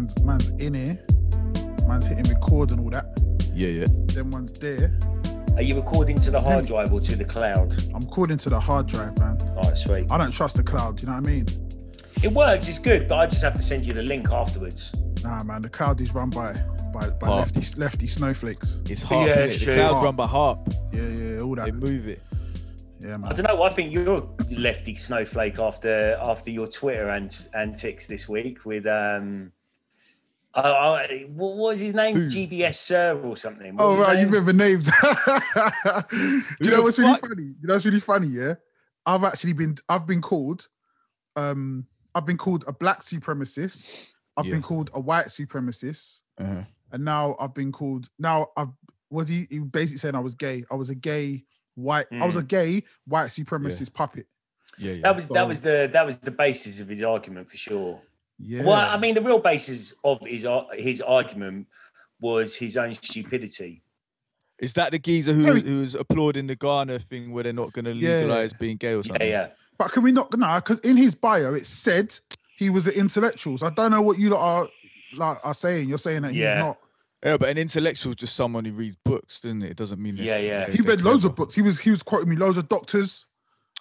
man's man's in here. Man's hitting record and all that. Yeah, yeah. Then one's there. Are you recording to the hard drive or to the cloud? I'm recording to the hard drive, man. All right, sweet. I don't trust the cloud. You know what I mean? It works. It's good, but I just have to send you the link afterwards. Nah, man. The cloud is run by by, by Harp. lefty lefty snowflakes. It's hard. Yeah, innit? it's the true. clouds Harp. run by harp. Yeah, yeah, all that. They move it. Yeah, man. I don't know. I think you're a lefty snowflake after after your Twitter ant- antics this week with um. Uh, uh, what was his name? Who? GBS Sir or something. What Oh was his right, you name? remember names. Do you know the what's really funny? You know what's really funny? Yeah, I've actually been I've been called, um, I've been called a black supremacist. I've Yeah. been called a white supremacist, Uh-huh. and now I've been called. Now I've was he, he basically saying I was gay. I was a gay white. I was a gay white supremacist puppet. Yeah, yeah. That was So- that was the that was the basis of his argument for sure. Yeah. Well, I mean, the real basis of his uh, his argument was his own stupidity. Is that the geezer who, Very- who's applauding the Ghana thing where they're not going to Yeah. legalize being gay or something? yeah. Yeah. But can we not? Nah, because in his bio it said he was an intellectual. So I don't know what you lot are like are saying. You're saying that Yeah. he's not. Yeah, but an intellectual is just someone who reads books, doesn't it? It doesn't mean. Yeah, yeah. He read loads of books. He was he was quoting me loads of doctors.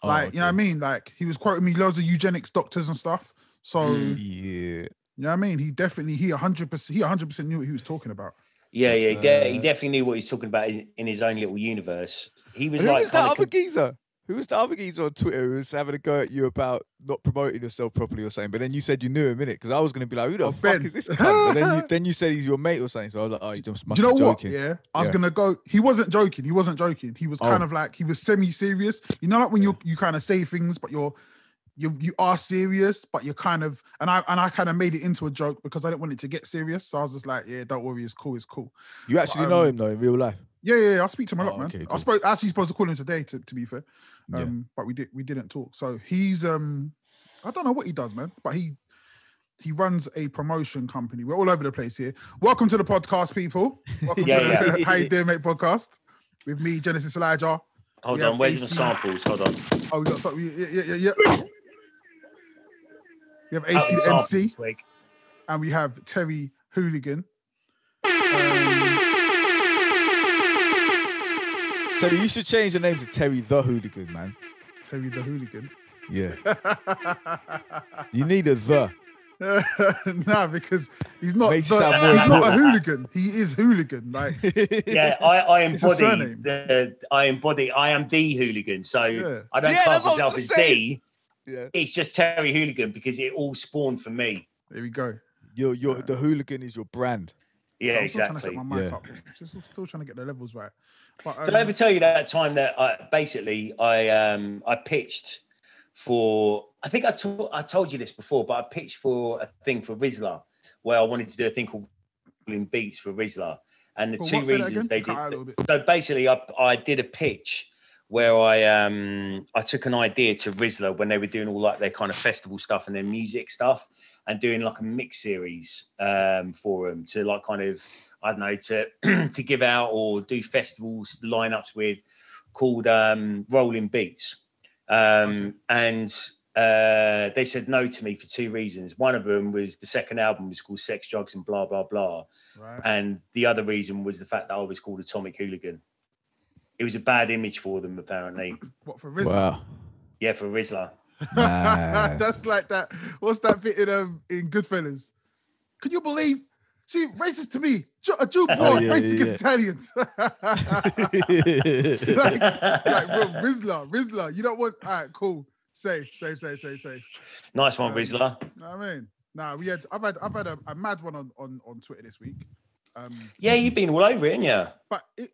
Oh, Like, you know what I mean? Like he was quoting me loads of eugenics doctors and stuff. So yeah, you Yeah. know what I mean? He definitely he hundred percent he hundred percent knew what he was talking about. Yeah, yeah, he, de- he Uh, definitely knew what he was talking about in in his own little universe. He was Who like, was that kinda other com- geezer? Who was the other geezer on Twitter who was having a go at you about not promoting yourself properly or something? But then you said you knew him, innit? Because I was going to be like, who the Oh, fuck Ben. is this cunt? But then you, then you said he's your mate or something. So I was like, oh, you just must Do you know be what? Yeah, I was Yeah. gonna go. He wasn't joking. He wasn't joking. He was kind Oh. of like he was semi-serious. You know, like when you you kind of say things, but you're you you are serious, but you're kind of and I and I kind of made it into a joke because I didn't want it to get serious. So I was just like, yeah, don't worry, it's cool, it's cool. You actually know um, him though in real life. Yeah, yeah, yeah, I speak to him a Oh, lot, man. okay, I cool. spoke actually supposed to call him today, to, to be fair. Yeah. Um, but we did we didn't talk. So he's um I don't know what he does, man, but he he runs a promotion company. We're all over the place here. Welcome to the podcast, people. Welcome Yeah, to the yeah. How You Doing Mate podcast with me, Genesis Elijah. Hold we on, have where's the samples? Hold on. Oh, we got something. Yeah, yeah, yeah, yeah. We have Out the MC and we have Terry Hooligan. Um, Terry, you should change your name to Terry the Hooligan, man. Terry the Hooligan. Yeah. you need a the. nah, because he's not. The- it more he's not a hooligan. He is hooligan. Like Yeah, I, I embody the I embody I am the hooligan. So Yeah. I don't Yeah, class that's what I'm myself as. D. Yeah. It's just Terry Hooligan because it all spawned from me. there we go. You're, you're, the hooligan is your brand. Yeah, So I'm still trying to exactly. set my mic Yeah. up. Just still trying to get the levels right. But, Did I um, ever tell you that time that I basically I um I pitched for I think I told I told you this before, but I pitched for a thing for Rizla where I wanted to do a thing called Rolling Beats for Rizla. And the for two what? Say that reasons they Cut did so basically I I did a pitch where I um I took an idea to Rizla when they were doing all like their kind of festival stuff and their music stuff and doing like a mix series um for them to like kind of I don't know to to give out or do festivals lineups with called um Rolling Beats. Um and uh they said no to me for two reasons. One of them was the second album was called Sex, Drugs and Blah Blah Blah. Right. And the other reason was the fact that I was called Atomic Hooligan. It was a bad image for them, apparently. What for Riz? Wow. Yeah, for Rizla. Man. That's like that. What's that bit in um in Goodfellas? Can you believe she racist to me? A Jew born Oh, yeah, racist yeah, against Italians. like, like bro, Rizla, Rizla. You don't want. All right, cool. Safe, safe, safe, safe, safe. Nice one, Um, Rizla. Know what I mean? Nah, we had. I've had. I've had a, a mad one on on on Twitter this week. Um, Yeah, you've been all over it, haven't you? but it,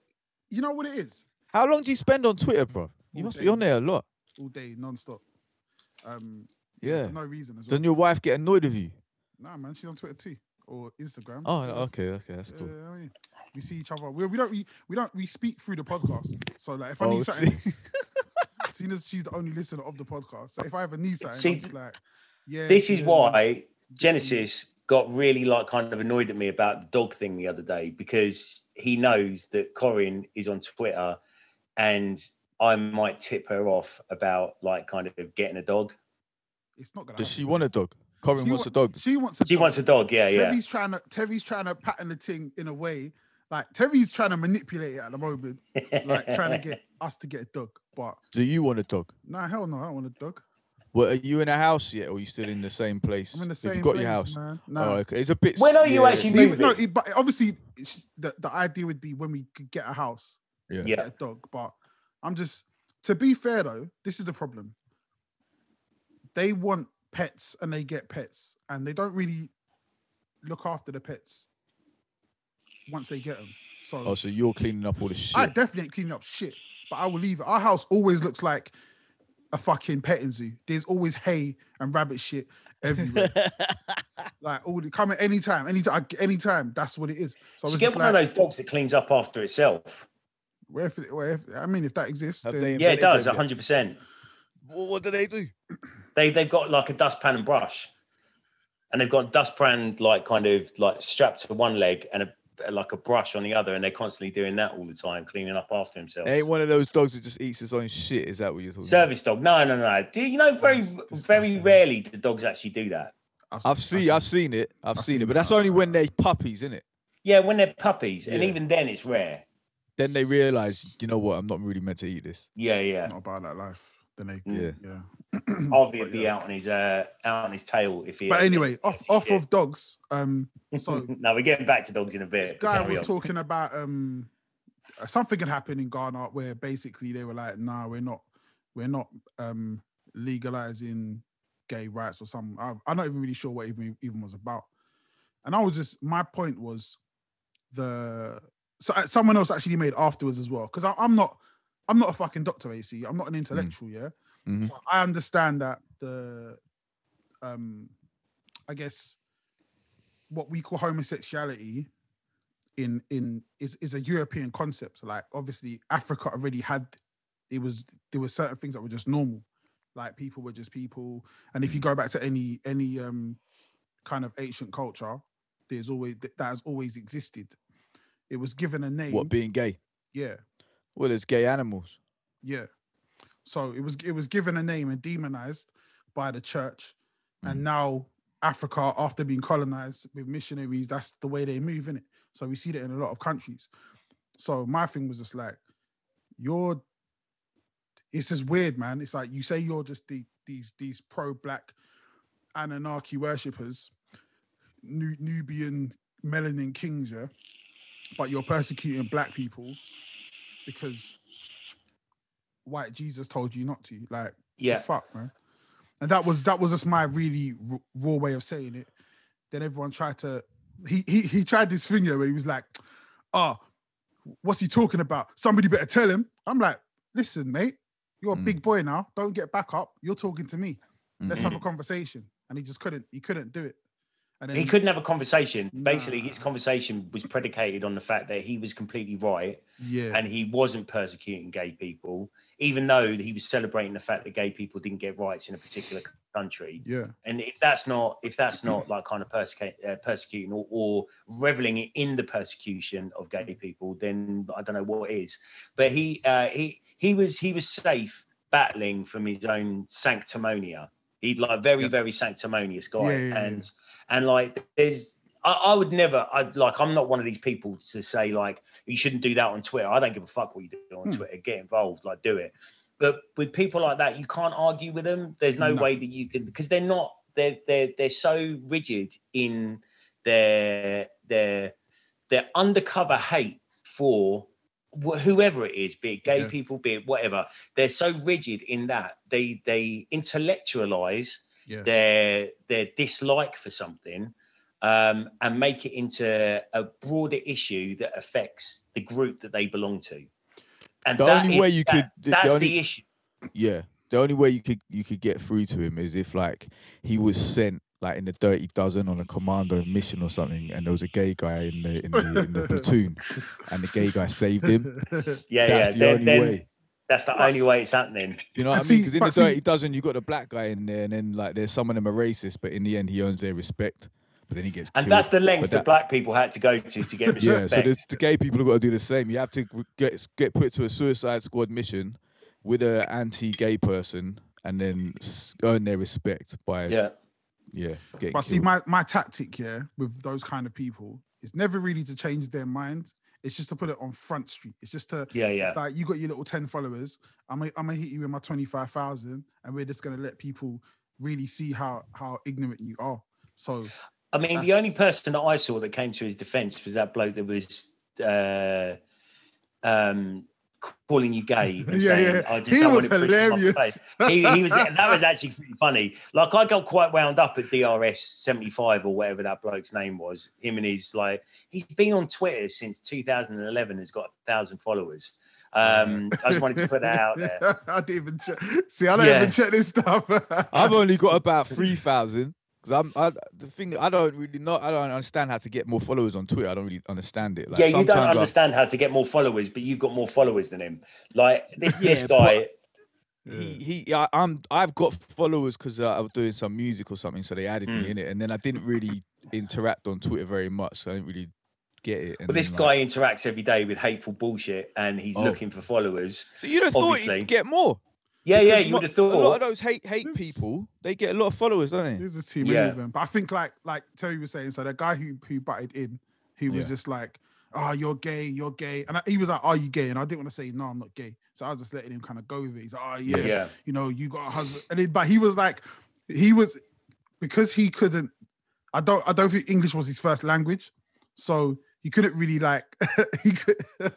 you know what it is? How long do you spend on Twitter, bro? You All must be on there a lot. All day, non-stop. Um, Yeah. for no reason as well. Doesn't your wife get annoyed with you? Nah, man, she's on Twitter too or Instagram. Oh, okay, okay, that's cool. Yeah, I mean, we see each other. We, we don't we, we don't we speak through the podcast. So like if I Oh, need something, see. seeing as she's the only listener of the podcast, so if I ever need something, See, I'm just like, yeah. This is yeah, why Genesis got really like kind of annoyed at me about the dog thing the other day because he knows that Corinne is on Twitter and I might tip her off about like kind of getting a dog. It's not gonna. Does she want a dog? Corinne wants wa- a dog. She wants a She dog. wants a dog. Yeah, yeah. Terry's trying to Tevi's trying to pattern the thing in a way. Like Tevi's trying to manipulate it at the moment, like trying to get us to get a dog. But Do you want a dog? nah, hell no, I don't want a dog. Well, are you in a house yet, or are you still in the same place? I'm in the Have same you got place, your house? man. Oh, okay. It's a bit. When are you yeah, actually Even- no, it- but obviously the the idea would be when we could get a house, Yeah. Yeah. get a dog. But I'm just to be fair though, this is the problem. They want pets and they get pets, and they don't really look after the pets once they get them. So Oh, so you're cleaning up all the shit. I definitely ain't cleaning up shit, but I will leave it. Our house always looks like a fucking petting zoo. There's always hay and rabbit shit everywhere. like all the coming anytime, anytime, anytime. That's what it is. So You it's get one like, of those dogs that cleans up after itself. Where if, where if, I mean, if that exists, then- they Yeah, it does. hundred percent. Well, what do they do? They they've got like a dustpan and brush, and they've got dustpan like kind of like strapped to one leg and a like a brush on the other, and they're constantly doing that all the time, cleaning up after themselves. Ain't one of those dogs that just eats its own shit. Is that what you're talking? about? Service dog? No, no, no. Do you know very very rarely do dogs actually do that. I've seen, I've seen it, I've, I've seen, seen it, but that's only when they're puppies, isn't it? Yeah, when they're puppies, and even then it's rare. Then they realize, you know what, I'm not really meant to eat this. Yeah, yeah. not about that life. Then they, Yeah. yeah. Harvey would be yeah. out on his uh out on his tail if he. But anyway, it. off off Yeah. of dogs. Um, so now we're getting back to dogs in a bit. this guy Carry was on. talking about um something had happened in Ghana where basically they were like, "Nah, we're not, we're not um legalizing gay rights or something." I, I'm not even really sure what even even was about. And I was just my point was the so uh, someone else actually made afterwards as well because I'm not I'm not a fucking doctor AC. I'm not an intellectual. Yeah, Mhm. I understand that the um I guess what we call homosexuality in in is is a European concept. Like obviously Africa already had it was there were certain things that were just normal. Like people were just people. And if you go back to any any um kind of ancient culture, there's always that has always existed. It was given a name. What being gay? yeah. Well, there's gay animals. Yeah. So it was it was given a name and demonized by the church. And mm. now Africa, after being colonized with missionaries, that's the way they move, in it. So we see that in a lot of countries. So my thing was just like, you're it's just weird, man. It's like you say you're just the, these these pro-black Anunnaki worshippers, Nubian melanin kings, yeah, but you're persecuting black people because white Jesus told you not to. Like, Yeah. fuck, man. And that was that was just my really r- raw way of saying it. Then everyone tried to he he he tried this thing here where he was like, "Oh, what's he talking about? Somebody better tell him." I'm like, "Listen, mate, you're a Mm. big boy now. Don't get back up. You're talking to me. Let's have Mhm. a conversation." And he just couldn't. He couldn't do it. And then He couldn't have a conversation. Basically, his conversation was predicated on the fact that he was completely right Yeah. and he wasn't persecuting gay people, even though he was celebrating the fact that gay people didn't get rights in a particular country. yeah. And if that's not if that's not like kind of persecute, uh, persecuting or, or reveling in the persecution of gay people, then I don't know what is. But he uh, he he was he was safe battling from his own sanctimonia. He'd like very Yep. very sanctimonious guy, Yeah, yeah, yeah. and and like there's. I, I would never. I like. I'm not one of these people to say like you shouldn't do that on Twitter. I don't give a fuck what you do on Hmm. Twitter. Get involved, like do it. But with people like that, you can't argue with them. There's no, No. way that you can because they're not. They're they're they're so rigid in their their their undercover hate for whoever it is, be it gay Yeah. people, be it whatever. They're so rigid in that they they intellectualize Yeah. their their dislike for something um, and make it into a broader issue that affects the group that they belong to. And The only is- way you that- could- the- the that's only- the issue. Yeah. The only way you could you could get through to him is if like he was sent like in the dirty dozen on a commando mission or something, and there was a gay guy in the in the, in the platoon, and the gay guy saved him. Yeah, That's yeah. the then- only then way. That's the only way it's happening. Do you know And what I mean? Because in but the see- dirty dozen, you got the black guy in there, and then like there's some of them are racist, but in the end, he earns their respect. But then he gets And killed. that's the length that, that- black people had to go to to get respect. Yeah, so there's, the gay people have got to do the same. You have to get get put to a suicide squad mission with an anti-gay person, and then earn their respect by yeah. Yeah, getting But see, my my tactic, yeah, with those kind of people, is never really to change their mind. It's just to put it on front street. It's just to Yeah, yeah. like you got your little 10 followers. I'm gonna, I'm gonna hit you with my 25,000 and we're just gonna let people really see how how ignorant you are. So I mean, the only person that I saw that came to his defense was that bloke that was uh, um, calling you gay. and Yeah, saying, yeah. I just He don't was want to push him off the hilarious. He, he was that was actually pretty funny. Like I got quite wound up at DRS seventy five or whatever that bloke's name was. Him and his like he's been on Twitter since two thousand and eleven. Has got a thousand followers. Um, I just wanted to put that out there. I didn't even check. See, I don't Yeah. even check this stuff. I've only got about three thousand. Because I'm I, the thing I don't really know I don't understand how to get more followers on Twitter. I don't really understand it. Like yeah, you don't sometimes I- understand how to get more followers, but you've got more followers than him. Like this, this guy. he he I, I'm I've got followers because uh, I was doing some music or something, so they added me Mm. in it, and then I didn't really interact on Twitter very much, so I didn't really get it. And But this then, guy like- interacts every day with hateful bullshit, and he's Oh. looking for followers. so you'd have thought he'd get more. Yeah, yeah, you mo- would have A lot of those hate hate This- people, they get a lot of followers, don't they? There's a too many Yeah. of them. But I think like like Terry was saying, so the guy who who butted in, he was Yeah. just like, "Oh, you're gay, you're gay," and I, he was like, "Are you gay?" And I didn't want to say, "No, I'm not gay." So I was just letting him kind of go with it. He's like, "Oh yeah, Yeah. you know, you got a husband," and it, but he was like, he was because he couldn't. I don't. I don't think English was his first language, so he couldn't really like he could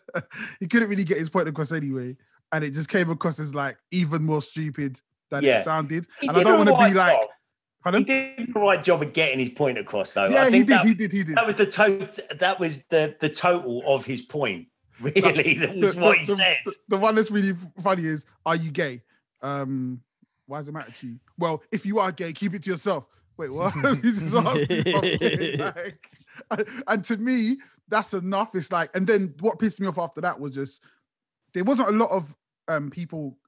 he couldn't really get his point across anyway, and it just came across as like even more stupid than Yeah. it sounded. He and I don't want to be like? He did the right job of getting his point across, though. Yeah, I he did. that, he did. He did. that was the total. That was the the total of his point. Really, that was The- what the- he said. The, the one that's really funny is, "Are you gay?" Um, why does it matter to you? Well, if you are gay, keep it to yourself. Wait, what? Like- and to me, that's enough. It's like, and then what pissed me off after that was just there wasn't a lot of um people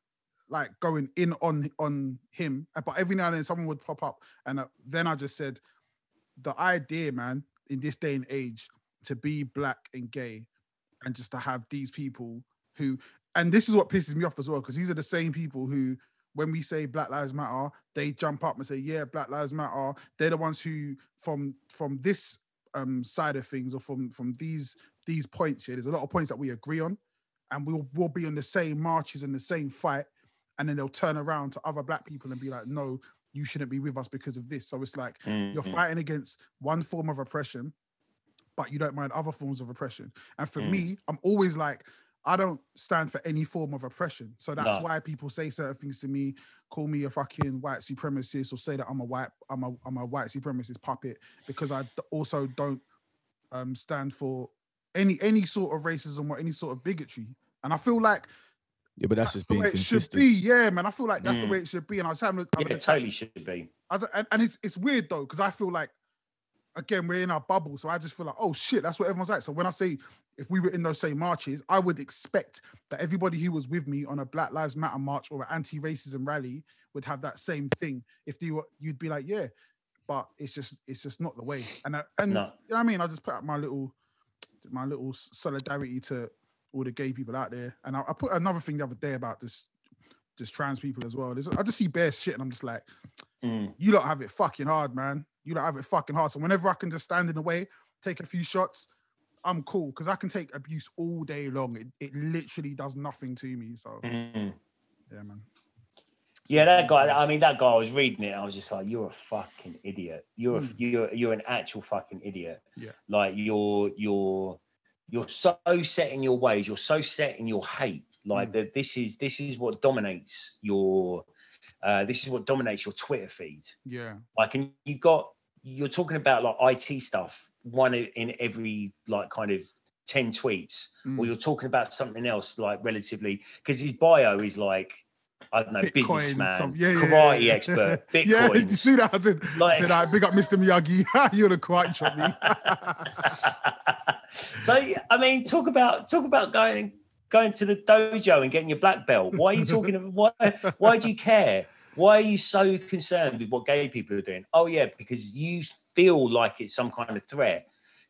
like going in on on him, but every now and then someone would pop up, and uh, then I just said, the idea, man, in this day and age, to be black and gay, and just to have these people who, and this is what pisses me off as well, because these are the same people who, when we say Black Lives Matter, they jump up and say, "Yeah, Black Lives Matter." They're the ones who, from from this um side of things, or from from these these points here, there's a lot of points that we agree on, and we'll we'll be on the same marches and the same fight, and then they'll turn around to other black people and be like, "No, you shouldn't be with us because of this." So it's like you're Mhm. fighting against one form of oppression, but you don't mind other forms of oppression. And for Mm. me, I'm always like, I don't stand for any form of oppression. So that's No. why people say certain things to me, call me a fucking white supremacist, or say that I'm a white, I'm a, I'm a white supremacist puppet, because I also don't um, stand for any any sort of racism or any sort of bigotry. And I feel like Yeah, but that's that's just the being way it should be. Yeah, man. I feel like that's the Mm. way it should be. And I was having, a- having Yeah, it chat totally should be. as a, and, and it's it's weird though because I feel like again we're in our bubble, so I just feel like oh shit, that's what everyone's like. So when I say if we were in those same marches, I would expect that everybody who was with me on a Black Lives Matter march or an anti-racism rally would have that same thing. If you were, you'd be like, yeah, but it's just it's just not the way. And I, and No. you know what I mean, I just put up my little my little solidarity to all the gay people out there. And I, I put another thing the other day about this just trans people as well. There's, I just see bare shit and I'm just like Mm. you don't have it fucking hard, man. You don't have it fucking hard. So whenever I can just stand in the way, take a few shots, I'm cool because I can take abuse all day long. It, it literally does nothing to me. So Mm. yeah, man. Yeah, that guy. I mean, that guy. I was reading it. I was just like, "You're a fucking idiot. You're a, Mm. you're you're an actual fucking idiot. Yeah. Like you're you're you're so set in your ways. You're so set in your hate. Like Mm. that. This is this is what dominates your. Uh, this is what dominates your Twitter feed. Yeah, Like, and you got you're talking about like IT stuff. One in every like kind of ten tweets, or Mm. you're talking about something else like relatively because his bio is like. I don't know, Bitcoin, businessman, some- yeah, yeah, karate yeah. expert, yeah. You see that? I said, Like- I said, I big up Mr. Miyagi. You're the quite shot me. so I mean, talk about talk about going going to the dojo and getting your black belt. Why are you talking about why why do you care? Why are you so concerned with what gay people are doing? Oh yeah, because you feel like it's some kind of threat.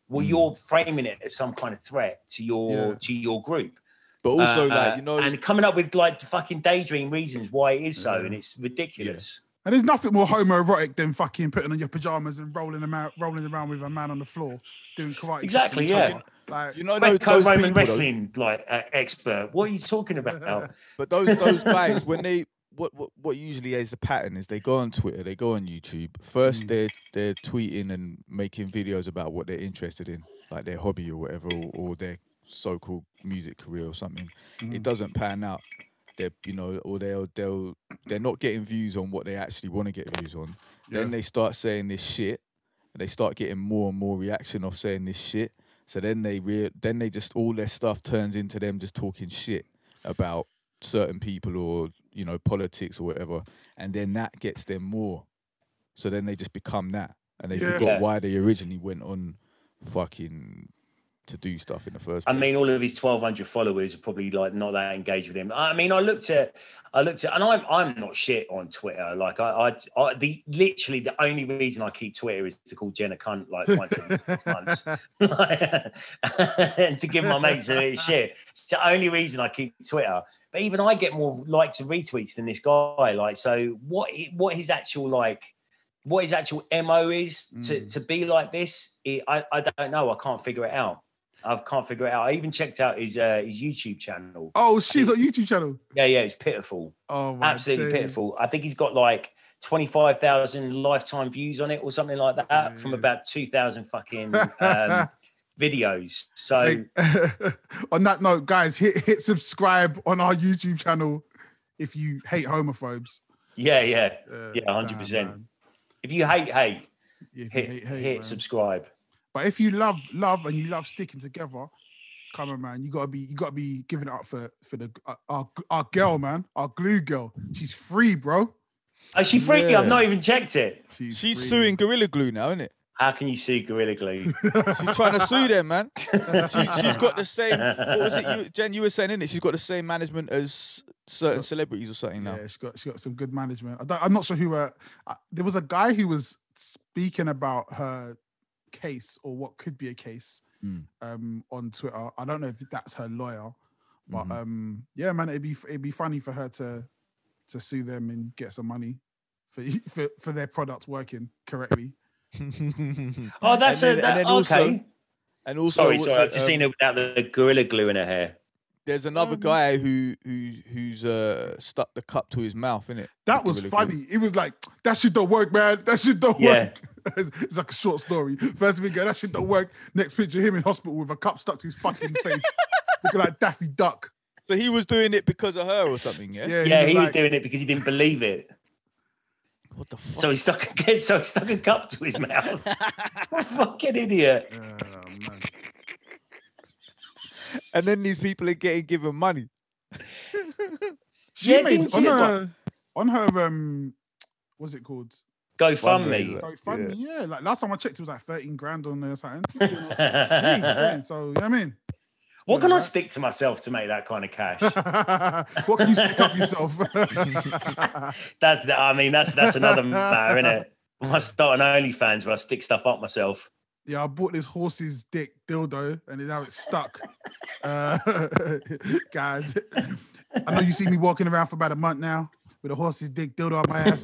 Well, Mm. you're framing it as some kind of threat to your Yeah. to your group. But also, Uh, like you know, and coming up with like fucking daydream reasons why it is so, Yeah. and it's ridiculous. And there's nothing more homoerotic than fucking putting on your pajamas and rolling around, rolling around with a man on the floor doing karate. Exactly, yeah. chucking. Like, You know those, those Roman people, though, wrestling like uh, expert. What are you talking about? But those those guys, when they what, what what usually is the pattern is they go on Twitter, they go on YouTube. First, Mm. they're they're tweeting and making videos about what they're interested in, like their hobby or whatever, or, or their so-called music career or something. Mm. It doesn't pan out. They're you know, or they'll they'll they're not getting views on what they actually want to get views on. Then they start saying this shit. And they start getting more and more reaction of saying this shit. So then they re- then they just all their stuff turns into them just talking shit about certain people or you know politics or whatever, and then that gets them more. So then they just become that, and they Yeah. forgot why they originally went on fucking to do stuff in the first I place. mean, all of his twelve hundred followers are probably like not that engaged with him. I mean, I looked at, I looked at, and I'm I'm not shit on Twitter. Like I, I, I the literally the only reason I keep Twitter is to call Jenna cunt like once every six months, and to give my mates a shit. It's the only reason I keep Twitter. But even I get more likes and retweets than this guy. Like, so what? What his actual like? What his actual mo is to, Mm. to be like this? It, I I don't know. I can't figure it out. I can't figure it out. I even checked out his uh, his YouTube channel. oh, she's on YouTube channel. Yeah, yeah, it's pitiful. Oh, my Absolutely days. pitiful. I think he's got like twenty five thousand lifetime views on it or something like that from about two thousand fucking um, videos. So Hey, on that note, guys, hit hit subscribe on our YouTube channel if you hate homophobes. yeah, yeah. Uh, Yeah, 100%. man. If you hate hate, hit hate, hit, hate, man. subscribe. But if you love love and you love sticking together, come on, man, you gotta be you gotta be giving it up for for the uh, our our girl, man, our glue girl. She's free, bro. Oh, she free? Yeah. I've not even checked it. She's, She's free. suing Gorilla Glue now, isn't it? How can you sue Gorilla Glue? She's trying to sue them, man. She, she's got the same. What was it, you, Jen? You were saying, in it? She's got the same management as certain celebrities or something now. Yeah, she got she got some good management. I don't, I'm not sure who. Uh, uh, there was a guy who was speaking about her case or what could be a case Mm. um, on Twitter. I don't know if that's her lawyer, but Mhm. um, yeah, man, it'd be it'd be funny for her to to sue them and get some money for for, for their product working correctly. Oh, that's And a then- and that, then also- okay. and also, sorry, what's sorry. it, I've just um, seen her without the Gorilla Glue in her hair. There's another Um, guy who who who's uh, stuck the cup to his mouth, innit? That was Gorilla Glue. funny. It was like that shit don't work, man. That shit don't Yeah. work. it's, it's like a short story. First video, that shit don't work. Next picture, him in hospital with a cup stuck to his fucking face, looking like Daffy Duck. So he was doing it because of her or something, yeah? Yeah, Yeah, he was like- doing it because he didn't believe it. What the fuck? So he stuck a so he stuck a cup to his mouth. Fucking idiot. Oh, man. And then these people are getting given money. She Yeah, made didn't on she? her on her um, what's it called? GoFundMe. Fundraiser. GoFundMe. Yeah. like last time I checked, it was like thirteen grand on there or something. Jeez, so you know what I mean. What can I stick to myself to make that kind of cash? what can you stick up yourself? That's the, I mean, that's that's another matter, isn't it? I must start an OnlyFans where I stick stuff up myself. Yeah, I bought this horse's dick dildo and now it's stuck. Uh, guys, I know you see me walking around for about a month now with a horse's dick dildo on my ass.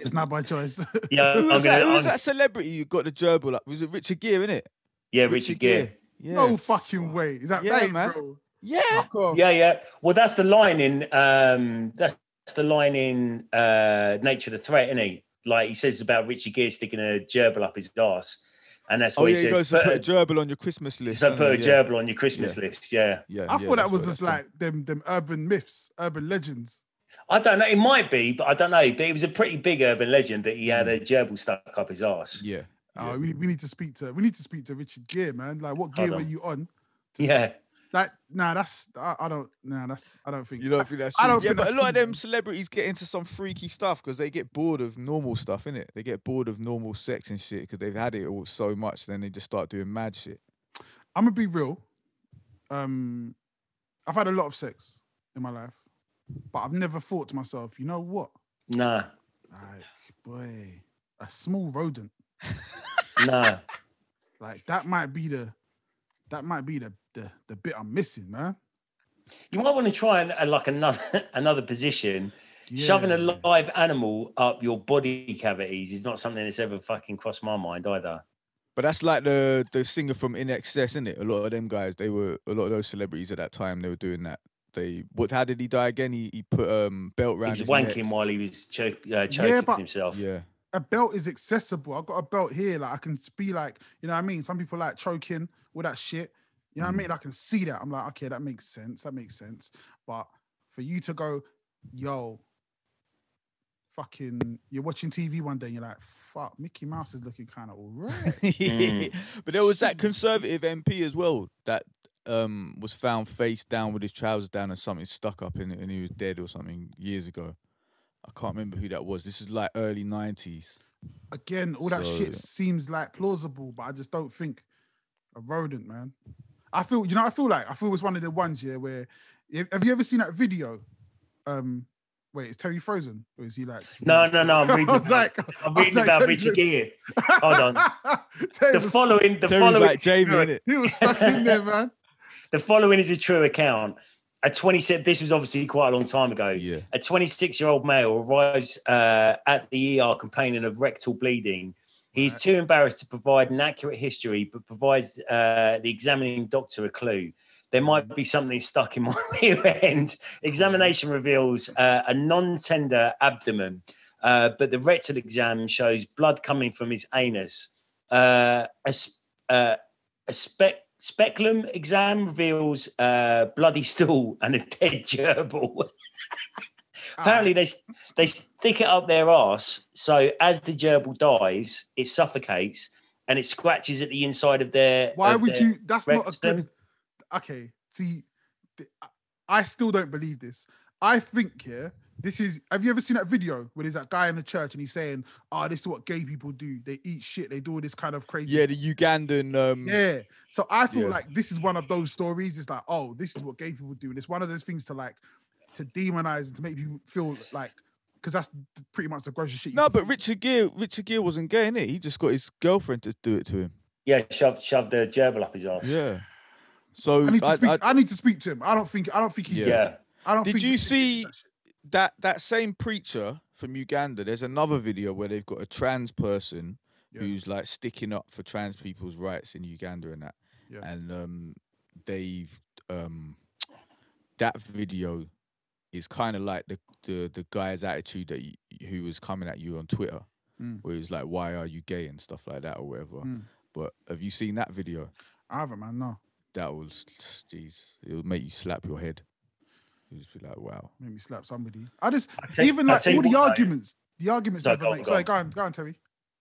It's not by choice. Yeah, Who was, that, gonna. who was that celebrity you got the gerbil up? Was it Richard Gere, innit? yeah, Richard Gere. Yeah. No fucking way. Is that Yeah, right, man. bro? Yeah. Yeah, yeah. Well, that's the line in um that's the line in uh Nature of the Threat, isn't he? Like he says about Richard Gere sticking a gerbil up his ass. And that's Oh what yeah, he he goes says. to put a Put, gerbil on your Christmas list. so put a yeah. gerbil on your Christmas Yeah. list. Yeah. Yeah, I yeah, thought that was just that's like them them urban myths, urban legends. I don't know. It might be, but I don't know. But it was a pretty big urban legend that he had a mm. gerbil stuck up his ass. from. Yeah. Oh, we, we need to speak to we need to speak to Richard Gere, man. Like, what gear were you on? Yeah. Like, nah, that's I, I don't nah, that's I don't think. You don't think that's I don't yeah, think but a that's lot of them celebrities get into some freaky stuff because they get bored of normal stuff, innit? They get bored of normal sex and shit because they've had it all so much, then they just start doing mad shit. I'm gonna be real. Um, I've had a lot of sex in my life, but I've never thought to myself, you know what? Nah. Like, boy, a small rodent. Nah. Like that might be the that might be the the, the bit I'm missing, man. You might want to try and uh, like another another position Shoving a live animal up your body cavities is not something that's ever fucking crossed my mind either. But that's like the the singer from INXS, isn't it? A lot of them guys, they were a lot of those celebrities at that time. They were doing that. They what? How did he die again? He he put um belt around. He was his wanking neck. while he was choke, uh, choking but- himself. Yeah, a belt is accessible. I've got a belt here. Like I can be like, you know what I mean? Some people like choking with that shit. You know what I mean? I can see that. I'm like, okay, that makes sense. That makes sense. But for you to go, yo, fucking, you're watching TV one day and you're like, fuck, Mickey Mouse is looking kind of all right. Mm. but there was that conservative MP as well that um was found face down with his trousers down and something stuck up in it and he was dead or something years ago. I can't remember who that was. This is like early nineties. Again, all that So- shit seems like plausible, but I just don't think a rodent, man. I feel, you know, I feel like I feel it's one of the ones here where have have you ever seen that video? Um, wait, is Terry frozen? Or is he like No, no, no. I'm reading I was about, like, I'm I was reading like, about Terry Richard Gere. Hold on. The following, the Terry's following, like Jamie, innit? he was stuck in there, man. the following is a true account. A 26. This was obviously quite a long time ago. Yeah. A 26 year old male arrives uh, at the ER complaining of rectal bleeding. He's too embarrassed to provide an accurate history, but provides uh, the examining doctor a clue. There might be something stuck in my rear end. Examination reveals uh, a non tender abdomen, uh, but the rectal exam shows blood coming from his anus. Uh, a, uh, a spec. Speculum exam reveals uh, bloody stool and a dead gerbil. Apparently, they they stick it up their arse, so as the gerbil dies, it suffocates and it scratches at the inside of their. Why of would their you? That's not a good. Okay, see, I still don't believe this. I think, yeah, this is. Have you ever seen that video where there's that guy in the church and he's saying, "Oh, this is what gay people do. They eat shit. They do all this kind of crazy." Yeah, the Ugandan um Yeah. So I feel Yeah. like this is one of those stories. It's like, oh, this is what gay people do. And it's one of those things to like to demonize and to make people feel like because that's pretty much the grossest shit. you No, but. Richard Gere Richard Gere wasn't gay, innit? He just got his girlfriend to do it to him. Yeah, shove shove the gerbil up his ass. Yeah. So I need to I- speak. I- I, need to speak to him. I don't think. I don't think he. Yeah. Yeah. I don't. Did think you see- that that that same preacher from Uganda, there's another video where they've got a trans person Yeah. who's like sticking up for trans people's rights in Uganda and that. Yeah. And um they've um that video is kind of like the, the the guy's attitude that y who was coming at you on Twitter, Mm. where he was like, "Why are you gay?" and stuff like that or whatever. Mm. But have you seen that video? I haven't, man. No, That was, jeez, it'll make you slap your head. You just be like, "Wow." make me slap somebody. I just I tell- even I like all the what, though. arguments. The arguments Sorry, never go on, make. go Sorry, go on, go on, Terry.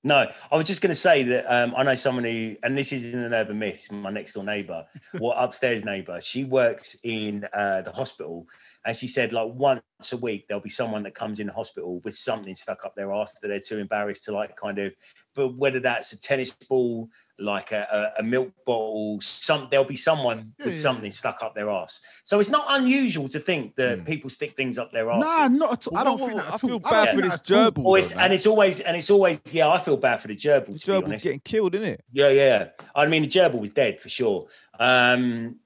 No, I was just going to say that um, I know someone who, and this isn't an urban myth, my next door neighbor, what upstairs neighbor. She works in uh, the hospital, and she said like once a week there'll be someone that comes in the hospital with something stuck up their ass that they're too embarrassed to like kind of. But whether that's a tennis ball, like a, a, a milk bottle, some there'll be someone Yeah, with yeah, something stuck up their ass. So it's not unusual to think that Mm. people stick things up their ass. Nah, not at all. I don't well, think that. I feel bad don't for this that at all. gerbil. Or it's, though, and it's always and it's always yeah. I feel bad for the gerbil. The to be gerbil honest. getting killed, innit? Yeah, yeah. I mean, the gerbil was dead for sure. Um,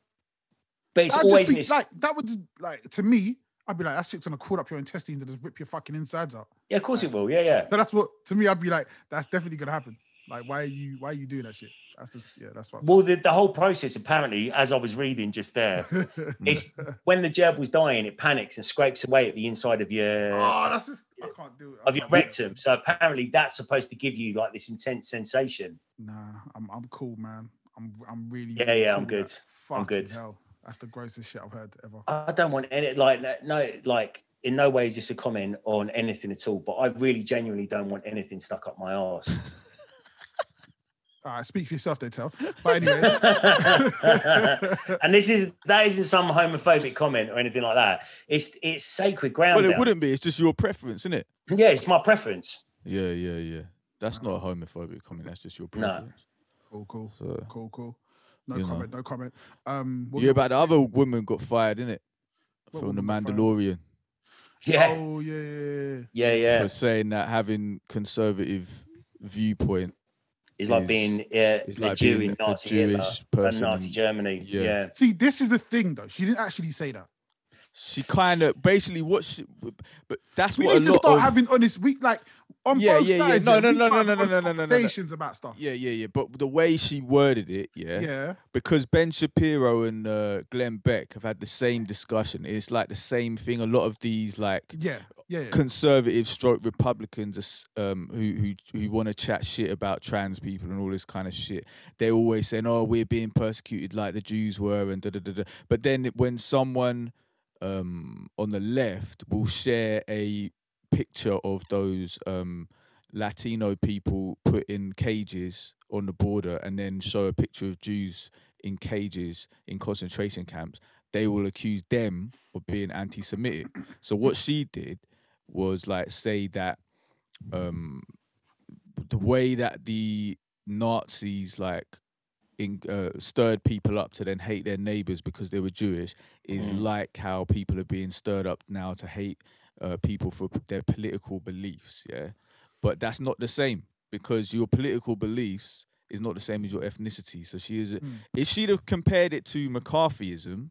but it's That'd always be, this, like that would like to me. I'd be like, that shit's gonna crawl up your intestines and just rip your fucking insides out. yeah, of course it will. Yeah, yeah. So that's what to me. I'd be like, that's definitely gonna happen. Like, why are you why are you doing that shit? That's just yeah, that's what. Well, the, the whole process apparently, as I was reading just there, is when the gerb was dying, it panics and scrapes away at the inside of your oh, that's just I can't do it. I of your can't do it. rectum. So apparently, that's supposed to give you like this intense sensation. Nah, I'm I'm cool, man. I'm I'm really Yeah, yeah, cool I'm good. I'm good. Hell. That's the grossest shit I've heard ever. I don't want any like no like in no way is this a comment on anything at all. But I really genuinely don't want anything stuck up my arse. All right, speak for yourself, they tell. But anyway, and this is that isn't some homophobic comment or anything like that. It's it's sacred ground. Well, it down. wouldn't be. It's just your preference, isn't it? Yeah, it's my preference. Yeah, yeah, yeah. That's not a homophobic comment. That's just your No. preference. cool, cool, So, cool, cool. No You know. comment, no comment. Um, what yeah, we- but the other woman got fired, innit? What From the woman fired? Mandalorian Yeah, Oh yeah, yeah, yeah. yeah, yeah. for saying that having conservative viewpoint It's like being yeah, is the like Jew being in a Nazi Hitler Jewish and person Nazi Germany. yeah. Yeah. See, this is the thing though. She didn't actually say that. She kind of basically what she, but that's We what need to start of, having honest. We like on Yeah, both yeah, yeah. sides. No, yeah, no, we no, no, no, no, no, no, no, no. Conversations about stuff. yeah, yeah, yeah. But the way she worded it, yeah, Yeah. because Ben Shapiro and uh, Glenn Beck have had the same discussion. It's like the same thing. A lot of these like Yeah. Yeah. yeah. conservative stroke Republicans um, who who who want to chat shit about trans people and all this kind of shit. They're always saying, "Oh, we're being persecuted like the Jews were," and da da da da. But then when someone um, on the left will share a picture of those um, Latino people put in cages on the border, and then show a picture of Jews in cages in concentration camps, they will accuse them of being anti-Semitic. So what she did was like say that um the way that the Nazis like in, uh, stirred people up to then hate their neighbors because they were Jewish is Mhm. like how people are being stirred up now to hate uh, people for their political beliefs. Yeah, but that's not the same because your political beliefs is not the same as your ethnicity. So she is. Mm. If she'd have compared it to McCarthyism,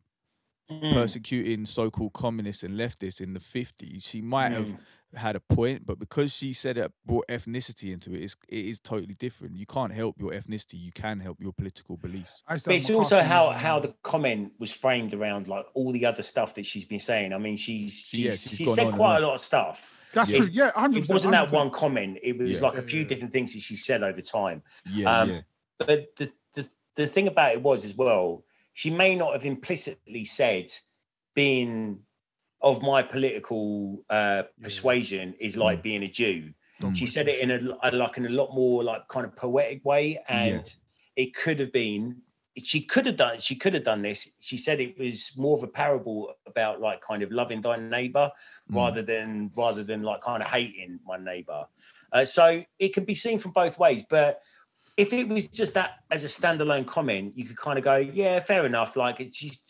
Mm. persecuting so-called communists and leftists in the 50s she might have Mm. had a point but because she said it brought ethnicity into it it's, it is totally different you can't help your ethnicity you can help your political beliefs I used to But it's also how McCarthyism. how the comment was framed around like all the other stuff that she's been saying. I mean, she's she's, Yeah, she's she said quite a lot of stuff. That's Yeah. true. Yeah, hundred It percent. wasn't that one comment. It was Yeah. like a few yeah. different things that she said over time. yeah Um, yeah But the, the the thing about it was as well, she may not have implicitly said being of my political uh, persuasion is like being a Jew. Mm. She said it in a, like in a lot more like kind of poetic way, and it could have been. She could have done. She could have done this. She said it was more of a parable about like kind of loving thy neighbor Mm. rather than rather than like kind of hating my neighbor. Uh, so it can be seen from both ways. But if it was just that as a standalone comment, you could kind of go, yeah, fair enough. Like it, she's,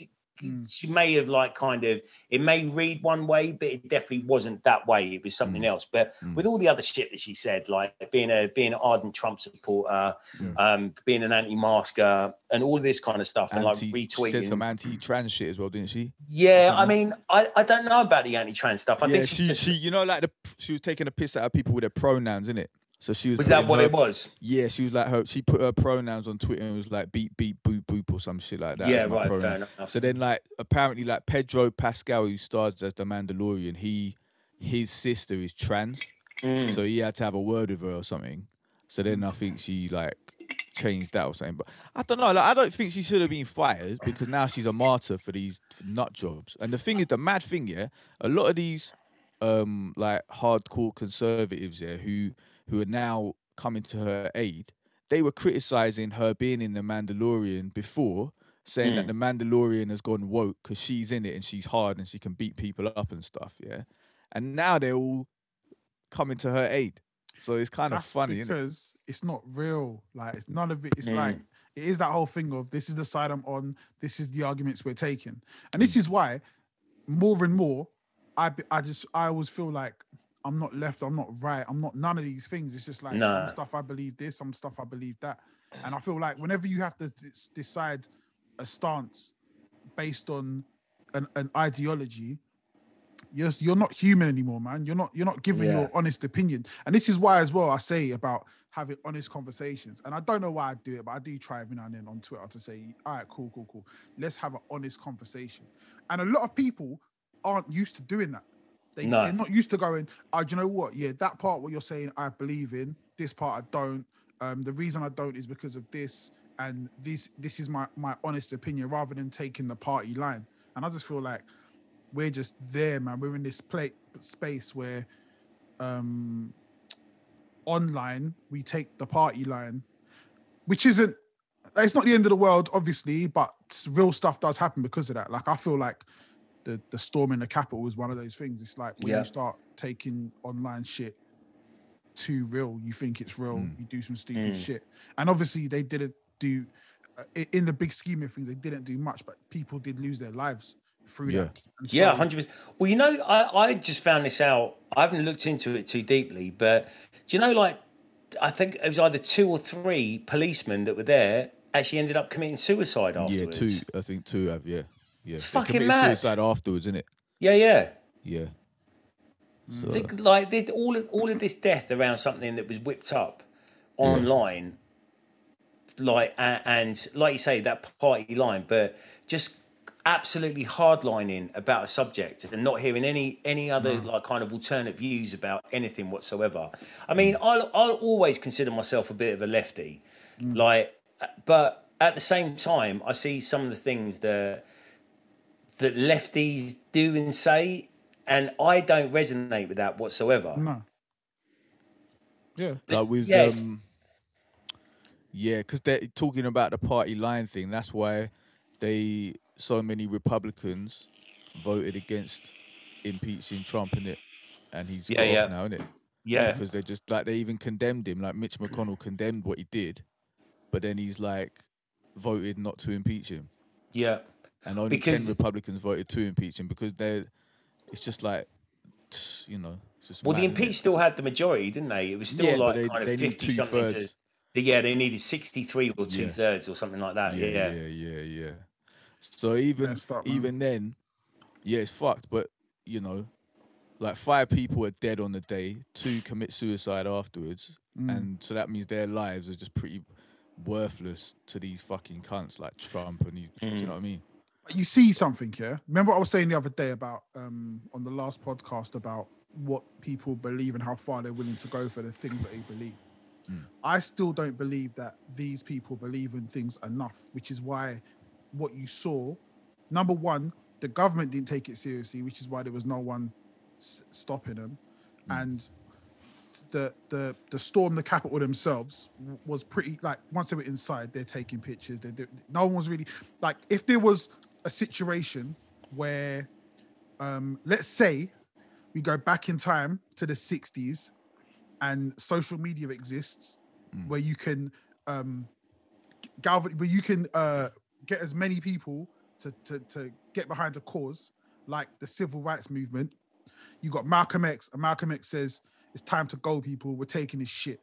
Mm. she may have like kind of it may read one way, but it definitely wasn't that way. It was something Mm. else. But Mm. with all the other shit that she said, like being a being an ardent Trump supporter, um, being an anti-masker, and all this kind of stuff, and like Anti, she retweeting. said some anti-trans shit as well didn't she yeah, I mean, I, I don't know about the anti-trans stuff. I yeah think she just- she you know like the she was taking a piss out of people with their pronouns in it so she was was that what her- it was? yeah she was like her she put her pronouns on twitter and was like beep beep boop boop or some shit like that yeah, right, pronoun. fair enough. So then, like, apparently, like Pedro Pascal, who stars as the Mandalorian, he his sister is trans, Mm. so he had to have a word with her or something. So then I think she like changed that or something. But I don't know. Like, I don't think she should have been fired because now she's a martyr for these nut jobs. And the thing is, the mad thing, yeah, a lot of these um like hardcore conservatives, yeah, who who are now coming to her aid, they were criticizing her being in the Mandalorian before, saying that Mm. the Mandalorian has gone woke because she's in it and she's hard and she can beat people up and stuff, yeah. And now they're all coming to her aid. So it's kind of That's funny, isn't it? because it's not real. Like it's none of it. It's Mm. like it is that whole thing of this is the side I'm on. This is the arguments we're taking, and Mm. this is why more and more, I I just I always feel like I'm not left. I'm not right. I'm not none of these things. It's just like No. some stuff I believe this, some stuff I believe that, and I feel like whenever you have to d- decide a stance based on an, an ideology, you're you're not human anymore, man. You're not you're not giving Yeah. your honest opinion. And this is why as well I say about having honest conversations. And I don't know why I do it, but I do try every now and then on Twitter to say, all right, cool, cool, cool. Let's have an honest conversation. And a lot of people aren't used to doing that. They, No. They're not used to going, oh, do you know what? Yeah, that part what you're saying I believe in. This part I don't. Um, the reason I don't is because of this. And this this is my my honest opinion rather than taking the party line. And I just feel like we're just there, man. We're in this play space where um online we take the party line, which isn't it's not the end of the world, obviously, but real stuff does happen because of that. Like I feel like the the storm in the capital was one of those things. It's like when Yeah. you start taking online shit too real, you think it's real, Mm. you do some stupid Mm. shit, and obviously they didn't do. uh, In the big scheme of things, they didn't do much, but people did lose their lives through Yeah. that. And Yeah, so- hundred percent. Well, you know, I, I just found this out. I haven't looked into it too deeply, but do you know, like, I think it was either two or three policemen that were there actually ended up committing suicide afterwards. Yeah, two. I think two have. Yeah, yeah. They Fucking mad. suicide afterwards, isn't it? Yeah, yeah. Yeah. Mm. So, Think, like all of, all of this death around something that was whipped up online, like a- and like you say that party line, but just absolutely hardlining about a subject and not hearing any any other mm. like kind of alternate views about anything whatsoever. I mm. mean, I'll I'll always consider myself a bit of a lefty, like, but at the same time, I see some of the things that that lefties do and say, and I don't resonate with that whatsoever. No. Yeah. like with yes. um yeah because they're talking about the party line thing that's why they so many republicans voted against impeaching trump in it and he's Yeah, got yeah. now isn't it Yeah, because they just like they even condemned him like mitch mcconnell condemned what he did but then he's like voted not to impeach him yeah, and only Because- 10 republicans voted to impeach him because they're it's just like you know it's just Well, the mad, innit? impeach still had the majority, didn't they? It was still Yeah, like they- kind of they need fifty something to. Yeah, they needed sixty-three or two Yeah. thirds or something like that. Yeah, yeah, yeah, yeah, yeah. So even Messed up, even then, yeah, it's fucked. But you know, like five people are dead on the day, two commit suicide afterwards, Mm. and so that means their lives are just pretty worthless to these fucking cunts like Trump and these, do you know what I mean? You see something here. Remember, what I was saying the other day about um on the last podcast about what people believe and how far they're willing to go for the things that they believe. I still don't believe that these people believe in things enough, which is why what you saw, number one, the government didn't take it seriously, which is why there was no one s- stopping them, and the the the storm the capital themselves was pretty like once they were inside they're taking pictures they no one was really like if there was a situation where um let's say we go back in time to the 60s and social media exists where you can um galvan where you can uh get as many people to, to to get behind a cause like the civil rights movement you got Malcolm X, and Malcolm X says it's time to go, people. We're taking this shit.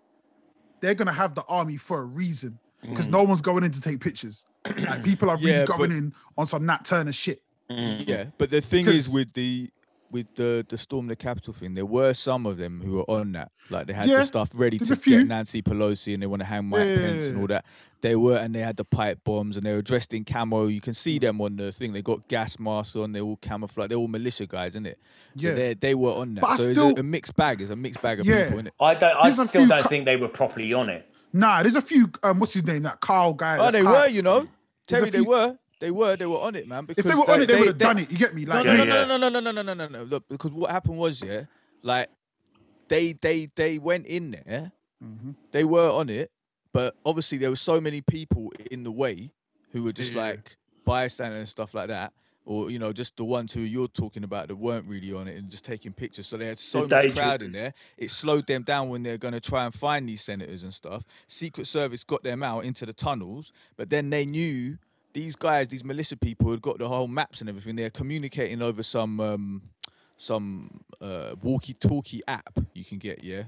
They're gonna have the army for a reason because mm. no one's going in to take pictures. Like people are really Yeah, going but- in on some Nat Turner shit. Mm, yeah, but the thing is with the with the the storm the capital thing, there were some of them who were on that. Like they had Yeah, the stuff ready to get Nancy Pelosi and they want to hang Mike Yeah, Pence and all that. They were and they had the pipe bombs and they were dressed in camo. You can see mm. them on the thing. They got gas masks on. They're all camouflage. They're all militia guys, isn't it? Yeah. they they were on that. But so still- it's a, a mixed bag. It's a mixed bag of Yeah. people, isn't it? I don't. I There's still don't cu- think they were properly on it. Nah, there's a few. Um, what's his name? That Carl guy. Oh, they Carl- were, you know. There's Terry, a they were. They were. They were on it, man. Because If they were on it, they, would have done it. You get me? No, Like, no, Yeah, no, yeah. no, no, no, no, no, no, no, no. Look, because what happened was, yeah, like they they they went in there, Mm-hmm. they were on it, but obviously there were so many people in the way who were just Yeah. like bystanders and stuff like that. Or you know, just the ones who you're talking about that weren't really on it and just taking pictures. So they had so The much crowd in there. It slowed them down when they're going to try and find these senators and stuff. Secret Service got them out into the tunnels, but then they knew these guys, these militia people, had got the whole maps and everything. They're communicating over some um, some uh, walkie-talkie app you can get, yeah,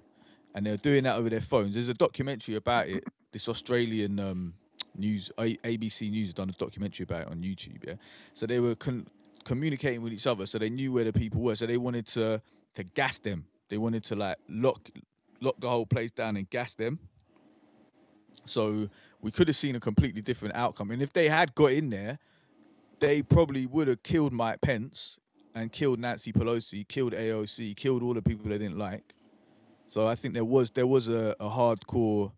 and they're doing that over their phones. There's a documentary about it. This Australian um, news, ABC News, has done a documentary about it on YouTube, yeah. So they were con- communicating with each other, so they knew where the people were. So they wanted to to gas them. They wanted to like lock lock the whole place down and gas them. So we could have seen a completely different outcome. And if they had got in there, they probably would have killed Mike Pence and killed Nancy Pelosi, killed AOC, killed all the people they didn't like. So I think there was there was a, a hardcore.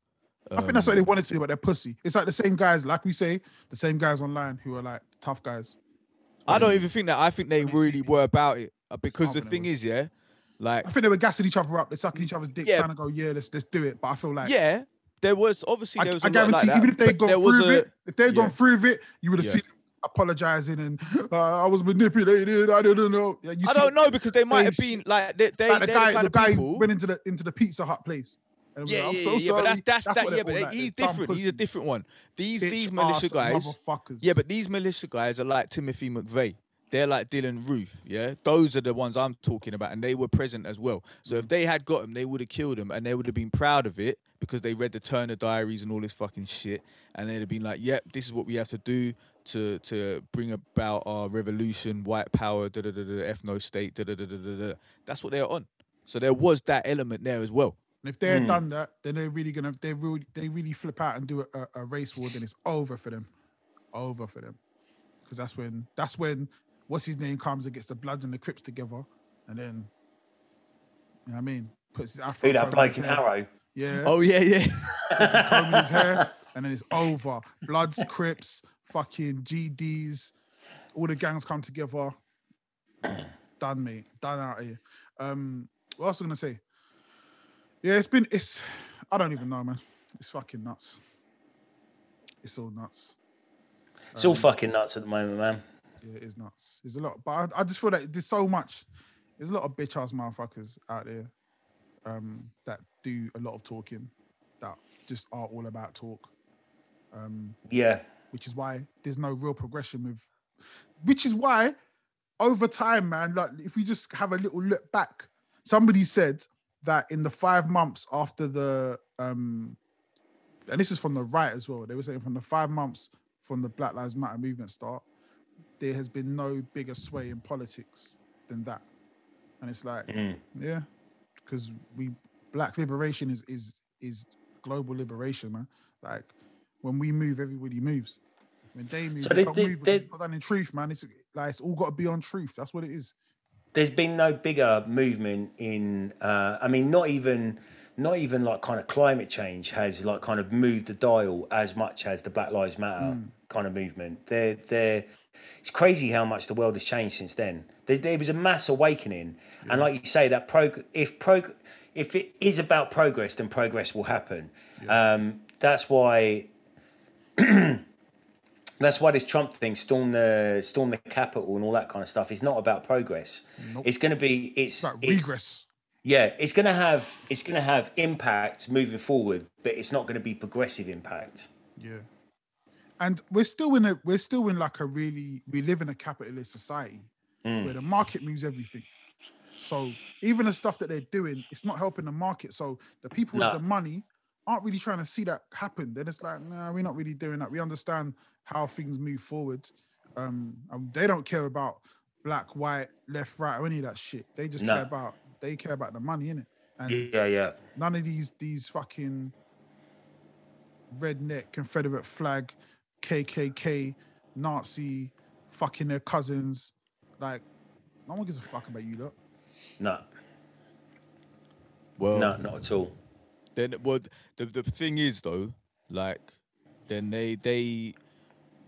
I think that's what um, they wanted to do, but they're pussy. It's like the same guys, like we say, the same guys online who are like tough guys. I don't even think that. I think they When you see really were about it Uh, because the thing is, yeah, like I think they were gassing each other up. They're sucking each other's dicks, Yeah. trying to go, yeah, let's let's do it. But I feel like yeah, there was obviously I, there was I a lot like guarantee, that, even if they'd but gone through a- it, if they'd yeah. gone through it, you would have Yeah. seen them apologizing and uh, I was manipulated. I don't know. Yeah, you I don't know because they might have been like they they Like the guy, the kind the of guy people. went into the into the Pizza Hut place. And Yeah, like, I'm yeah, so yeah, yeah, sorry. but that's that's, what that. Yeah, but like, he's different. He's a different one. These Bitch these militia guys. Yeah, but these militia guys are like Timothy McVeigh. they're like Dylann Roof, yeah. Those are the ones I'm talking about, and they were present as well. So if mm-hmm. they had got him, they would have killed him, and they would have been proud of it because they read the Turner Diaries and all this fucking shit, and they'd have been like, "Yep, this is what we have to do to to bring about our revolution, white power, da da da da, ethno state, da da da da da." da. That's what they're on. So there was that element there as well. And if they had done that, then they're really gonna they really they really flip out and do a, a, a race war, then it's over for them. Over for them. Because that's when that's when what's his name comes and gets the Bloods and the Crips together, and then you know what I mean? Puts his afro Who that bloke in hair. Arrow? Yeah. Oh yeah, yeah. comb in his hair, and then it's over. Bloods, Crips, fucking GDs, all the gangs come together. Done, mate. Done out here. Um, what else was I gonna say? Yeah, it's been it's I don't even know, man. It's fucking nuts. It's all nuts. It's all fucking nuts at the moment, man. Yeah, it is nuts. There's a lot, but I, I just feel that there's so much. There's a lot of bitch ass motherfuckers out there um, that do a lot of talking, that just are all about talk. Um, Yeah. which is why there's no real progression with which is why over time man like if we just have a little look back somebody said that in the five months after the um and this is from the right as well. They were saying from the five months from the black lives matter movement start there has been no bigger sway in politics than that. And it's like Mm. yeah because we black liberation is is is global liberation man. Like when we move everybody moves. When they move So they, they- don't they- they- it's not done in truth man it's like it's all got to be on truth. That's what it is There's been no bigger movement in. Uh, I mean, not even, not even like kind of climate change has like kind of moved the dial as much as the Black Lives Matter kind of movement. They're they're. It's crazy how much the world has changed since then. There, there was a mass awakening, and like you say, that prog if prog if it is about progress, then progress will happen. Um, that's why that's why this Trump thing, storm the storm the Capitol and all that kind of stuff, is not about progress. It's going to be it's, it's regress. Yeah, it's going to have it's going to have impact moving forward, but it's not going to be progressive impact. yeah. And we're still in a we're still in like a really we live in a capitalist society mm. where the market moves everything. So even the stuff that they're doing it's not helping the market. So the people No. with the money aren't really trying to see that happen. Then it's like nah we're not really doing that. We understand how things move forward um and they don't care about black white left right or any of that shit they just No. care about they care about the money in it and Yeah, yeah. none of these these fucking redneck Confederate flag, KKK, Nazi, fucking their cousins. Like, no one gives a fuck about you, look. No, Well, no, not at all. Then, well, the the thing is though, like, then they they,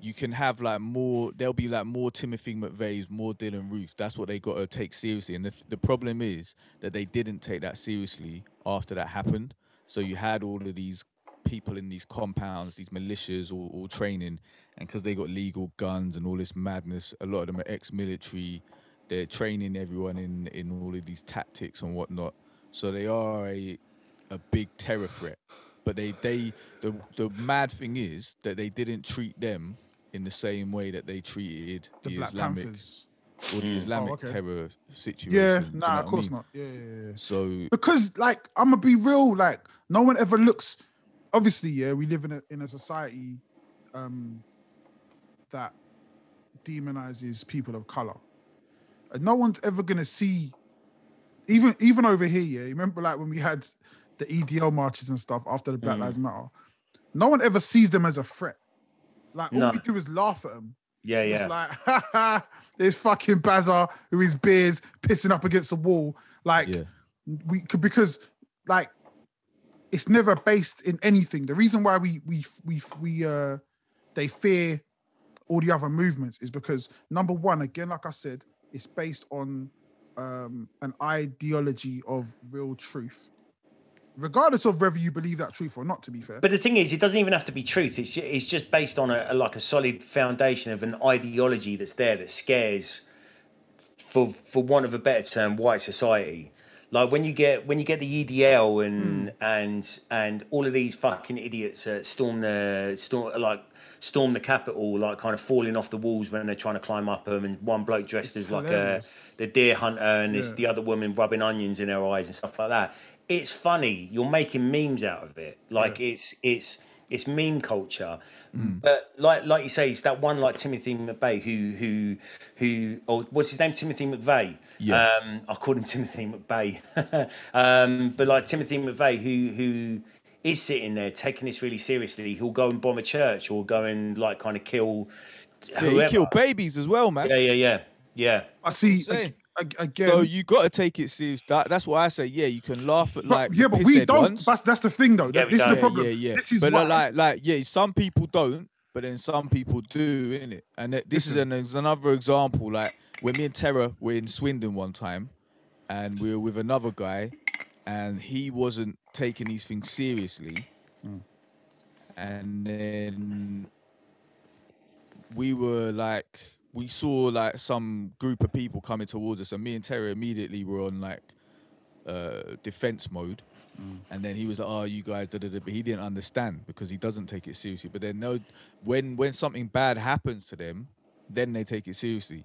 you can have like more. There'll be like more Timothy McVeigh's, more Dylann Roof. That's what they got to take seriously. And the the problem is that they didn't take that seriously after that happened. So you had all of these people in these compounds, these militias, all, all training, and because they got legal guns and all this madness, a lot of them are ex-military. They're training everyone in in all of these tactics and whatnot. So they are a a big terror threat. But they they the the mad thing is that they didn't treat them in the same way that they treated The the, Black Islamic Panthers. or the Islamic okay. terror situation. Yeah, Do you know nah, what of I course mean? not. Yeah, yeah, yeah. So Because, like, I'm gonna be real. Like, no one ever looks. Obviously, yeah, we live in a in a society um, that demonizes people of color. And no one's ever gonna see, even even over here. Yeah, you remember like when we had the EDL marches and stuff after the Black Mm. Lives Matter. No one ever sees them as a threat. Like all No. we do is laugh at them. Yeah, It's yeah. like, ha ha, there's fucking Bazar who is beers pissing up against the wall. Like yeah, we could because like it's never based in anything. The reason why we we we we uh they fear all the other movements is because number one, again, like I said, it's based on um an ideology of real truth. Regardless of whether you believe that truth or not, to be fair. But the thing is, it doesn't even have to be truth. It's it's just based on a, a like a solid foundation of an ideology that's there that scares, for for want of a better term, white society. Like when you get when you get the EDL and and and all of these fucking idiots uh, storm the storm like storm the Capitol, like kind of falling off the walls when they're trying to climb up them, and one bloke dressed It's as like a the deer hunter, and this the other woman rubbing onions in her eyes and stuff like that. It's funny. You're making memes out of it. Like it's it's it's meme culture. Mm. But like like you say, it's that one like Timothy McVeigh who who who or what's his name? Timothy McVeigh. Yeah. Um, I called him Timothy McVeigh. um, but like Timothy McVeigh who who is sitting there taking this really seriously. He'll go and bomb a church or go and like kind of kill. Yeah, he whoever. killed babies as well, man. Yeah, yeah, yeah, yeah. I see I'm saying. ag- ag- again. So you got to take it serious. That, that's why I say, yeah, you can laugh at but- like yeah, but we don't. ones. That's that's the thing, though. Yeah, this is the problem. yeah, yeah. This is but why. like, like, yeah, some people don't, but then some people do, innit? And that- this is an, is another example. Like when me and Terry were in Swindon one time, and we were with another guy, and he wasn't taking these things seriously, mm. and then we were like, we saw like some group of people coming towards us, and me and Terry immediately were on like uh, defense mode. And then he was like, "Oh, you guys," da, da, da, but he didn't understand because he doesn't take it seriously. But then, no, when when something bad happens to them, then they take it seriously.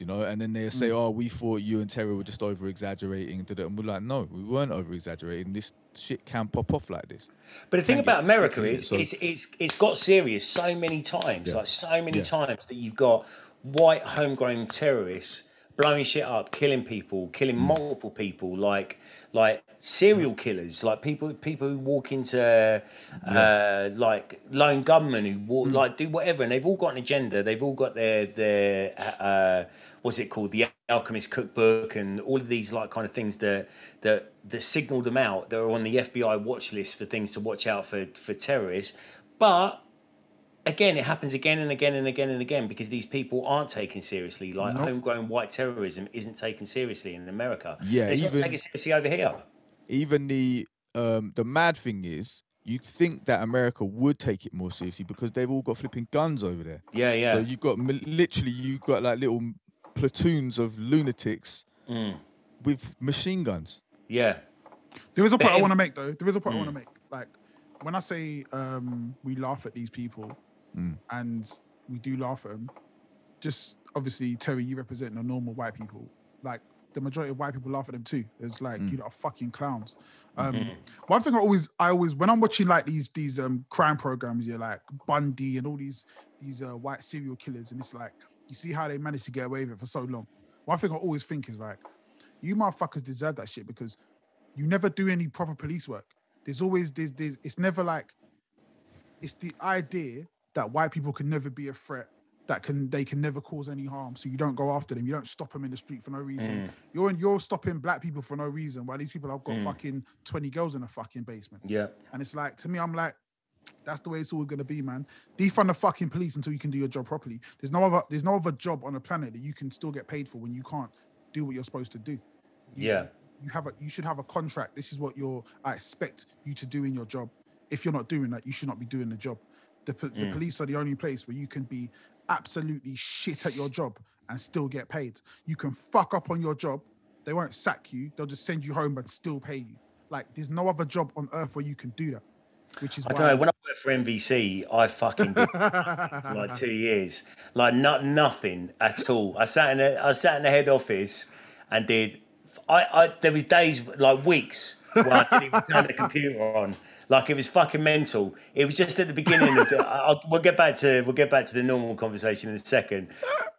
You know, and then they say, "Oh, we thought you and Terry were just over exaggerating," and we're like, "No, we weren't over exaggerating. This shit can pop off like this." But the thing about America is so- it's it's it's got serious so many times, Yeah. like so many Yeah. times that you've got white homegrown terrorists blowing shit up, killing people, killing Mm. multiple people, like like serial killers, like people people who walk into uh, like lone gunmen who walk, Mm. like do whatever, and they've all got an agenda. They've all got their their uh, what's it called, the Alchemist Cookbook, and all of these like kind of things that that that signal them out. That are on the FBI watch list for things to watch out for for terrorists, but again, it happens again and again and again and again because these people aren't taken seriously. Like homegrown white terrorism isn't taken seriously in America. Yeah, it's even- not taken seriously over here. Even the um, the mad thing is, you'd think that America would take it more seriously because they've all got flipping guns over there. Yeah, yeah. So you've got literally you've got like little platoons of lunatics Mm. with machine guns. yeah. There is a point I want to make though. There is a point I Mm. want to make. Like when I say um, we laugh at these people, Mm. and we do laugh at them. Just obviously, Terry, you represent the normal white people. Like the majority of white people laugh at them too. It's like Mm. you lot are fucking clowns. Um, Mm-hmm. One thing I always, I always, when I'm watching like these these um crime programs, you're like Bundy and all these these uh, white serial killers, and it's like you see how they managed to get away with it for so long. One thing I always think is like, you motherfuckers deserve that shit because you never do any proper police work. There's always there's there's it's never like it's the idea that white people can never be a threat that can they can never cause any harm so you don't go after them you don't stop them in the street for no reason mm. you're you're stopping black people for no reason while these people have got mm. fucking 20 girls in a fucking basement Yeah. and it's like to me i'm like that's the way it's always going to be man defund the fucking police until you can do your job properly there's no other there's no other job on the planet that you can still get paid for when you can't do what you're supposed to do You- Yeah. you have a you should have a contract. This is what you're I expect you to do in your job. If you're not doing that, you should not be doing the job. The, the mm. police are the only place where you can be absolutely shit at your job and still get paid. You can fuck up on your job, they won't sack you. They'll just send you home but still pay you. Like there's no other job on earth where you can do that. Which is I why don't know. When I for MVC, I fucking did like two years, like not nothing at all. I sat in the, I sat in the head office and did. I, I there was days like weeks where I didn't even turn the computer on. Like it was fucking mental. It was just at the beginning. Of the, I'll, we'll get back to we'll get back to the normal conversation in a second.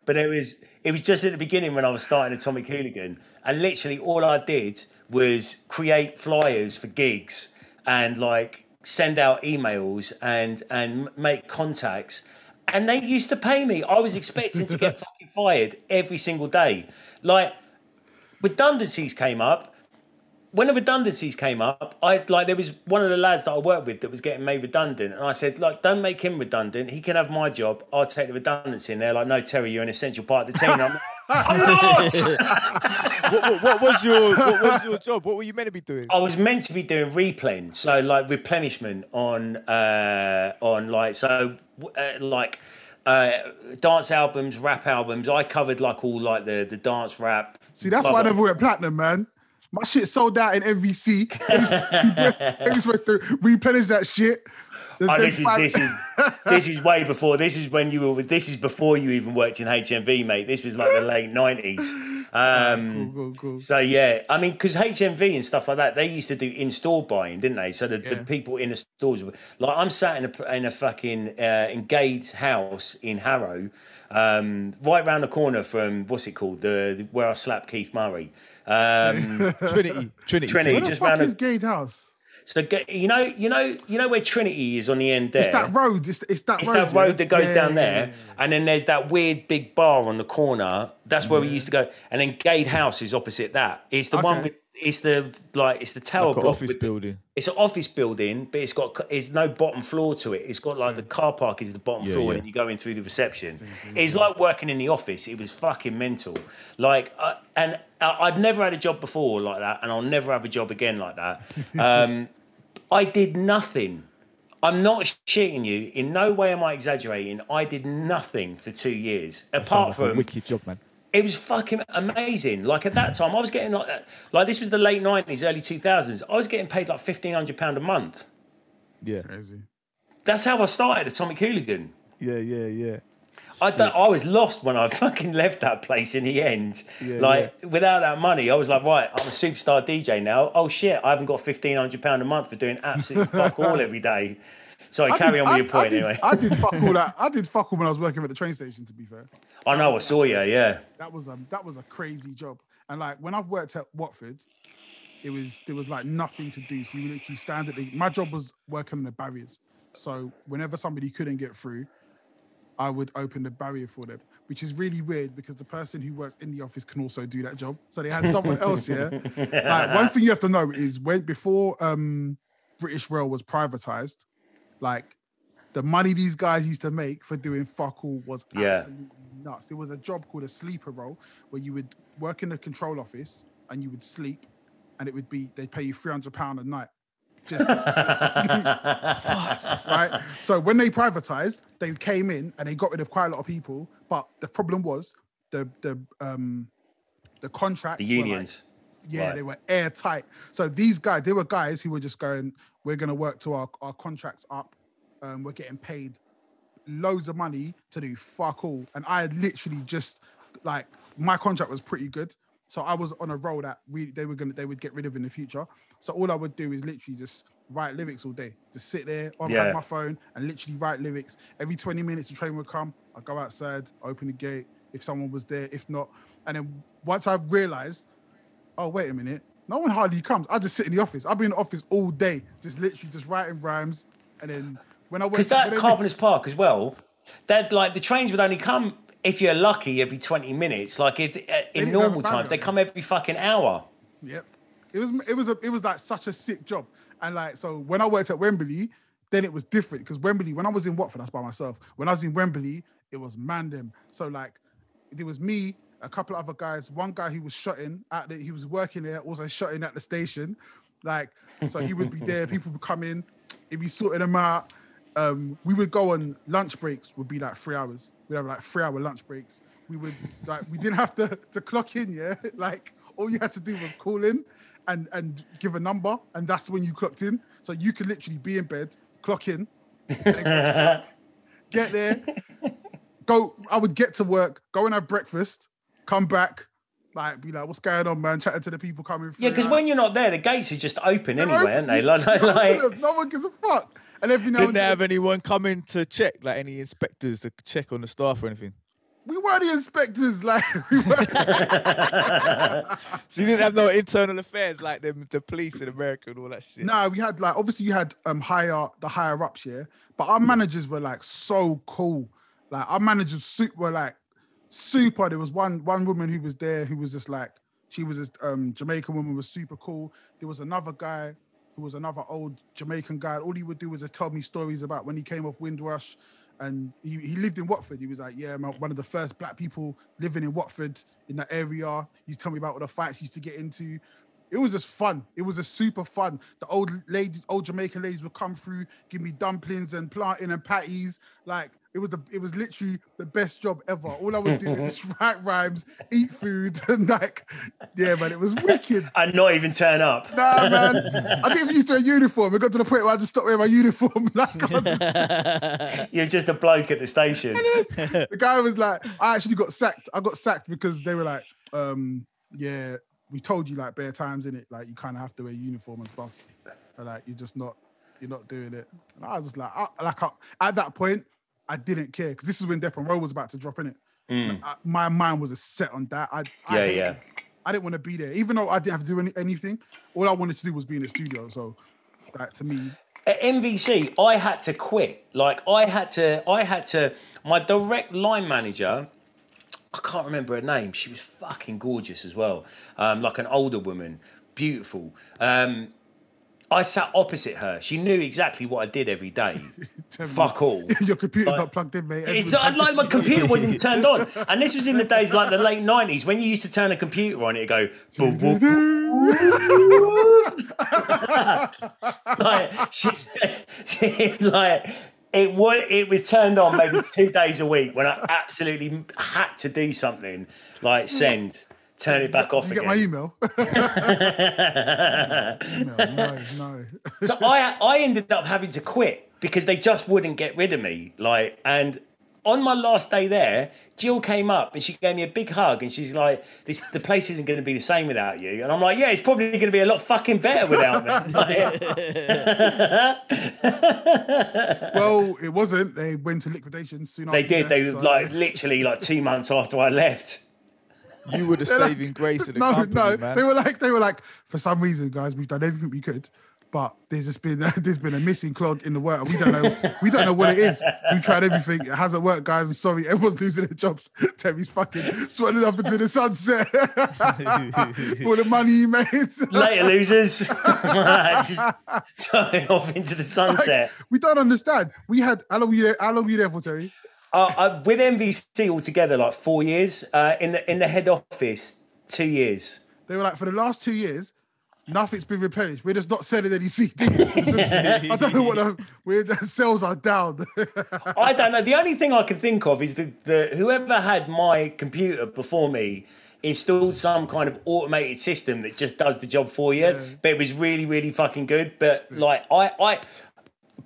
But it was it was just at the beginning when I was starting Atomic Hooligan, and literally all I did was create flyers for gigs and like send out emails and and make contacts. And they used to pay me. I was expecting to get fucking fired every single day. Like redundancies came up. When the redundancies came up, I like there was one of the lads that I worked with that was getting made redundant, and I said, "Like, don't make him redundant. He can have my job. I'll take the redundancy." And they're like, "No, Terry, you're an essential part of the team." And I'm not. what, what, what was your what was your job? What were you meant to be doing? I was meant to be doing replen, so like replenishment on uh on like so uh, like uh dance albums, rap albums. I covered like all like the the dance rap. See, that's blah, why I never went platinum, man. My shit sold out in MVC. They was supposed to replenish that shit. Oh, this is this is this is way before. This is when you were. This is before you even worked in HMV, mate. This was like the late nineties. Um, Cool, cool, cool. So yeah, I mean, because HMV and stuff like that, they used to do in-store buying, didn't they? So the, the people in the stores, were- like I'm sat in a in a fucking uh, engaged house in Harrow, um, right round the corner from what's it called, the, the- where I slapped Keith Murray. Um, Trinity, Trinity, Trinity. Where the just fuck round is Gate House? So you know, you know, you know where Trinity is on the end there. It's that road. It's, it's that road. It's road. that road yeah? that goes Yeah, down yeah, there, yeah, and then there's that weird big bar on the corner. That's where we used to go, and then Gade House is opposite that. It's the one with it's the like it's the tower like an block office with- building. It's an office building, but it's got it's no bottom floor to it. It's got like the car park is the bottom Yeah, floor, yeah. and you go in through the reception. It's like working in the office. It was fucking mental. Like, uh, and I- I'd never had a job before like that, and I'll never have a job again like that. Um, I did nothing. I'm not shitting you. In no way am I exaggerating. I did nothing for two years, apart Sounds like a from wicked job, man. it was fucking amazing. Like at that time, I was getting like like this was the late nineties, early two thousands. I was getting paid like fifteen hundred pound a month. Yeah, Crazy. That's how I started Atomic Hooligan. yeah, yeah, yeah. I, don't, I was lost when I fucking left that place in the end. Yeah, like without that money, I was like, right, I'm a superstar DJ now. Oh shit, I haven't got fifteen hundred pound a month for doing absolutely fuck all every day. Sorry, I carry did- on with I- your point I did, anyway. I did fuck all that. I did fuck all when I was working at the train station. To be fair, I know, I saw you. Yeah, that was a that was a crazy job. And like when I've worked at Watford, it was there was like nothing to do. So you literally stand at the. My job was working on the barriers. So whenever somebody couldn't get through, I would open the barrier for them, which is really weird because the person who works in the office can also do that job. So they had someone else here. Like one thing you have to know is when before um, British Rail was privatized, like the money these guys used to make for doing fuck all was Yeah. absolutely nuts. There was a job called a sleeper role where you would work in the control office and you would sleep, and it would be they'd pay you three hundred pound a night. Just right. So when they privatized, they came in and they got rid of quite a lot of people. But the problem was the the um the contracts. the were like- unions. yeah, Right. they were airtight. So these guys, they were guys who were just going, we're going to work to our, our contracts up. Um, we're getting paid loads of money to do fuck all. And I had literally just, like, my contract was pretty good. So I was on a roll that we, they were to, they would get rid of in the future. So all I would do is literally just write lyrics all day. Just sit there, I'd Yeah. my phone and literally write lyrics. Every 20 minutes, the train would come. I'd go outside, open the gate if someone was there, if not. And then once I realized oh wait a minute, no one hardly comes. I just sit in the office. I'll be in the office all day, just literally just writing rhymes. And then when I went Because to that when they- Carpenders Park as well, that like the trains would only come if you're lucky every 20 minutes. Like if uh, in normal times they come every fucking hour. Yep. It was it was a it was like such a sick job. And like so when I worked at Wembley, then it was different because Wembley, when I was in Watford, that's by myself. When I was in Wembley, it was mandem. So like it was me, a couple of other guys, one guy who was shotting at the he was working there, also shotting at the station. Like, so he would be there, people would come in, he'd be sorting them out. Um, we would go on lunch breaks, would be like three hours. We'd have like three hour lunch breaks. We would like we didn't have to to clock in, yeah. Like all you had to do was call in and and give a number, and that's when you clocked in. So you could literally be in bed, clock in, and then go to work, get there, go. I would get to work, go and have breakfast, come back, like be like, "What's going on, man?" Chatting to the people coming through. Yeah, because when you're not there, the gates are just open they're anyway, open, aren't they? you- Like, like, like- no one gives a fuck. And every now Didn't and they then, have anyone coming to check, like any inspectors to check on the staff or anything? We were the inspectors. Like, we So you didn't have no internal affairs like them, the police in America and all that shit. No, we had like obviously you had um higher the higher ups, yeah. But our managers were like so cool. Like our managers su- were like super. There was one one woman who was there who was just like she was this um Jamaican woman was super cool. There was another guy who was another old Jamaican guy. All he would do was just tell me stories about when he came off Windrush. And he, he lived in Watford. He was like, yeah, man, one of the first black people living in Watford in that area. He's telling me about all the fights he used to get into it was just fun. It was just super fun. The old ladies, old Jamaican ladies would come through, give me dumplings and plantain and patties. Like It was the it was literally the best job ever. All I would do is write rhymes, eat food, and like, yeah, man, it was wicked. And not even turn up. Nah, man, I didn't even used to wear a uniform. It got to the point where I just stopped wearing my uniform. Like, was- You're just a bloke at the station. the guy was like, I actually got sacked. I got sacked because they were like, um, yeah, we told you like bare times in it, like you kind of have to wear uniform and stuff. But like you're just not, you're not doing it. And I was just like, I, like I, at that point, I didn't care because this is when Depp and Row was about to drop in it. I, my mind was set on that. I, I Mm. Yeah, yeah. I didn't want to be there, even though I didn't have to do any, anything. All I wanted to do was be in the studio. So, like to me, At MVC, I had to quit. Like I had to, I had to. My direct line manager, I can't remember her name. She was fucking gorgeous as well, um, like an older woman, beautiful. Um, I sat opposite her. She knew exactly what I did every day. Fuck all. your computer's Like- not plugged in, mate. It's not, like my computer wasn't turned on, and this was in the days like the late nineties when you used to turn a computer on, it go boom, boom, like she, she- like it was it was turned on maybe two days a week when I absolutely had to do something like send, turn it back off you again. get my email? no, no, no. so I I ended up having to quit because they just wouldn't get rid of me. Like, and on my last day there, Jill came up and she gave me a big hug and she's like, "This the place isn't going to be the same without you." And I'm like, "Yeah, it's probably going to be a lot fucking better without me." Well, it wasn't. They went to liquidation soon after. they did. that, They were so- like literally like two months after I left. You were the saving grace of the no, company, no. man. They were like, they were like, for some reason, guys, we've done everything we could, but there's just been there's been a missing clog in the work. We don't know. we don't know what it is. We've tried everything. It hasn't worked, guys. I'm sorry. Everyone's losing their jobs. Terry's fucking sweating up into the sunset. All the money he made. Later, losers. Just going off into the sunset. we don't understand. We had how long were you there? How long were you there for, Terry? Uh, uh, with MVC altogether, like four years. Uh, in the in the head office, two years. They were like, for the last two years, nothing's been replenished. We're just not selling any CDs. I don't know what the, we're, the sales are down. I don't know. The only thing I can think of is that the whoever had my computer before me installed some kind of automated system that just does the job for you. But it was really, really fucking good. But like I, I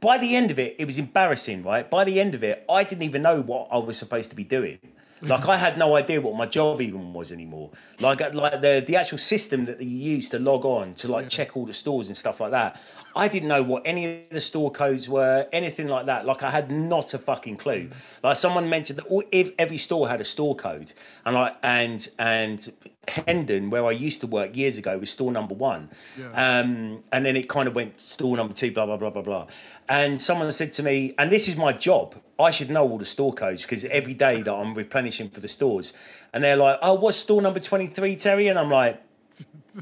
by the end of it, it was embarrassing, right? By the end of it, I didn't even know what I was supposed to be doing. Like I had no idea what my job even was anymore. Like uh, like the the actual system that you use to log on to like check all the stores and stuff like that. I didn't know what any of the store codes were, anything like that. Like I had not a fucking clue. Like someone mentioned that all, if every store had a store code, and like and and Hendon, where I used to work years ago, was store number one, um, and then it kind of went store number two, blah blah blah blah blah. And someone said to me, and this is my job. I should know all the store codes because every day that I'm replenishing for the stores, and they're like, "Oh, what's store number twenty three, Terry?" And I'm like,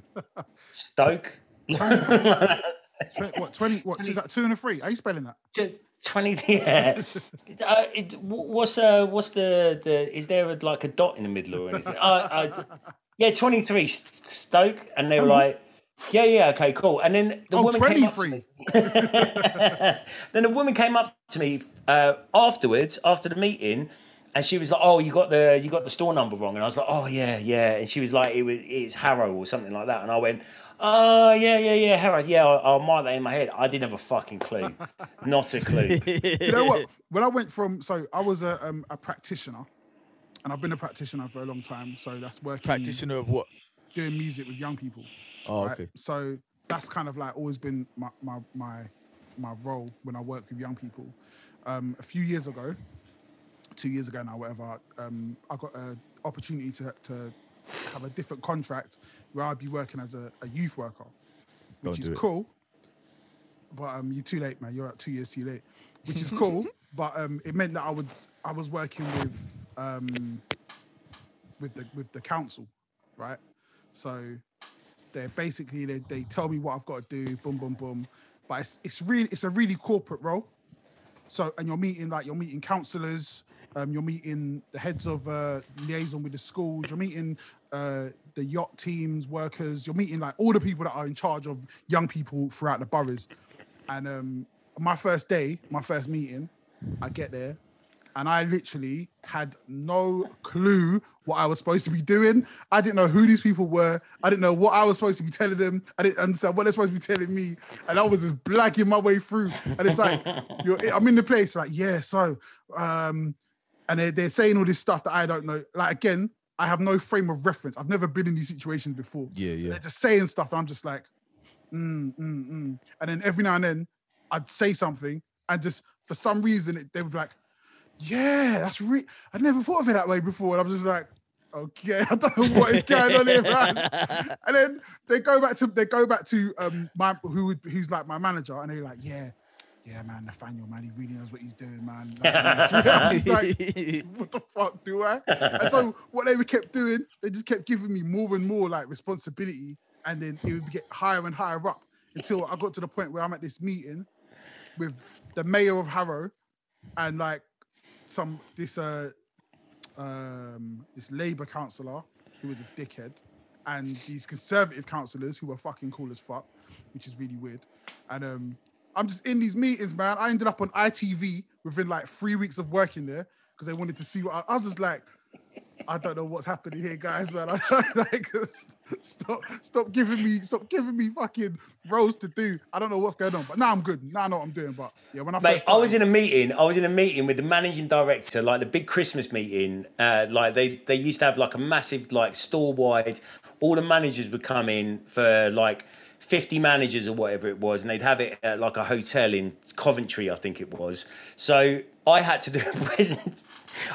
"Stoke." What twenty? What is that? Two and a three? Are you spelling that? 20 yeah uh, it, what's uh what's the the is there a, like a dot in the middle or anything uh, yeah 23 stoke and they were like yeah yeah okay cool and then the Oh, woman came up to me then the woman came up to me uh, afterwards after the meeting and she was like oh you got the you got the store number wrong and i was like oh yeah yeah and she was like it was it's harrow or something like that and i went Oh yeah, yeah, yeah, Harrow. Yeah, I'll, I'll mark that in my head. I didn't have a fucking clue, not a clue. you know what? When I went from so I was a um, a practitioner, and I've been a practitioner for a long time. So that's working Practitioner of what? doing music with young people. Oh, right? okay. So that's kind of like always been my my my my role when I work with young people. Um, a few years ago, two years ago now, whatever, um, I got an opportunity to to have a different contract where I'd be working as a, a youth worker, which Don't is cool. But um, you're too late, man. You're at two years too late, which is cool. but um, it meant that I would I was working with um, with the with the council, right? So they basically they, they tell me what I've got to do, boom, boom, boom. But it's it's really it's a really corporate role. So and you're meeting like you're meeting councillors, um, you're meeting the heads of uh, liaison with the schools, you're meeting uh, the YOT teams, workers, you're meeting like all the people that are in charge of young people throughout the boroughs. And um, my first day, my first meeting, I get there, and I literally had no clue what I was supposed to be doing. I didn't know who these people were. I didn't know what I was supposed to be telling them. I didn't understand what they're supposed to be telling me. And I was just blacking my way through. And it's like, you're, I'm in the place, like, yeah, so, um, and they're, they're saying all this stuff that I don't know. Like, again, I have no frame of reference. I've never been in these situations before. Yeah, So yeah. they're just saying stuff, and I'm just like, mm, mm, mm. And then every now and then, I'd say something, and just for some reason, it, they would be like, "Yeah, that's re I never thought of it that way before." And I'm just like, "Okay, I don't know what is going on here, man." And then they go back to they go back to um my who would who's like my manager, and they're like, "Yeah." Yeah, man, Nathaniel, man, he really knows what he's doing, man. Like, like, what the fuck do I? And so what they kept doing, they just kept giving me more and more like responsibility, and then it would get higher and higher up until I got to the point where I'm at this meeting with the mayor of Harrow and like some this uh um this Labour councillor who was a dickhead, and these conservative councillors who were fucking cool as fuck, which is really weird. And um I'm just in these meetings, man. I ended up on ITV within like three weeks of working there because they wanted to see what I, I was just like, I don't know what's happening here, guys, man. I like stop, stop giving me, stop giving me fucking roles to do. I don't know what's going on, but now I'm good. Now I know what I'm doing. But yeah, when I Mate, first I was in a meeting. I was in a meeting with the managing director, like the big Christmas meeting. Uh, like they they used to have like a massive like store wide. All the managers would come in for like fifty managers or whatever it was, and they'd have it at like a hotel in Coventry, I think it was. So I had to do a present.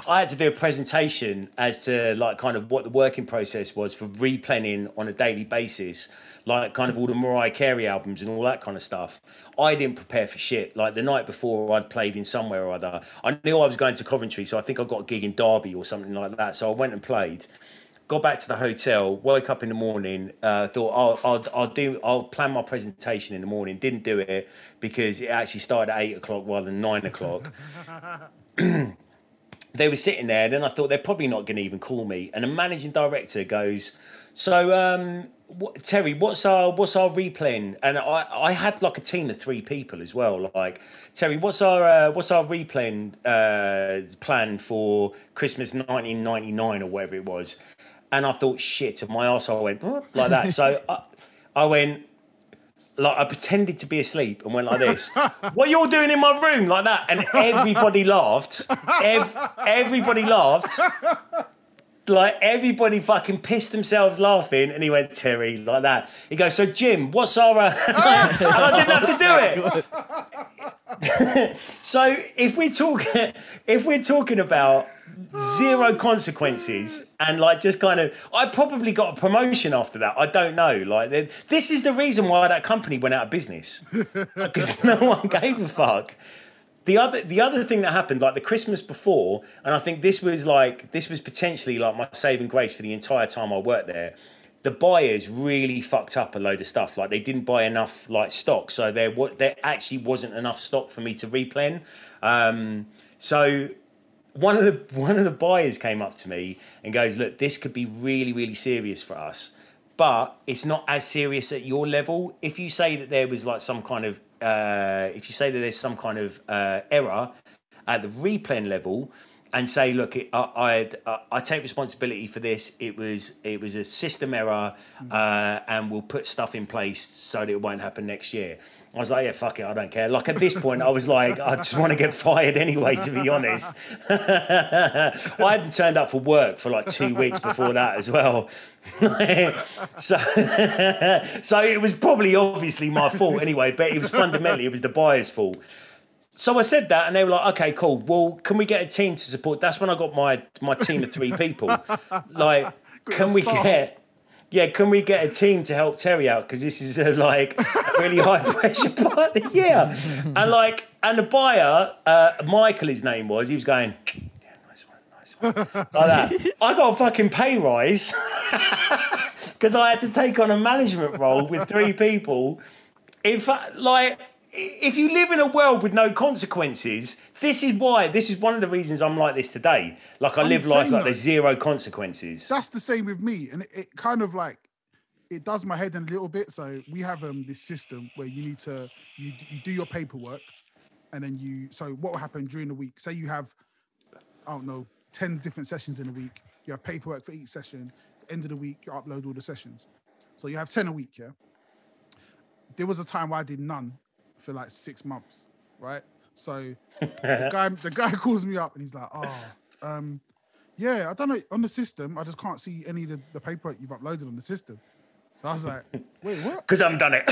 I had to do a presentation as to like kind of what the working process was for replanning on a daily basis, like kind of all the Mariah Carey albums and all that kind of stuff. I didn't prepare for shit. Like the night before, I'd played in somewhere or other. I knew I was going to Coventry, so I think I got a gig in Derby or something like that. So I went and played. Got back to the hotel, woke up in the morning, uh, thought I'll, I'll, I'll do, I'll plan my presentation in the morning. Didn't do it because it actually started at eight o'clock rather than nine o'clock they were sitting there, and then I thought they're probably not going to even call me. And the managing director goes, "So, um, what, Terry, what's our what's our replaying?" And I, I had like a team of three people as well. Like Terry, what's our uh, what's our replaying uh, plan for Christmas nineteen ninety nine or whatever it was? And I thought, shit, and my arsehole went like that. So I, I went like I pretended to be asleep and went like this. what are you all doing in my room like that? And everybody laughed. Ev- everybody laughed. Like everybody fucking pissed themselves laughing, and he went Terry like that. He goes, "So Jim, what's our?" Uh... and I didn't have to do it. so if we're talking, if we're talking about zero consequences and like just kind of i probably got a promotion after that. I don't know. Like th- this is the reason why that company went out of business. Because no one gave a fuck. The other the other thing that happened like the christmas before and i think this was like this was potentially like my saving grace for the entire time i worked there the buyers really fucked up a load of stuff. Like they didn't buy enough like stock. So there what there actually wasn't enough stock for me to replen. Um so one of the one of the buyers came up to me and goes, "Look, this could be really really serious for us, but it's not as serious at your level. If you say that there was like some kind of uh, if you say that there's some kind of uh, error at the replen level." And say, look, it, I, I I take responsibility for this. It was it was a system error, uh, and we'll put stuff in place so that it won't happen next year. I was like, yeah, fuck it, I don't care. Like at this point, I was like, I just want to get fired anyway, to be honest. I hadn't turned up for work for like two weeks before that as well. so, so it was probably obviously my fault anyway, but it was fundamentally, it was the buyer's fault. So I said that, and they were like, "Okay, cool. Well, can we get a team to support?" That's when I got my my team of three people. Like, can we get? Yeah, can we get a team to help Terry out? Because this is a like really high pressure part of the year. And like, and the buyer, uh, Michael, his name was, he was going, nice one, nice one. Like that. I got a fucking pay rise because I had to take on a management role with three people. In fact, like, if you live in a world with no consequences, this is why, this is one of the reasons I'm like this today. Like, I I'm live life like though. there's zero consequences. that's the same with me, and it, it kind of like it does my head in a little bit. So we have um this system where you need to you you do your paperwork, and then you. So what will happen during the week? Say you have I don't know, 10 different sessions in a week. You have paperwork for each session. End of the week, you upload all the sessions. So you have 10 a week, yeah? There was a time where I did none for like six months, right? So the guy, the guy calls me up and he's like, oh, um, yeah, I don't know. On the system, I just can't see any of the, the paperwork you've uploaded on the system. So I was like, wait, what? Because I haven't done it.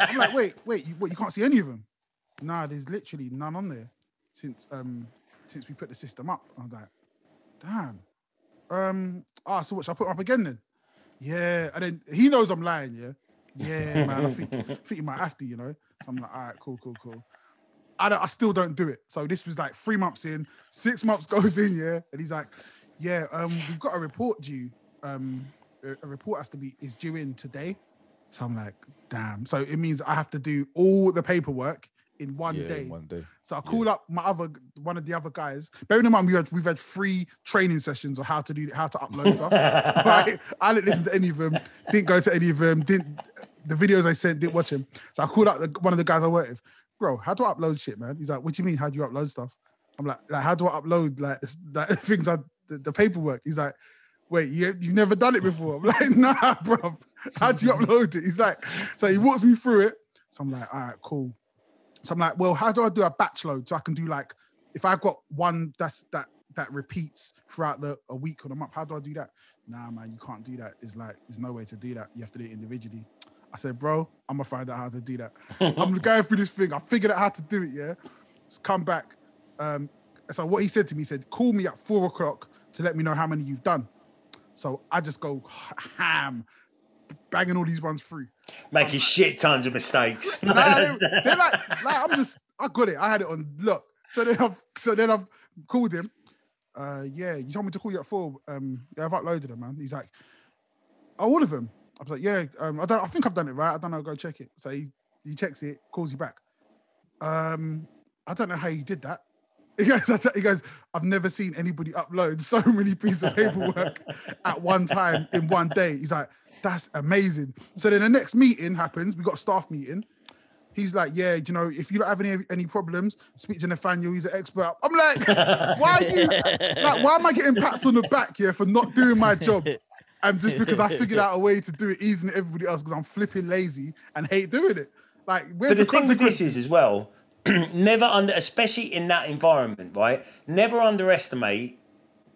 I'm like, wait, wait, you, what, you can't see any of them? Nah, there's literally none on there since um since we put the system up. I was like, damn. Um, ah, so what should I put up again then? Yeah, and then he knows I'm lying, yeah. Yeah, man. I think, I think you might have to, you know. So I'm like, all right, cool, cool, cool. I, don't, I still don't do it. So this was like three months in, six months goes in, yeah. And he's like, yeah, um, we've got a report due. Um, a, a report has to be is due in today. So I'm like, damn. So it means I have to do all the paperwork in one yeah, day. in one day. So I called up my other one of the other guys. Bearing in mind we had we've had three training sessions on how to do how to upload stuff. right? I didn't listen to any of them, didn't go to any of them, didn't the videos I sent, didn't watch them. So I called up the, one of the guys I work with. Bro, how do I upload shit, man? He's like, what do you mean? How do you upload stuff? I'm like, like how do I upload like, this, like things I the, the paperwork? He's like, wait, you, you've never done it before? I'm like, nah, bro. How do you upload it? He's like, so he walks me through it. So I'm like, all right, cool. So I'm like, well, how do I do a batch load? So I can do like, if I got one that's that that repeats throughout the a week or a month, how do I do that? Nah, man, you can't do that. It's like there's no way to do that. You have to do it individually. I said, bro, I'm gonna find out how to do that. I'm going through this thing. I figured out how to do it. Yeah, just come back. Um, so what he said to me he said, call me at four o'clock to let me know how many you've done. So I just go ham, banging all these ones through. Making shit tons of mistakes. Nah, they, they're like, like, I'm just, I got it. I had it on look. So then I've, so then I've called him. Uh, yeah, you told me to call you at four. Um, yeah, I've uploaded them, man. He's like, oh, all of them. I was like, yeah, um, I don't, I think I've done it right. I don't know. Go check it. So he, he checks it, calls you back. Um, I don't know how you did that. He goes, he goes, I've never seen anybody upload so many pieces of paperwork at one time in one day. He's like, that's amazing. So then the next meeting happens. We got a staff meeting. He's like, yeah, you know, if you don't have any any problems, speak to Nathaniel. He's an expert. I'm like, why are you like, why am I getting pats on the back here for not doing my job? And just because I figured out a way to do it easier than everybody else because I'm flipping lazy and hate doing it. Like, where's But the the, thing with this is as well, never under, especially in that environment, right? Never underestimate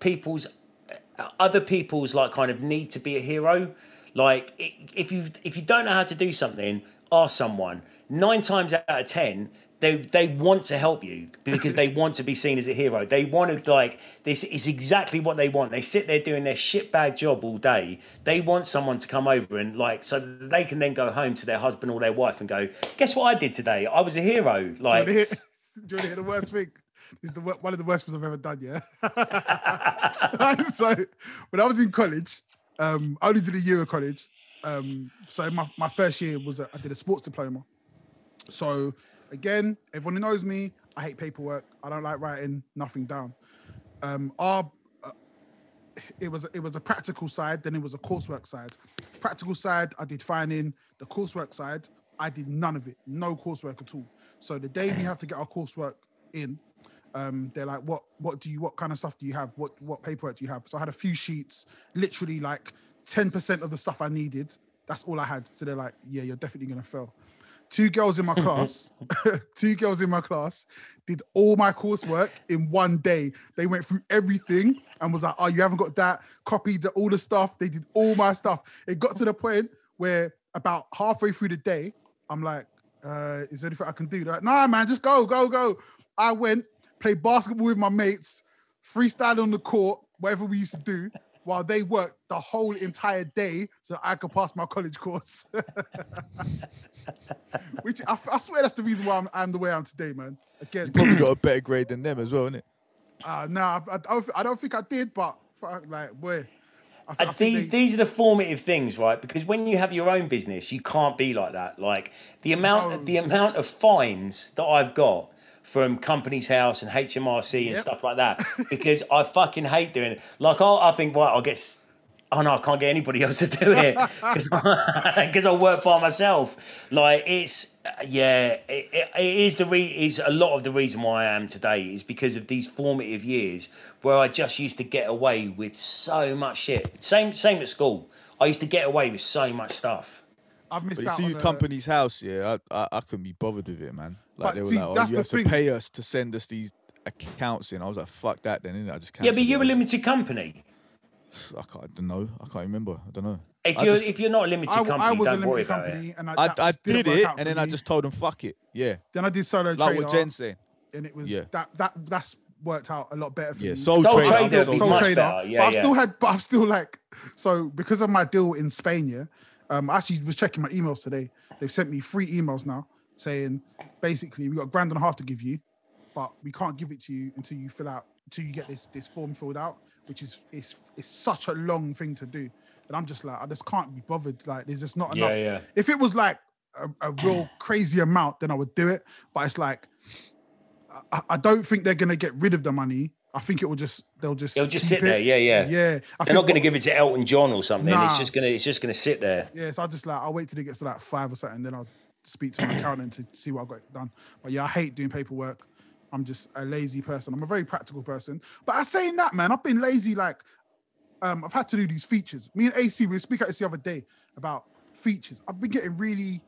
people's other people's like kind of need to be a hero. Like if you if you don't know how to do something, ask someone. Nine times out of ten, they they want to help you because they want to be seen as a hero. They want to like this is exactly what they want. They sit there doing their shitbag job all day. They want someone to come over and like so that they can then go home to their husband or their wife and go, guess what I did today? I was a hero. Do you Like wanna hear, wanna hear the worst thing? This is the one of the worst things I've ever done, yeah. so when I was in college, um, I only did a year of college. Um, so my, my first year was a, I did a sports diploma. So again, everyone who knows me, I hate paperwork. I don't like writing nothing down. Um, our uh, it was it was a practical side, then it was a coursework side. Practical side, I did fine in. The coursework side, I did none of it, no coursework at all. So the day we have to get our coursework in, um, they're like, "What what do you what kind of stuff do you have? What what paperwork do you have?" So I had a few sheets, literally like ten percent of the stuff I needed. That's all I had. So they're like, "Yeah, you're definitely gonna fail." Two girls in my class, two girls in my class did all my coursework in one day. They went through everything and was like, "Oh, you haven't got that." Copied the, all the stuff. They did all my stuff. It got to the point where about halfway through the day, I'm like, uh, "Is there anything I can do?" They're like, "Nah, man, just go, go, go." I went, played basketball with my mates, freestyle on the court, whatever we used to do, while they worked the whole entire day so I could pass my college course. Which I, I swear that's the reason why I'm, I'm the way I'm today, man. Again, you Probably got a better grade than them as well, innit? uh, no, I, I, don't, I don't think I did, but fuck, like, boy. I, I And these they- these are the formative things, right? Because when you have your own business, you can't be like that. Like the amount No. the amount of fines that I've got from Companies House and HMRC and Yep. stuff like that, because I fucking hate doing it. Like I, I think, right, I'll get oh no, I can't get anybody else to do it because I work by myself. Like it's yeah, it, it, it is the re- is a lot of the reason why I am today is because of these formative years where I just used to get away with so much shit. Same same at school. I used to get away with so much stuff. I've missed But you out see on your the- company's house, yeah, I, I I couldn't be bothered with it, man. Like But they were see, like, oh, you the have to pay us to send us these accounts in. I was like, fuck that, then innit? I just can't. Yeah, but you're a limited company. I can't, I don't know. I can't remember. I don't know. If you're just- if you're not a limited I, company, I was a don't worry limited about company, it. and I, I, I didn't did work it, and for then I just told them, fuck it. Yeah. then I did solo Like trader, what Jen's saying. and it was Yeah. that that that's worked out a lot better for Yeah, me. Soul Sole Trader. Trader would be Soul Trader. better. Yeah, but I've yeah. still had, but I've still like, so because of my deal in Spain, yeah. Um, I actually was checking my emails today. They've sent me three emails now saying basically we got a grand and a half to give you, but we can't give it to you until you fill out until you get this this form filled out, which is it's it's such a long thing to do. And I'm just like, I just can't be bothered. Like, there's just not enough. yeah. If it was like a, a real crazy amount, then I would do it. But it's like, I, I don't think they're gonna get rid of the money. I think it will just they'll just they'll just sit there. Yeah, yeah. Yeah, I They're think not going to what- give it to Elton John or something. It's just gonna it's just gonna sit there. Yeah, so I just like I'll wait till it gets to like five or something, then I'll speak to my accountant to see what I got done. But yeah, I hate doing paperwork. I'm just a lazy person. I'm a very practical person. But I saying that, man, I've been lazy. Like, um, I've had to do these features. Me and AC, we speak at this the other day about features. I've been getting really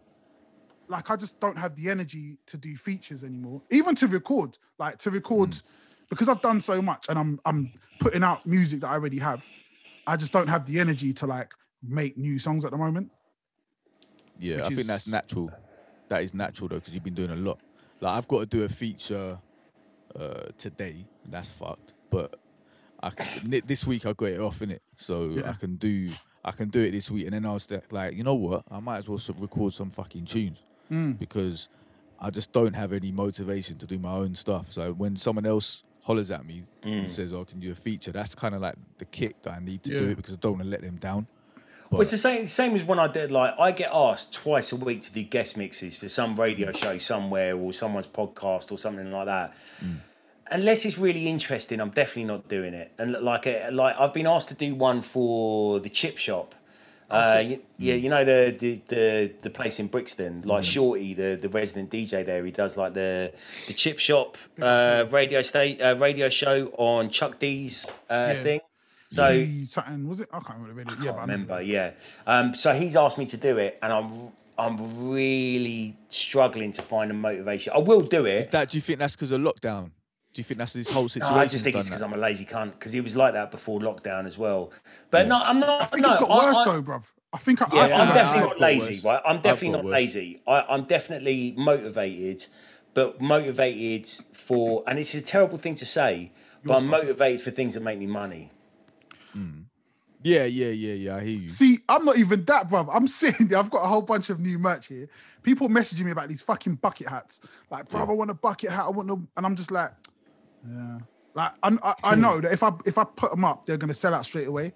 like I just don't have the energy to do features anymore. Even to record, like to record, because I've done so much and I'm I'm putting out music that I already have. I just don't have the energy to like make new songs at the moment. Yeah, I think that's natural. That is natural though, because you've been doing a lot. Like I've got to do a feature uh, today, and that's fucked. But I can, this week I got it off in it, so Yeah. I can do I can do it this week. And then I was th- like, you know what? I might as well record some fucking tunes Mm. because I just don't have any motivation to do my own stuff. So when someone else hollers at me and says, "Oh, can you do a feature?" That's kind of like the kick that I need to do it because I don't want to let them down. Well, it's the same same as when I did like I get asked twice a week to do guest mixes for some radio show somewhere or someone's podcast or something like that. Unless it's really interesting, I'm definitely not doing it. And like uh, like I've been asked to do one for the chip shop. Uh, y- yeah, you know the, the the the place in Brixton, like Shorty, the, the resident DJ there. He does like the the chip shop uh, radio state uh, radio show on Chuck D's uh, Yeah. thing. So He- something was it? I can't remember. Really. Yeah, can't but I remember. Yeah. Um, so he's asked me to do it, and I'm I'm really struggling to find a motivation. I will do Is it. that? Do you think that's because of lockdown? Do you think that's this whole No, situation? I just think it's because? I'm a lazy cunt. Because he was like that before lockdown as well. But no, I'm not. I think no, it's got I- worse I- though, bruv. I think I, Yeah, I feel I'm definitely not lazy, worse. right? I'm definitely not worse. lazy. I, I'm definitely motivated, but motivated for, and it's a terrible thing to say, but Your I'm stuff. motivated for things that make me money. Mm. Yeah, yeah, yeah, yeah. I hear you. See, I'm not even that, bruv. I'm sitting there. I've got a whole bunch of new merch here. People messaging me about these fucking bucket hats. Like, bruv, I want a bucket hat. I want them, and I'm just like, yeah. Like, I, I, I know that if I if I put them up, they're gonna sell out straight away,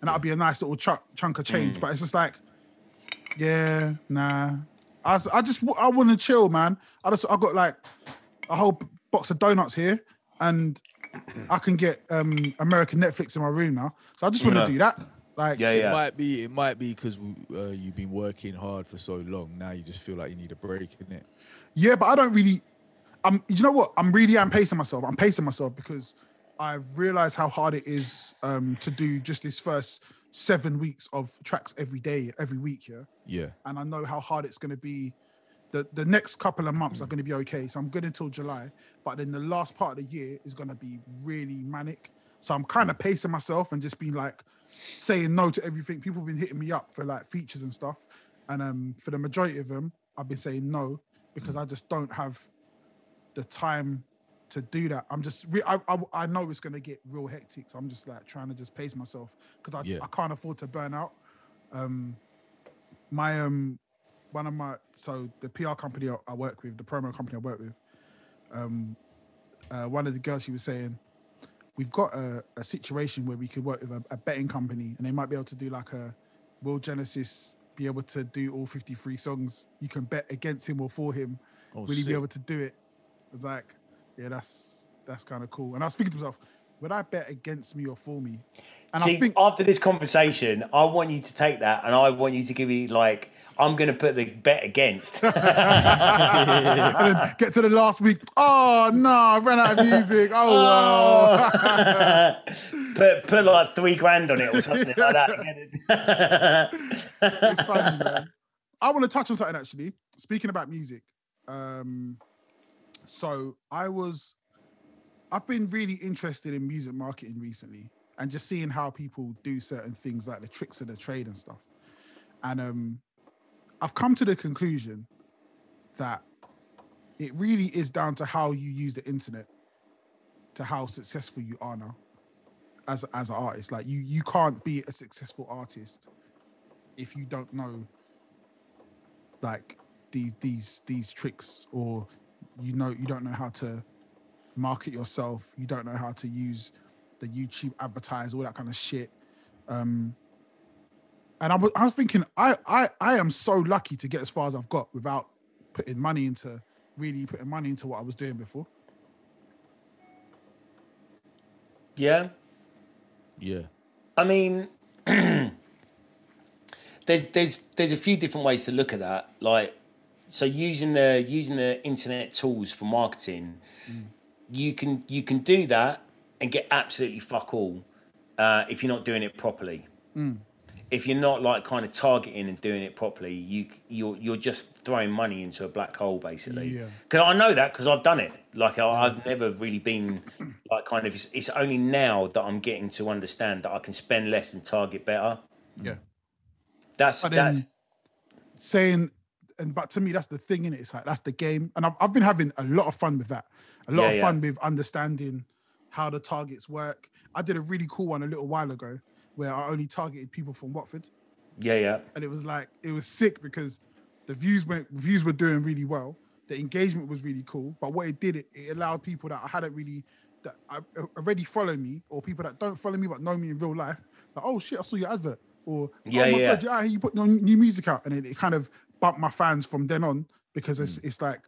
and that'll be a nice little chunk chunk of change. Mm. But it's just like, yeah, nah. I, I just I want to chill, man. I just I got like a whole box of donuts here, and I can get um American Netflix in my room now. So I just want to Yeah. do that. Like, Yeah, yeah. It might be. It might be because uh, you've been working hard for so long. Now you just feel like you need a break, isn't it? Yeah, but I don't really. I'm. You know what? I'm really. I'm pacing myself. I'm pacing myself because I've realized how hard it is um, to do just this first seven weeks of tracks every day, every week. Yeah, Yeah. and I know how hard it's going to be. The the next couple of months are going to be okay, so I'm good until July. But then the last part of the year is going to be really manic. So I'm kind of pacing myself and just being like saying no to everything. People have been hitting me up for like features and stuff, and um, for the majority of them, I've been saying no because I just don't have the time to do that. I'm just, re- I, I, I know it's gonna get real hectic, so I'm just like trying to just pace myself because I, Yeah. I can't afford to burn out. Um, my um, one of my so the PR company I, work with, the promo company I work with, um, uh, one of the girls she was saying, we've got a, a situation where we could work with a, a betting company and they might be able to do like a will Genesis be able to do all 53 songs? You can bet against him or for him. Oh, Will he be able to do it? I was like, yeah, that's that's kind of cool. And I was thinking to myself, would I bet against me or for me? And See, I think after this conversation, I want you to take that and I want you to give me like I'm going to put the bet against. get to the last week. Oh no, I ran out of music. Oh well. put put like three grand on it or something like that. it's funny, man. I want to touch on something actually. Speaking about music, um, so I was, I've been really interested in music marketing recently, and just seeing how people do certain things, like the tricks of the trade and stuff. And um, I've come to the conclusion that it really is down to how you use the internet, to how successful you are now as as an artist. Like you you can't be a successful artist if you don't know like these these these tricks or you know you don't know how to market yourself you don't know how to use the youtube advertise all that kind of shit um and I was, I was thinking I, I i am so lucky to get as far as i've got without putting money into really putting money into what i was doing before yeah. Yeah. I mean, there's there's there's a few different ways to look at that. Like, so using the using the internet tools for marketing, you can you can do that and get absolutely fuck all uh, if you're not doing it properly. If you're not like kind of targeting and doing it properly, you you're you're just throwing money into a black hole basically. Yeah. Because I know that because I've done it. Like I, I've never really been like kind of. It's, it's only now that I'm getting to understand that I can spend less and target better. yeah That's But that's saying and but to me that's the thing in it it's like that's the game and I've, I've been having a lot of fun with that a lot Yeah, of yeah. fun with understanding how the targets work. I did a really cool one a little while ago where i only targeted people from watford. Yeah yeah. And it was like it was sick because the views went views were doing really well. The engagement was really cool. But what it did it, it allowed people that i hadn't really that I, uh, already follow me or people that don't follow me but know me in real life like oh shit i saw your advert. Or oh Yeah, oh my yeah. god yeah you put new music out. And it, it kind of bumped my fans from then on because it's mm. it's like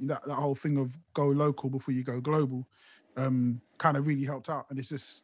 that, that whole thing of go local before you go global um kind of really helped out and it's just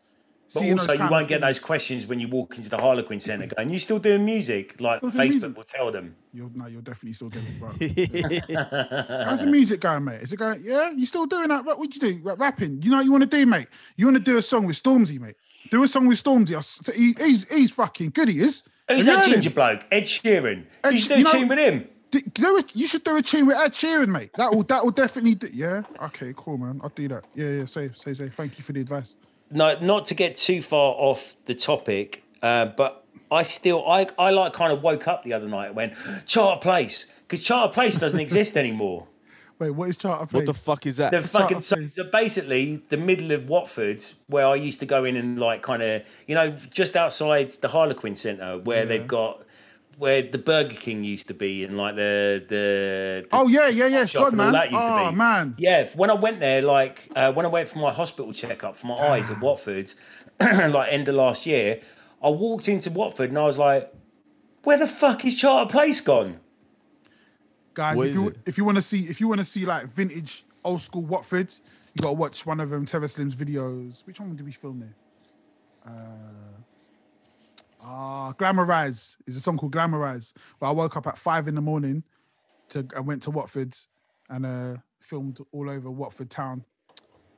But seeing also, those you won't get those questions when you walk into the Harlequin Centre going, you're still doing music? Like Still doing Facebook music. will tell them. You're no, you're definitely still doing it, bro. How's the music going, mate? Is it going? Yeah, you're still doing that? What would you do? Rapping? You know what you want to do, mate? You want to do a song with Stormzy, mate? Do a song with Stormzy. He, he's he's fucking good. He is. Who's that heard him? ginger bloke? Ed Sheeran. Ed you Sh- should do you a know- tune with him. D- do it- you should do a tune with Ed Sheeran, mate. That will that will definitely. Do, yeah. Okay. Cool, man. I'll do that. Yeah. Yeah. Say say say. Thank you for the advice. No, not to get too far off the topic, uh, but I still, I, I like kind of woke up the other night and went, Charter Place. Because Charter Place doesn't exist anymore. Wait. What is charter place? What the fuck is that? The fucking so, so basically the middle of Watford, where I used to go in and like kind of you know just outside the Harlequin Centre, where they've got where the Burger King used to be and like the the, the oh yeah, yeah, yeah. It's shop gone, man. that used to Oh be. man. Yeah, when I went there, like uh, when I went for my hospital checkup for my eyes at Watford, like end of last year, I walked into Watford and I was like, "Where the fuck is Charter Place gone?" Guys, What if you it? if you want to see if you want to see like vintage old school Watford, you gotta watch one of them Terror Slim's videos. Which one did we film there? Uh, ah, Glamorize is a song called Glamorize. Where I woke up at five in the morning to I went to Watford and uh filmed all over Watford town.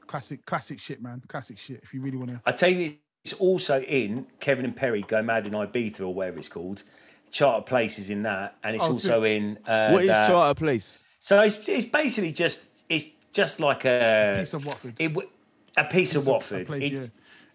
Classic, classic shit, man. Classic shit. If you really want to, I tell you, it's also in Kevin and Perry Go Mad in Ibiza or whatever it's called. Charter Place is in that, and it's Oh, also sick. in. Uh, what is that- Charter Place? So it's, it's basically just it's just like a piece of Watford. It, w- a piece of Watford. place, It- yeah.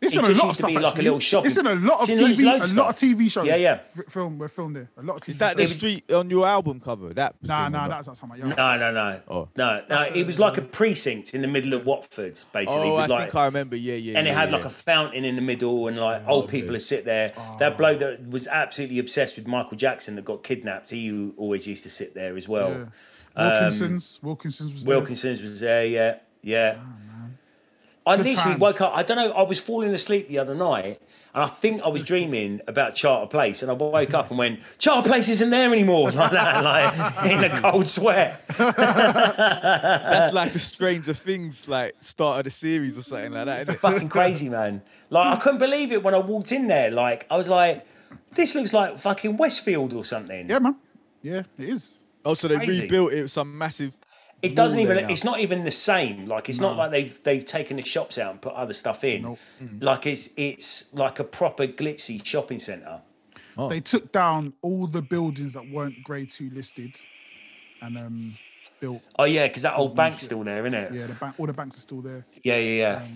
It's in a lot of stuff. like a little shopping- It's in a lot of It's TV, a of lot of. TV shows. Yeah, yeah. f- film, we're filmed there. A lot of TV. Is that the street on your album cover? That Nah, thing nah, that's not something. Like, No, no, no, Oh. no, no. It was like a precinct in the middle of Watford, basically. Oh, I with like, think I remember. Yeah, yeah. and it had yeah. like a fountain in the middle, and like oh, old okay. people would sit there. That oh. bloke that was absolutely obsessed with Michael Jackson that got kidnapped, he always used to sit there as well. Yeah. Wilkinson's. Um, Wilkinson's was there. Wilkinson's was there, yeah, yeah. I Good literally times. woke up. I don't know. I was falling asleep the other night, and I think I was dreaming about Charter Place, and I woke up and went, "Charter Place isn't there anymore." Like that, like in a cold sweat. That's like a Stranger Things like start of the series or something like that. Fucking crazy, man. Like I couldn't believe it when I walked in there. Like I was like, "This looks like fucking Westfield or something." Yeah, man. Yeah, it is. Oh, so they Crazy. rebuilt it with some massive. It doesn't even. there now. It's not even the same. Like it's not like they've they've taken the shops out and put other stuff in. Nope. Like it's it's like a proper glitzy shopping centre. Oh. They took down all the buildings that weren't grade two listed, and um, built. Oh yeah, because that old bank's shit. still there, isn't it? Yeah, the bank. All the banks are still there. Yeah, yeah, yeah.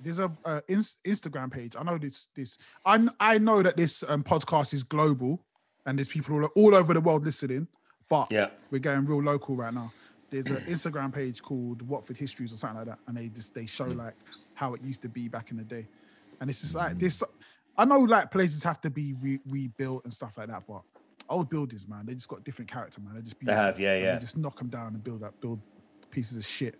There's a uh, ins- Instagram page. I know this. This. I I know that this um, podcast is global, and there's people all, all over the world listening. But Yeah. we're getting real local right now. There's an Instagram page called Watford Histories or something like that, and they just they show like how it used to be back in the day, and it's just like this. I know like places have to be re- rebuilt and stuff like that, but old buildings, man, they just got different character, man. They just be They have, yeah, yeah. They just knock them down and build up, build pieces of shit.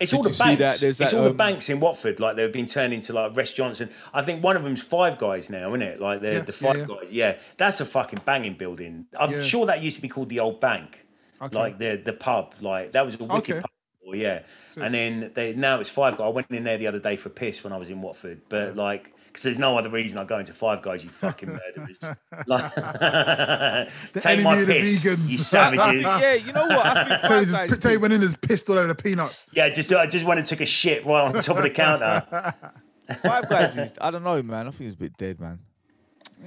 It's Did all the banks. that? There's it's that, all the um, banks in Watford. Like they've been turned into like restaurants, and I think one of them's Five Guys now, isn't it? Like the Yeah, the yeah, Five yeah. Guys. Yeah, that's a fucking banging building. I'm Yeah. sure that used to be called the Old Bank, Okay. like the the pub. Like that was a wicked Okay. pub. before, Yeah, Sick. and then they now it's Five Guys. I went in there the other day for a piss when I was in Watford, but like. Because there's no other reason I go into Five Guys, you fucking murderers. Like, take my enemy of the piss, vegans. you savages. Yeah, you know what? I think Tell you Five just Guys tell went in and pissed all over the peanuts. Yeah, just I just went and took a shit right on top of the counter. Five Guys is, I don't know, man. I think it's a bit dead, man.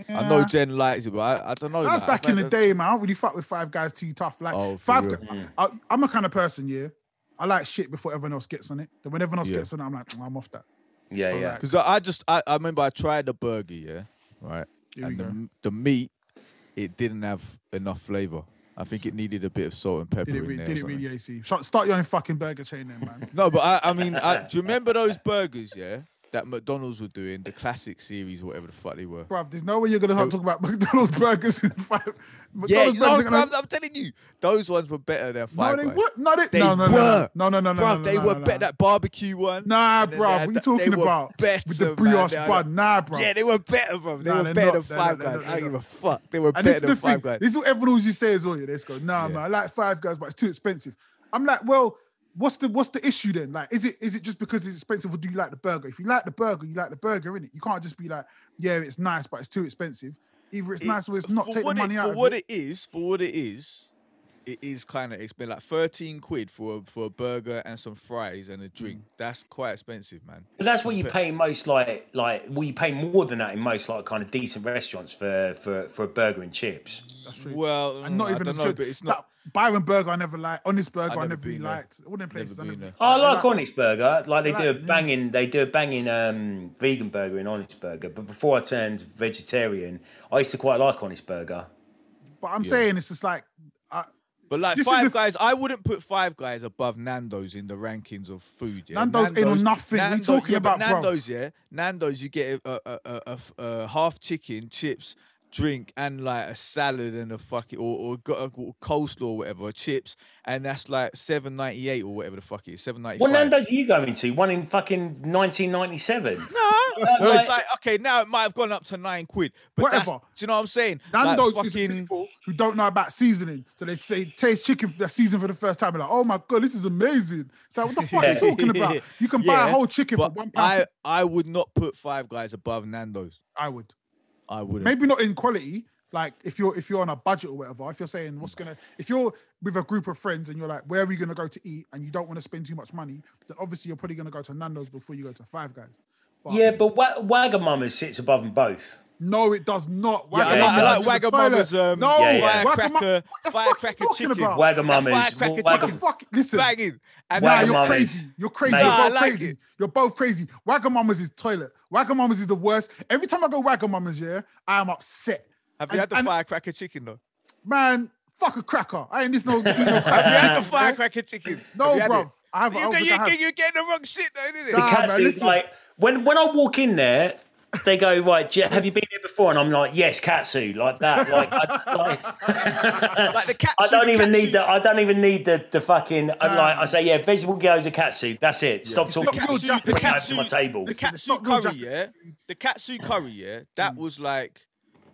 I know Jen likes it, but I, I don't know. That was like, back in the day, man. I don't really fuck with five guys too tough. Like Oh, for five, real? Gu- I, I'm a kind of person, yeah. I like shit before everyone else gets on it. Then when everyone else Yeah. gets on it, I'm like, mm, I'm off that. Yeah, So, yeah. Because I, I just, I, I remember I tried the burger, yeah, right, Here and the, go. m- the meat, it didn't have enough flavor. I think it needed a bit of salt and pepper did it, in re- there. did or it something. really, AC? Start your own fucking burger chain, then, man. No, but I, I mean, I, do you remember those burgers, yeah, that McDonald's were doing, the classic series, whatever the fuck they were? Bruv, there's no way you're gonna talk about McDonald's burgers in five. Yeah, McDonald's no, burgers are gonna- bruv, I'm telling you, those ones were better than no, Five they Guys. were. No, they, They no, no, were. no, no, no, no, no, Bruv, no, they no, were no, better. no. That barbecue one. Nah, bruv, they what had you talking they about? Better, With the brioche They had bun, nah, bruv. Yeah, they were better, bro. They Nah, were better not. than Five Guys. I don't give a fuck. They were better than. Five Guys. This is what everyone always say as well. Yeah, let's go. Nah, man, I like Five Guys, but it's too expensive. I'm like, well, what's the what's the issue then? Like, is it is it just because it's expensive, or do you like the burger? If you like the burger, you like the burger, innit? You can't just be like, yeah, it's nice, but it's too expensive. Either it's It- nice or it's not. Take the money it, out for of what it. it is. For what it is, it is kind of expensive. Like thirteen quid for a, for a burger and some fries and a drink. That's quite expensive, man. But that's what you pay in most like like well you pay more than that in most like kind of decent restaurants for for for a burger and chips. That's true. Well, and not mm, I even don't as know, good. but it's That not. Byron Burger, I never liked. Honest Burger, I never never really liked. All them places, I been never. there. Oh, I like like- Onyx Burger. Like they I do a like- mm. banging, they do a banging um, vegan burger in Onyx Burger. But before I turned vegetarian, I used to quite like Onyx Burger. But I'm Yeah. saying it's just like. I, But like This is Five the- Guys, I wouldn't put Five Guys above Nando's in the rankings of food. Yeah? Nando's ain't nothing. You talking yeah, but about, bruv? Nando's, yeah. Nando's, you get a, a, a, a, a half chicken, chips, drink, and like a salad and a fucking or, or got a uh, coleslaw or whatever, chips, and that's like seven ninety eight or whatever the fuck it is, seven ninety What. Nando's are you going to? One in fucking 1997. Uh, no, like- it's like okay, now it might have gone up to nine quid, but that's, do you know what I'm saying? Nando's like is people who don't know about seasoning. So they say taste chicken for the season for the first time. They're like, oh my god, this is amazing. So what the fuck are you talking about? You can buy a whole chicken for one pound. I I would not put Five Guys above Nando's. I would. I wouldn't. Maybe not in quality. Like if you're if you're on a budget or whatever, if you're saying what's gonna if you're with a group of friends and you're like, where are we gonna go to eat and you don't want to spend too much money, then obviously you're probably gonna go to Nando's before you go to Five Guys. But Yeah, but Wa- Wagamama sits above them both. No, it does not. Yeah, I like, I Wagamama's like Wagamama's um, no, Yeah, yeah. Firecracker, what the fuck firecracker you talking chicken. about? Wagamama's- That firecracker Wa- chicken. fuck? Listen, Banging. And Nah, you're crazy. You're crazy. Mate. You're Nah, I both like crazy. it. You're both crazy. Wagamama's is toilet. Wagamama's is the worst. Every time I go Wagamama's, yeah, I am upset. Have you had the and- firecracker chicken though? Man, fuck a cracker. I ain't this no eat no Have you had the firecracker chicken? No, Have you had bruv. I haven't. I You, don't think you, I have. you, you're getting the wrong shit though, isn't it? Nah, Cats man, listen. like when when I walk in there, they go right. You- Have you been here before, and I'm like, yes, katsu, like that. Like, I, like, Like the katsu. I don't even katsu- need the. I don't even need the the fucking. I like I say, yeah, vegetable gyoza katsu. That's it. Stop talking. not real shit, Japanese. bring it over katsu- to my table. The katsu it's not real curry, yeah. The katsu mm. curry, yeah. That mm. was like,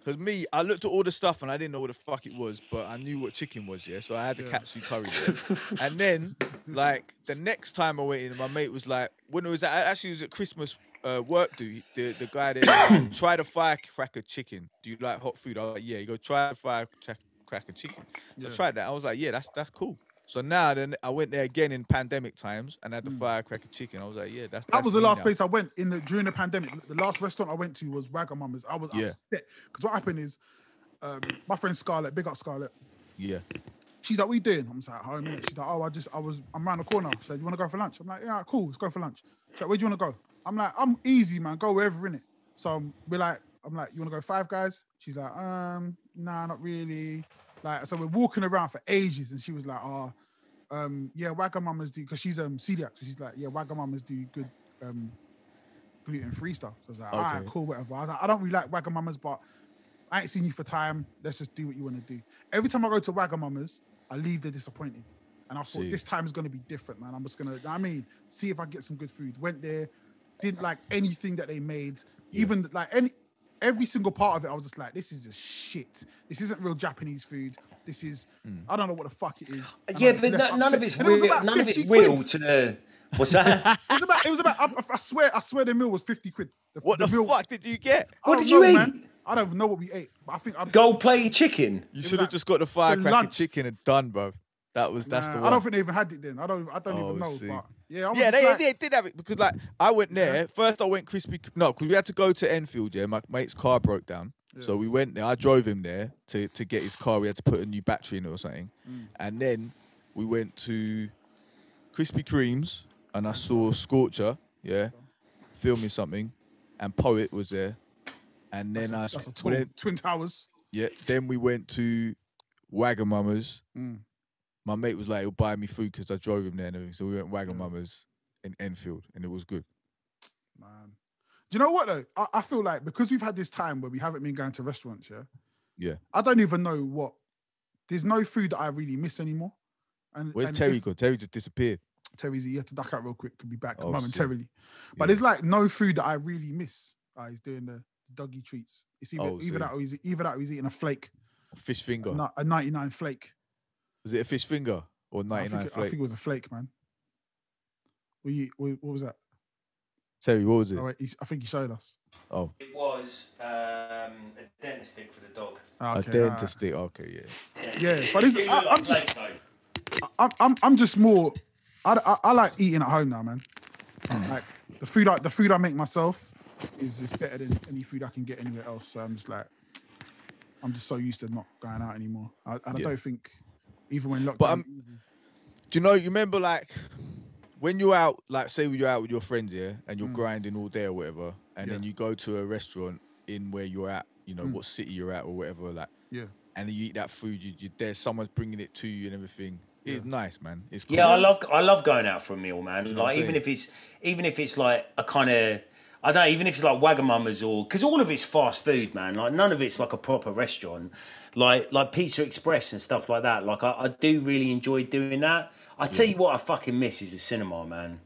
because me, I looked at all the stuff and I didn't know what the fuck it was, but I knew what chicken was, yeah. So I had the katsu curry, yeah. and then, like the next time I went in, my mate was like, when it was at, actually it was at Christmas uh, work, dude. The the guy that try to the firecracker chicken. Do you like hot food? I was like, yeah. You go try the firecracker chicken. So I tried that. I was like, yeah, that's that's cool. So now then I went there again in pandemic times and had the firecracker chicken. I was like, yeah, that's That was the last now. place I went in the during the pandemic. The last restaurant I went to was Wagamama's. I was Yeah. upset because what happened is, um, my friend Scarlett, big up Scarlett. Yeah. She's like, "What are you doing?" I'm just like, "Home." innit?" She's like, "Oh, I just, I was, I'm around the corner." She's like, "You want to go for lunch?" I'm like, "Yeah, cool, let's go for lunch." She's like, "Where do you want to go?" I'm like, "I'm easy, man. Go wherever in it." So um, we're like, I'm like, "You want to go Five Guys?" She's like, "Um, nah, not really." Like, so we're walking around for ages, and she was like, "Oh, um, yeah, Wagamama's do," because she's um celiac, so she's like, "Yeah, Wagamama's do good um gluten free stuff." So I was like, "All right, cool, whatever." I was like, "I don't really like Wagamama's, but." I ain't seen you for time. Let's just do what you want to do. Every time I go to Wagamama's, I leave there disappointed. And I thought See. this time is going to be different, man. I'm just going to, I mean, see if I get some good food. Went there, didn't like anything that they made. Even like any, every single part of it, I was just like, this is just shit. This isn't real Japanese food. This is, mm. I don't know what the fuck it is. And Yeah, but no, none of it's And it real. about None of it's 50 real quid. to the. What's that? It was about, it was about, I, I swear, I swear the meal was 50 quid. What the, meal- fuck did you get? What don't did you know, eat? man. I don't even know what we ate, but I think I'm Gold plated chicken. You should have like just got the firecracker chicken and done, bro. That was that's Nah, the I don't think they even had it then. I don't. I don't Oh, even know. see. But yeah, I yeah, they, like, they did have it because like I went there first. I went crispy. No, because we had to go to Enfield. Yeah, my mate's car broke down, so we went there. I drove him there to to get his car. We had to put a new battery in it or something, Mm. and then we went to Krispy Kremes and I saw Scorcher. Yeah, filming something, and Poet was there, and then I That's a twin, twin towers. Yeah. Then we went to Wagamama's. Mm. My mate was like, he'll buy me food because I drove him there and everything. So we went wagon Wagamama's in Enfield and it was good. Man, do you know what though? I, I feel like because we've had this time where we haven't been going to restaurants. Yeah, Yeah. I don't even know what. There's no food that I really miss anymore. And Where's and Terry if- gone? Terry just disappeared. Terry's he had to duck out real quick. Could be back Oh, momentarily. But Yeah. there's like no food that I really miss. Uh, he's doing the doggy treats. It's either, Oh, either that or he's either that or he's eating a flake, Fish finger. a, a 99 flake. Was it a fish finger or I 99 think, it, I think it was a flake, man. What, you, what, what was that? Terry, what was it? Oh, wait, he's- I think he showed us. Oh, It was um, a dentist stick for the dog. Ah, a okay, dentist alright. stick. Okay, yeah. Yeah, but it's, I, I'm just, I'm, I'm, I'm just more. I, I, I like eating at home now, man. Hmm. Like the food, I, the food I make myself is is better than any food I can get anywhere else. So I'm just like, I'm just so used to not going out anymore. I, and I Yeah. don't think even when lockdown. But I'm- Do you know, you remember like when you're out, like say you're out with your friends, yeah, and you're grinding all day or whatever, and then Mm. You go to a restaurant in where you're at, you know, Mm. what city you're at or whatever, like, yeah, and you eat that food, you, you there's someone's bringing it to you and everything. It's nice, man. It's cool. Yeah, I love I love going out for a meal, man. know Like even if it's even if it's like a kind of I don't know, even if it's like Wagamama's or because all of it's fast food, man. Like none of it's like a proper restaurant, like like Pizza Express and stuff like that. Like I, I do really enjoy doing that. I tell you what, I fucking miss is the cinema, man.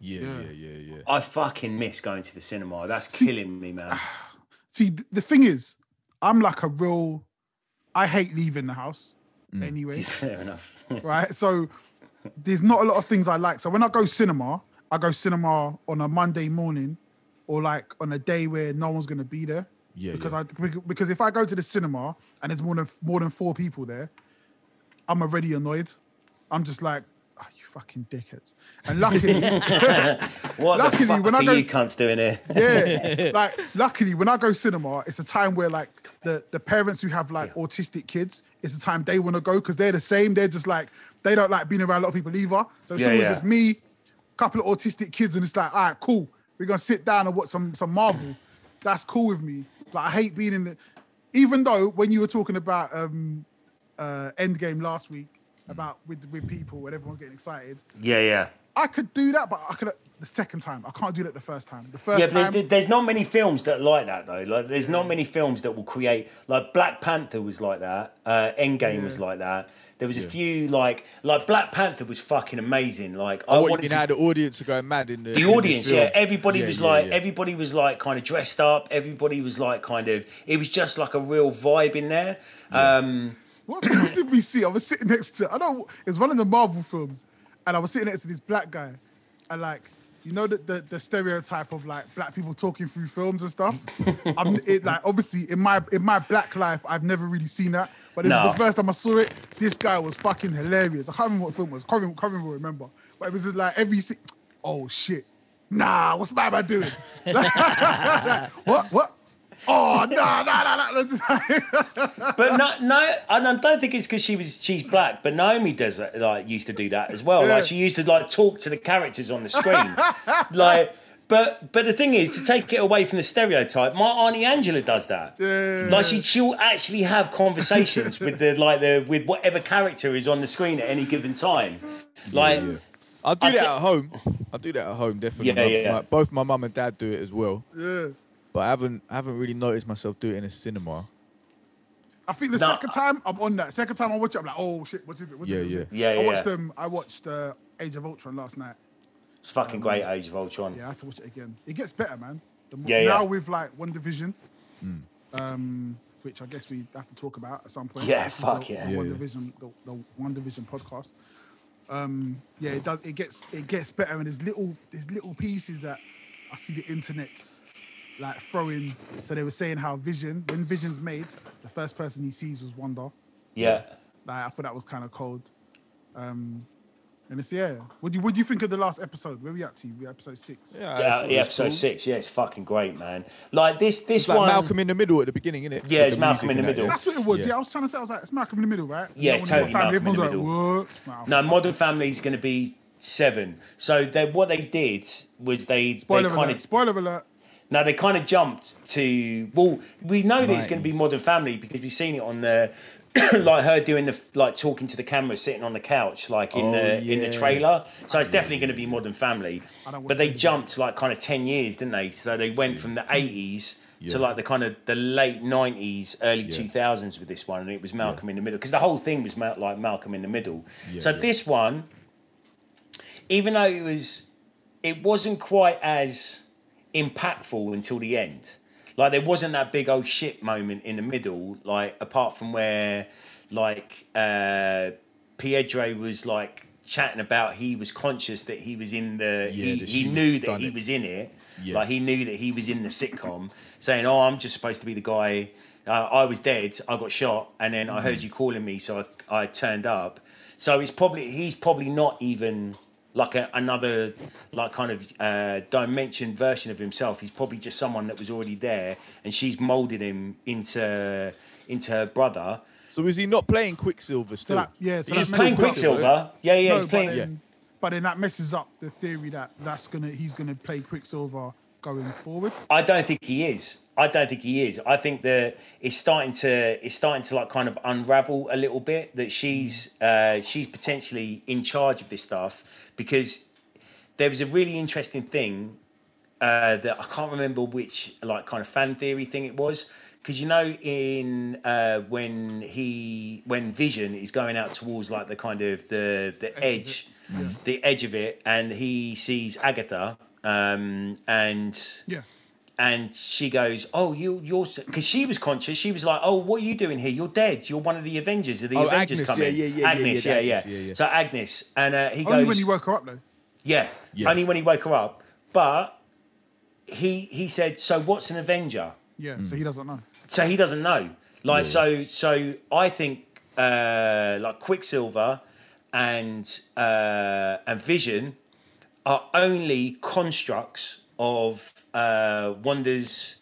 Yeah, Yeah. yeah, yeah, yeah. I fucking miss going to the cinema. That's See- killing me, man. See, the thing is, I'm like a real. I hate leaving the house Mm. anyway. Fair enough. right? So there's not a lot of things I like. So when I go cinema, I go cinema on a Monday morning or like on a day where no one's gonna be there. Yeah, Because yeah. I because if I go to the cinema and there's more than more than four people there, I'm already annoyed. I'm just like, oh, you fucking dickheads. And luckily, What Luckily, the when I go- you cunts doing here? yeah, like luckily when I go cinema, it's a time where like the the parents who have like autistic kids, it's a time they want to go because they're the same. They're just like they don't like being around a lot of people either. So it's Yeah, someone's yeah. just me, couple of autistic kids, and it's like, all right, cool, we're gonna sit down and watch some some Marvel. That's cool with me. Like I hate being in the. Even though when you were talking about um uh Endgame last week about with with people when everyone's getting excited, Yeah, yeah. I could do that, but I could the second time. I can't do that the first time. The first Yeah, time. but there- there's not many films that are like that though. Like, there's not many films that will create like Black Panther was like that. Uh, Endgame was like that. There was a few like like Black Panther was fucking amazing. Like I Oh, what you wanted mean? to- How the audience are going mad in the the in audience, film? yeah, everybody Yeah, was yeah, like, yeah. everybody was like kind of dressed up. Everybody was like kind of, it was just like a real vibe in there. Um, What film did we see? I was sitting next to. I know it's one of the Marvel films, and I was sitting next to this black guy, and like you know the the, the stereotype of like black people talking through films and stuff. I'm it like obviously in my in my black life I've never really seen that, but it No. was the first time I saw it. This guy was fucking hilarious. I can't remember what film it was. Can't remember, can't remember but it was just like every se- oh shit, nah, what's my man doing? what what? Oh nah nah nah nah. but no, no, and I don't think it's because she was she's black. But Naomi does that, like used to do that as well. Yeah. Like she used to like talk to the characters on the screen, like. But but the thing is to take it away from the stereotype. My auntie Angela does that. Yeah. Like she she'll actually have conversations with the like the with whatever character is on the screen at any given time. Like Yeah. I'll do I that thi- at home. I'll do that at home, definitely. Yeah, My- yeah. my- both my mum and dad do it as well, yeah. But I haven't I haven't really noticed myself do it in a cinema. I think the No, second time I'm on that. Second time I watch it, I'm like, oh shit, what's it? What's Yeah, it? yeah. Yeah, I watched yeah. them. I watched uh, Age of Ultron last night. it's fucking great Age of Ultron. Yeah, I had to watch it again. It gets better, man. The mo- Yeah, now yeah. with like WandaVision, Hmm. um, which I guess we have to talk about at some point. Yeah, fuck the, yeah. The Yeah, One yeah. Division, the, the WandaVision podcast. Um, yeah, it does. It gets it gets better, and there's little there's little pieces that I see the internet's like throwing. So they were saying how Vision, when Vision's made, the first person he sees was Wanda. Yeah. Like, I thought that was kind of cold. Um, and it's yeah. What do you what do you think of the last episode? Where we at to? We episode six. Yeah, I Yeah, yeah, episode cool. six. Yeah, it's fucking great, man. Like this, this It's like one. Malcolm in the Middle at the beginning, isn't it? Yeah, With it's Malcolm in the and that, Middle. That's what it was. Yeah. Yeah. I was trying to say, I was like, it's Malcolm in the Middle, right? Yeah, when totally you've Malcolm in the everyone's like, what? No, Modern Family is going to be seven. So they, what they did was they Spoiler they kind alert. of Spoiler alert. Now they kind of jumped to well, we know that it's going to be Modern Family because we've seen it on the like her doing the like talking to the camera, sitting on the couch, like in Oh, the in the trailer. So it's definitely going to be Modern Family. I don't watch But they jumped like kind of ten years, didn't they? So they went from the eighties. Yeah. To like the kind of the late nineties, early two thousands with this one, and it was Malcolm in the Middle because the whole thing was like Malcolm in the Middle. Yeah, so yeah. this one, even though it was it wasn't quite as impactful until the end. Like there wasn't that big old shit moment in the middle, like apart from where like uh Pietro was like chatting about he was conscious that he was in the Yeah, he, he knew that he it. was in it. Yeah. Like he knew that he was in the sitcom, saying, "Oh, I'm just supposed to be the guy. Uh, I was dead. I got shot, and then I Mm. heard you calling me, so I, I turned up." So it's probably he's probably not even like a, another like kind of uh, dimension version of himself. He's probably just someone that was already there, and she's molded him into into her brother. So is he not playing Quicksilver So still? that, yeah, so He's playing messes up- Quicksilver. Yeah, yeah, No, he's playing. But then, but then that messes up the theory that that's gonna he's gonna play Quicksilver going forward. I don't think he is. I don't think he is. I think that it's starting to it's starting to like kind of unravel a little bit that she's uh, she's potentially in charge of this stuff because there was a really interesting thing uh, that I can't remember which like kind of fan theory thing it was because you know in uh, when he when Vision is going out towards like the kind of the the edge the edge of it and he sees Agatha um, and Yeah. and she goes, "Oh, you, you're," because she was conscious. She was like, "Oh, what are you doing here? You're dead. You're one of the Avengers. Are the Oh, Avengers Agnes, coming?" yeah, yeah, yeah, yeah, Agnes, yeah, yeah, yeah, Agnes, yeah, yeah. So Agnes, and uh, he Only goes, when he woke her up though. yeah, Yeah. only when he woke her up. But he he said, "So what's an Avenger?" Yeah, Mm. so he doesn't know. So he doesn't know. Like Yeah. so so I think uh like Quicksilver and uh and Vision are only constructs of uh Wanda's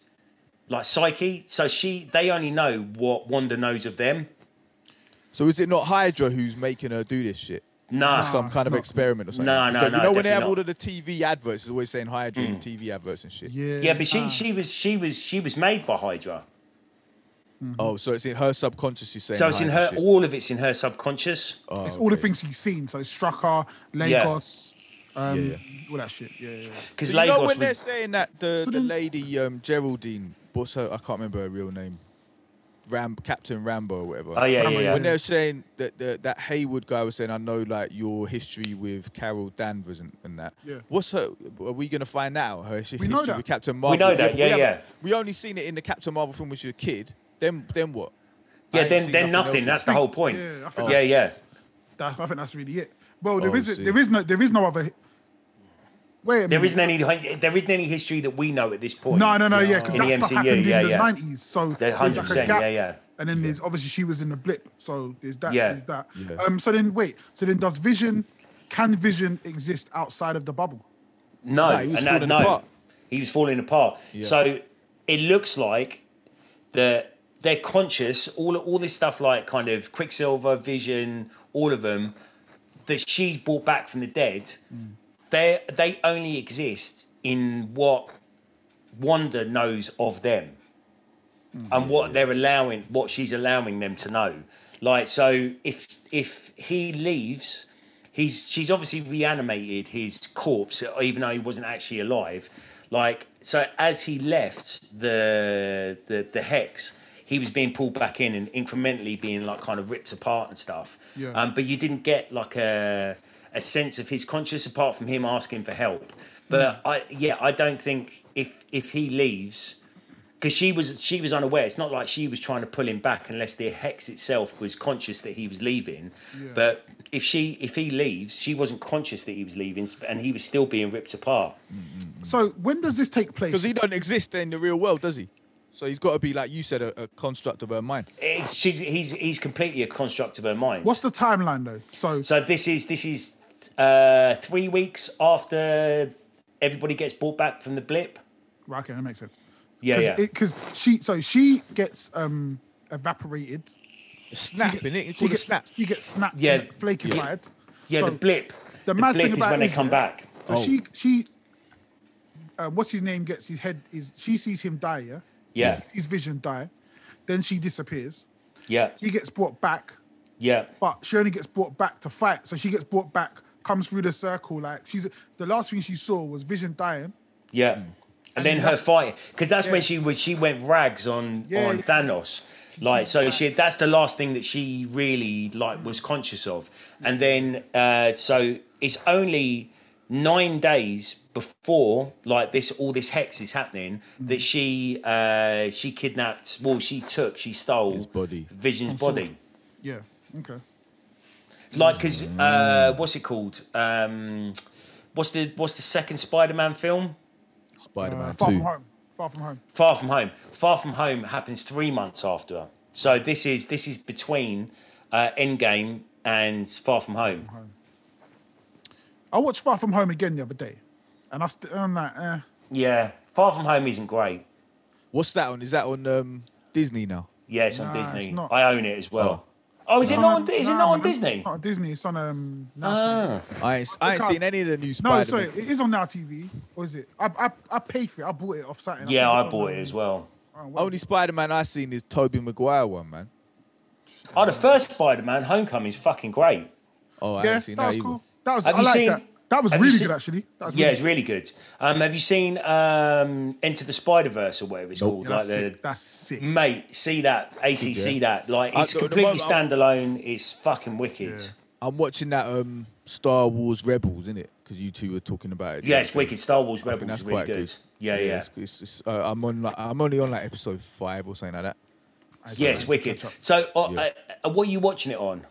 like psyche. So she they only know what Wanda knows of them. So is it not Hydra who's making her do this shit? Nah. Some kind of not. experiment or something. No, 'Cause no, no, You know when they have not. all of the TV adverts, it's always saying Hydra in TV adverts and shit. Yeah. Yeah, but she ah. she was she was she was made by Hydra. Oh, so it's in her subconscious. She's saying. So it's in her shit. all of it's in her subconscious. Oh, It's all the okay. things he's seen. So Strucker, Lagos, Um, Yeah, all that shit. Yeah, yeah. yeah. Because So you know Lagos when they're was saying that the, the lady um, Geraldine, what's her? I can't remember her real name. Ram Captain Rambeau or whatever. oh yeah yeah yeah. When they're saying that the, that Hayward guy was saying, I know like your history with Carol Danvers and, and that. Yeah. What's her? Are we gonna find out her history We that. with Captain Marvel? We know that, but yeah, we yeah. We only seen it in the Captain Marvel film when she was a kid. Then then what? Yeah, then then nothing. else. That's the whole point. Yeah, I think yeah, yeah. that's- That's, I think that's really it. Well, there Oh, is see. there is no there is no other. Wait a minute. There isn't any there isn't any history that we know at this point. No, no, no, yeah, because In the that stuff MCU, happened yeah, in the nineties. So They're there's like a 100%, gap. yeah, yeah. And then there's obviously she was in the blip, so there's that. Yeah. There's that. Yeah. Um. So then wait. So then does Vision? Can Vision exist outside of the bubble? No, No, he was and that, falling no, apart. he was falling apart. Yeah. So it looks like that they're conscious. All all this stuff, like kind of Quicksilver, Vision, all of them, that she's brought back from the dead. Mm. They they only exist in what Wanda knows of them, Mm. and what they're allowing, what she's allowing them to know. Like so, if if he leaves he's she's obviously reanimated his corpse even though he wasn't actually alive like so as he left the the the hex he was being pulled back in and incrementally being like kind of ripped apart and stuff Yeah. um but you didn't get like a a sense of his conscious apart from him asking for help but mm. i yeah i don't think if if he leaves because she was she was unaware. It's not like she was trying to pull him back unless the hex itself was conscious that he was leaving. Yeah. But if she if he leaves, she wasn't conscious that he was leaving, and he was still being ripped apart. Mm-hmm. So when does this take place? Because he don't exist in the real world, does he? So he's got to be like you said, a, a construct of her mind. It's she's he's he's completely a construct of her mind. What's the timeline though? So so this is this is uh, three weeks after everybody gets brought back from the blip. right, okay, that makes sense. Yeah, yeah. Because she, so she gets um evaporated. Snap, She innit? gets, It's she called a gets, snap. she gets snapped. Yeah. Yeah, flakified. yeah, So the blip. The, The mad blip thing is about when it they come yeah, back. So Oh. she she uh, what's his name gets his head is she sees him die, yeah? Yeah, His vision die. Then she disappears. yeah, He gets brought back, yeah. but she only gets brought back to fight. So she gets brought back, comes through the circle. Like she's the last thing she saw was Vision dying. Yeah. And then her that's- fight, because that's Yeah. when she was she went rags on Yeah, on yeah. Thanos, like so she that's the last thing that she really like was conscious of, and then uh, so it's only nine days before like this all this hex is happening that she uh, she kidnapped well she took she stole His body. Vision's body Yeah. Okay. Like because uh, what's it called um, what's the what's the second Spider-Man film. Spider-Man Uh, far two. from home. Far from home. Far from home. Far from home happens three months after. So this is this is between uh, Endgame and Far from Home. I watched Far From Home again the other day, and I st- I'm like, eh. Yeah, Far from Home isn't great. What's that on? Is that on um, Disney now? Yeah, it's on Nah, it's Disney. not. I own it as well. Oh, is it not? On, is it not on man, Disney? Not on Disney. It's on um. Now Ah, I ain't, I ain't can't- seen any of the new No, Spider-Man. No, sorry, it is on Now TV. Or is it? I I, I paid for it. I bought it off something. yeah, think I bought it as well. oh, Only Spider-Man I seen is Tobey Maguire one, man. Oh, the first Spider-Man, Homecoming, is fucking great. Oh, I yeah, ain't seen that that, was either. cool. That was. Have I you like seen- that. That was have really seen- good, actually. Was Yeah, really it's really good. Um, have you seen um, Enter the Spider Verse or whatever it's Nope. called? Yeah, that's, like the sick. that's sick. mate, see that ACC yeah. that like it's the completely moment standalone. It's fucking wicked. Yeah. I'm watching that um, Star Wars Rebels, isn't it? Because you two were talking about it. Yeah, it's wicked. Star Wars I Rebels that's is really quite good. good. Yeah, yeah, It's, it's, it's, uh, I'm on like I'm only on like episode five or something like that. I yeah. It's wicked. So, uh, uh, what are you watching it on?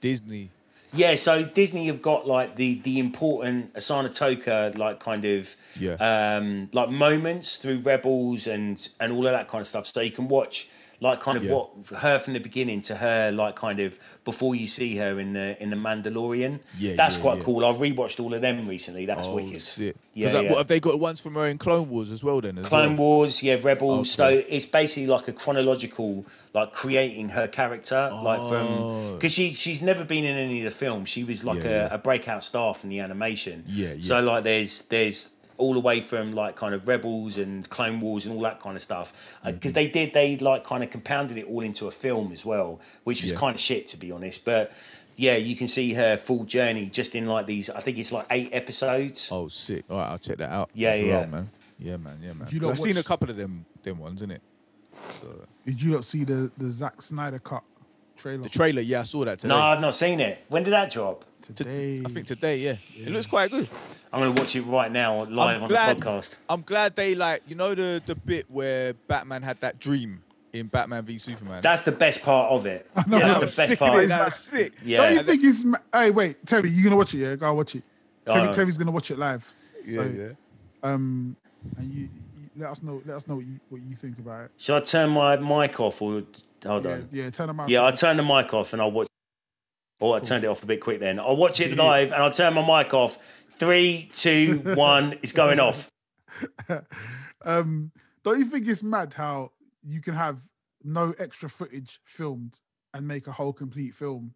Disney. Yeah, so Disney have got like the the important Ahsoka Tano like kind of Yeah. um like moments through Rebels and and all of that kind of stuff. So you can watch like kind of Yeah. what her from the beginning to her like kind of before you see her in the in the Mandalorian. Yeah, that's yeah, quite yeah. cool. I rewatched all of them recently. That's oh, wicked. shit. Yeah, like, yeah. What have they got ones from her in Clone Wars as well? Then as Clone well? Wars, yeah, Rebels. So it's basically like a chronological, like creating her character, like from Oh. because she she's never been in any of the films. She was like a, a breakout star from the animation. Yeah, yeah. So like there's there's all the way from like kind of Rebels and Clone Wars and all that kind of stuff because Mm-hmm. they did they like kind of compounded it all into a film as well, which was Yeah. kind of shit to be honest. But yeah, you can see her full journey just in like these. I think it's like eight episodes. Oh, sick. All right, I'll check that out. Yeah, yeah. well, man. Yeah, man. Yeah, man. You 'Cause lot I've seen a couple of them, them ones, innit? So, Did you not see the the Zack Snyder cut trailer the trailer, yeah, I saw that today. no, I've not seen it. When did that drop? Today? I think today, yeah. It looks quite good. I'm gonna watch it right now live I'm on glad, the podcast. I'm glad they like, you know, the the bit where Batman had that dream in Batman v Superman. That's the best part of it. know, yeah, that that's the best sick, part. innit? That sick. Yeah. Don't you think it's? ma- Hey, wait, Terry, you gonna watch it? Yeah, go watch it. Terry, Oh. Terry's gonna watch it live. Yeah, so, yeah. Um, and you, you let us know. Let us know what you what you think about it. Should I turn my mic off or hold Yeah, on? yeah. Turn them out. Yeah, I'll turn the mic off and I'll watch. Oh, I turned it off a bit quick then. I'll watch it Yeah. live and I'll turn my mic off. Three, two, one. It's going off. Um, don't you think it's mad how you can have no extra footage filmed and make a whole complete film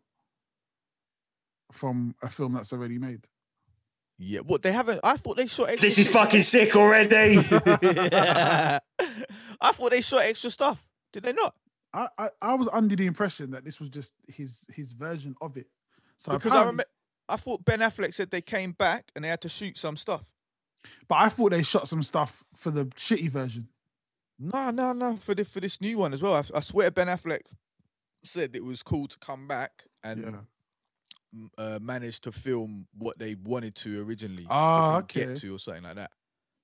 from a film that's already made? Yeah, what they haven't? I thought they shot. Extra This is shit. fucking sick already. I thought they shot extra stuff. Did they not? I, I, I was under the impression that this was just his his version of it. So Because I apparently- remember, I thought Ben Affleck said they came back and they had to shoot some stuff. but I thought they shot some stuff for the shitty version. No, no, no. For the for this new one as well. I, I swear Ben Affleck said it was cool to come back and Yeah. uh, manage to film what they wanted to originally. Ah, didn't get to or something like that.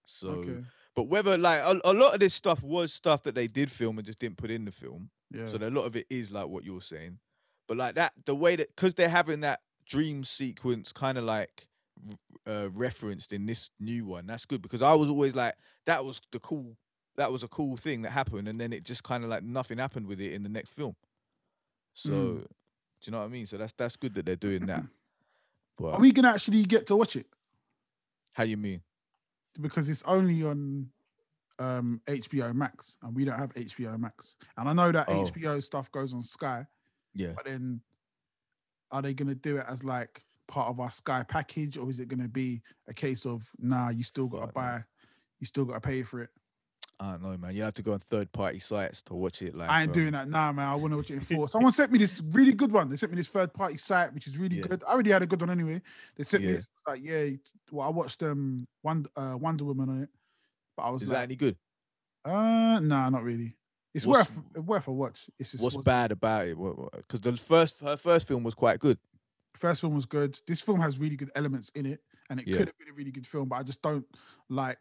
So, Okay. but whether like a, a lot of this stuff was stuff that they did film and just didn't put in the film. Yeah. So a lot of it is like what you're saying, but like that the way that because they're having that dream sequence kind of like uh, referenced in this new one. That's good because I was always like that was the cool that was a cool thing that happened, and then it just kind of like nothing happened with it in the next film. So Mm. do you know what I mean? So that's that's good that they're doing that. But Are we gonna actually get to watch it? how you mean? Because it's only on um HBO Max, and we don't have HBO Max. And I know that Oh. HBO stuff goes on Sky, Yeah. but then are they gonna do it as like part of our Sky package, or is it gonna be a case of nah, you still gotta Right, buy, you still gotta pay for it? I don't know, man. You have to go on third party sites to watch it. Like I ain't um, doing that now, man. I want to watch it in four. Someone sent me this really good one. They sent me this third party site, which is really Yeah. good. I already had a good one anyway. They sent me this, like, yeah, well, I watched um Wonder, uh, Wonder Woman on it, but I was Is that like, any good? uh, nah, not really. It's What's- worth worth a watch. It's just What's was- bad about it? Because the first her first film was quite good. First film was good. This film has really good elements in it, and it Yeah. could have been a really good film, but I just don't like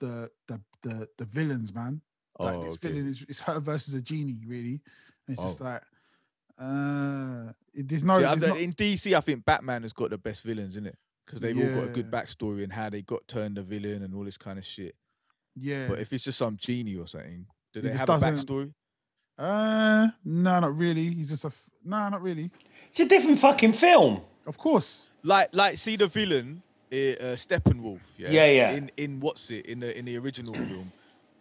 the the the the villains, man. Like oh, this okay. villain is it's her versus a genie, really. And it's just Oh. like, uh, it, there's no. See, there's th- not- in DC, I think Batman has got the best villains in it because they've all got a good backstory and how they got turned a villain and all this kind of shit. yeah. But if it's just some genie or something, do He they just have a doesn't- backstory? Uh, no, not really. He's just a f- no, not really. It's a different fucking film. Of course, Like, like, see the villain, uh, uh, Steppenwolf. Yeah, Yeah, yeah. In in what's it in the in the original film,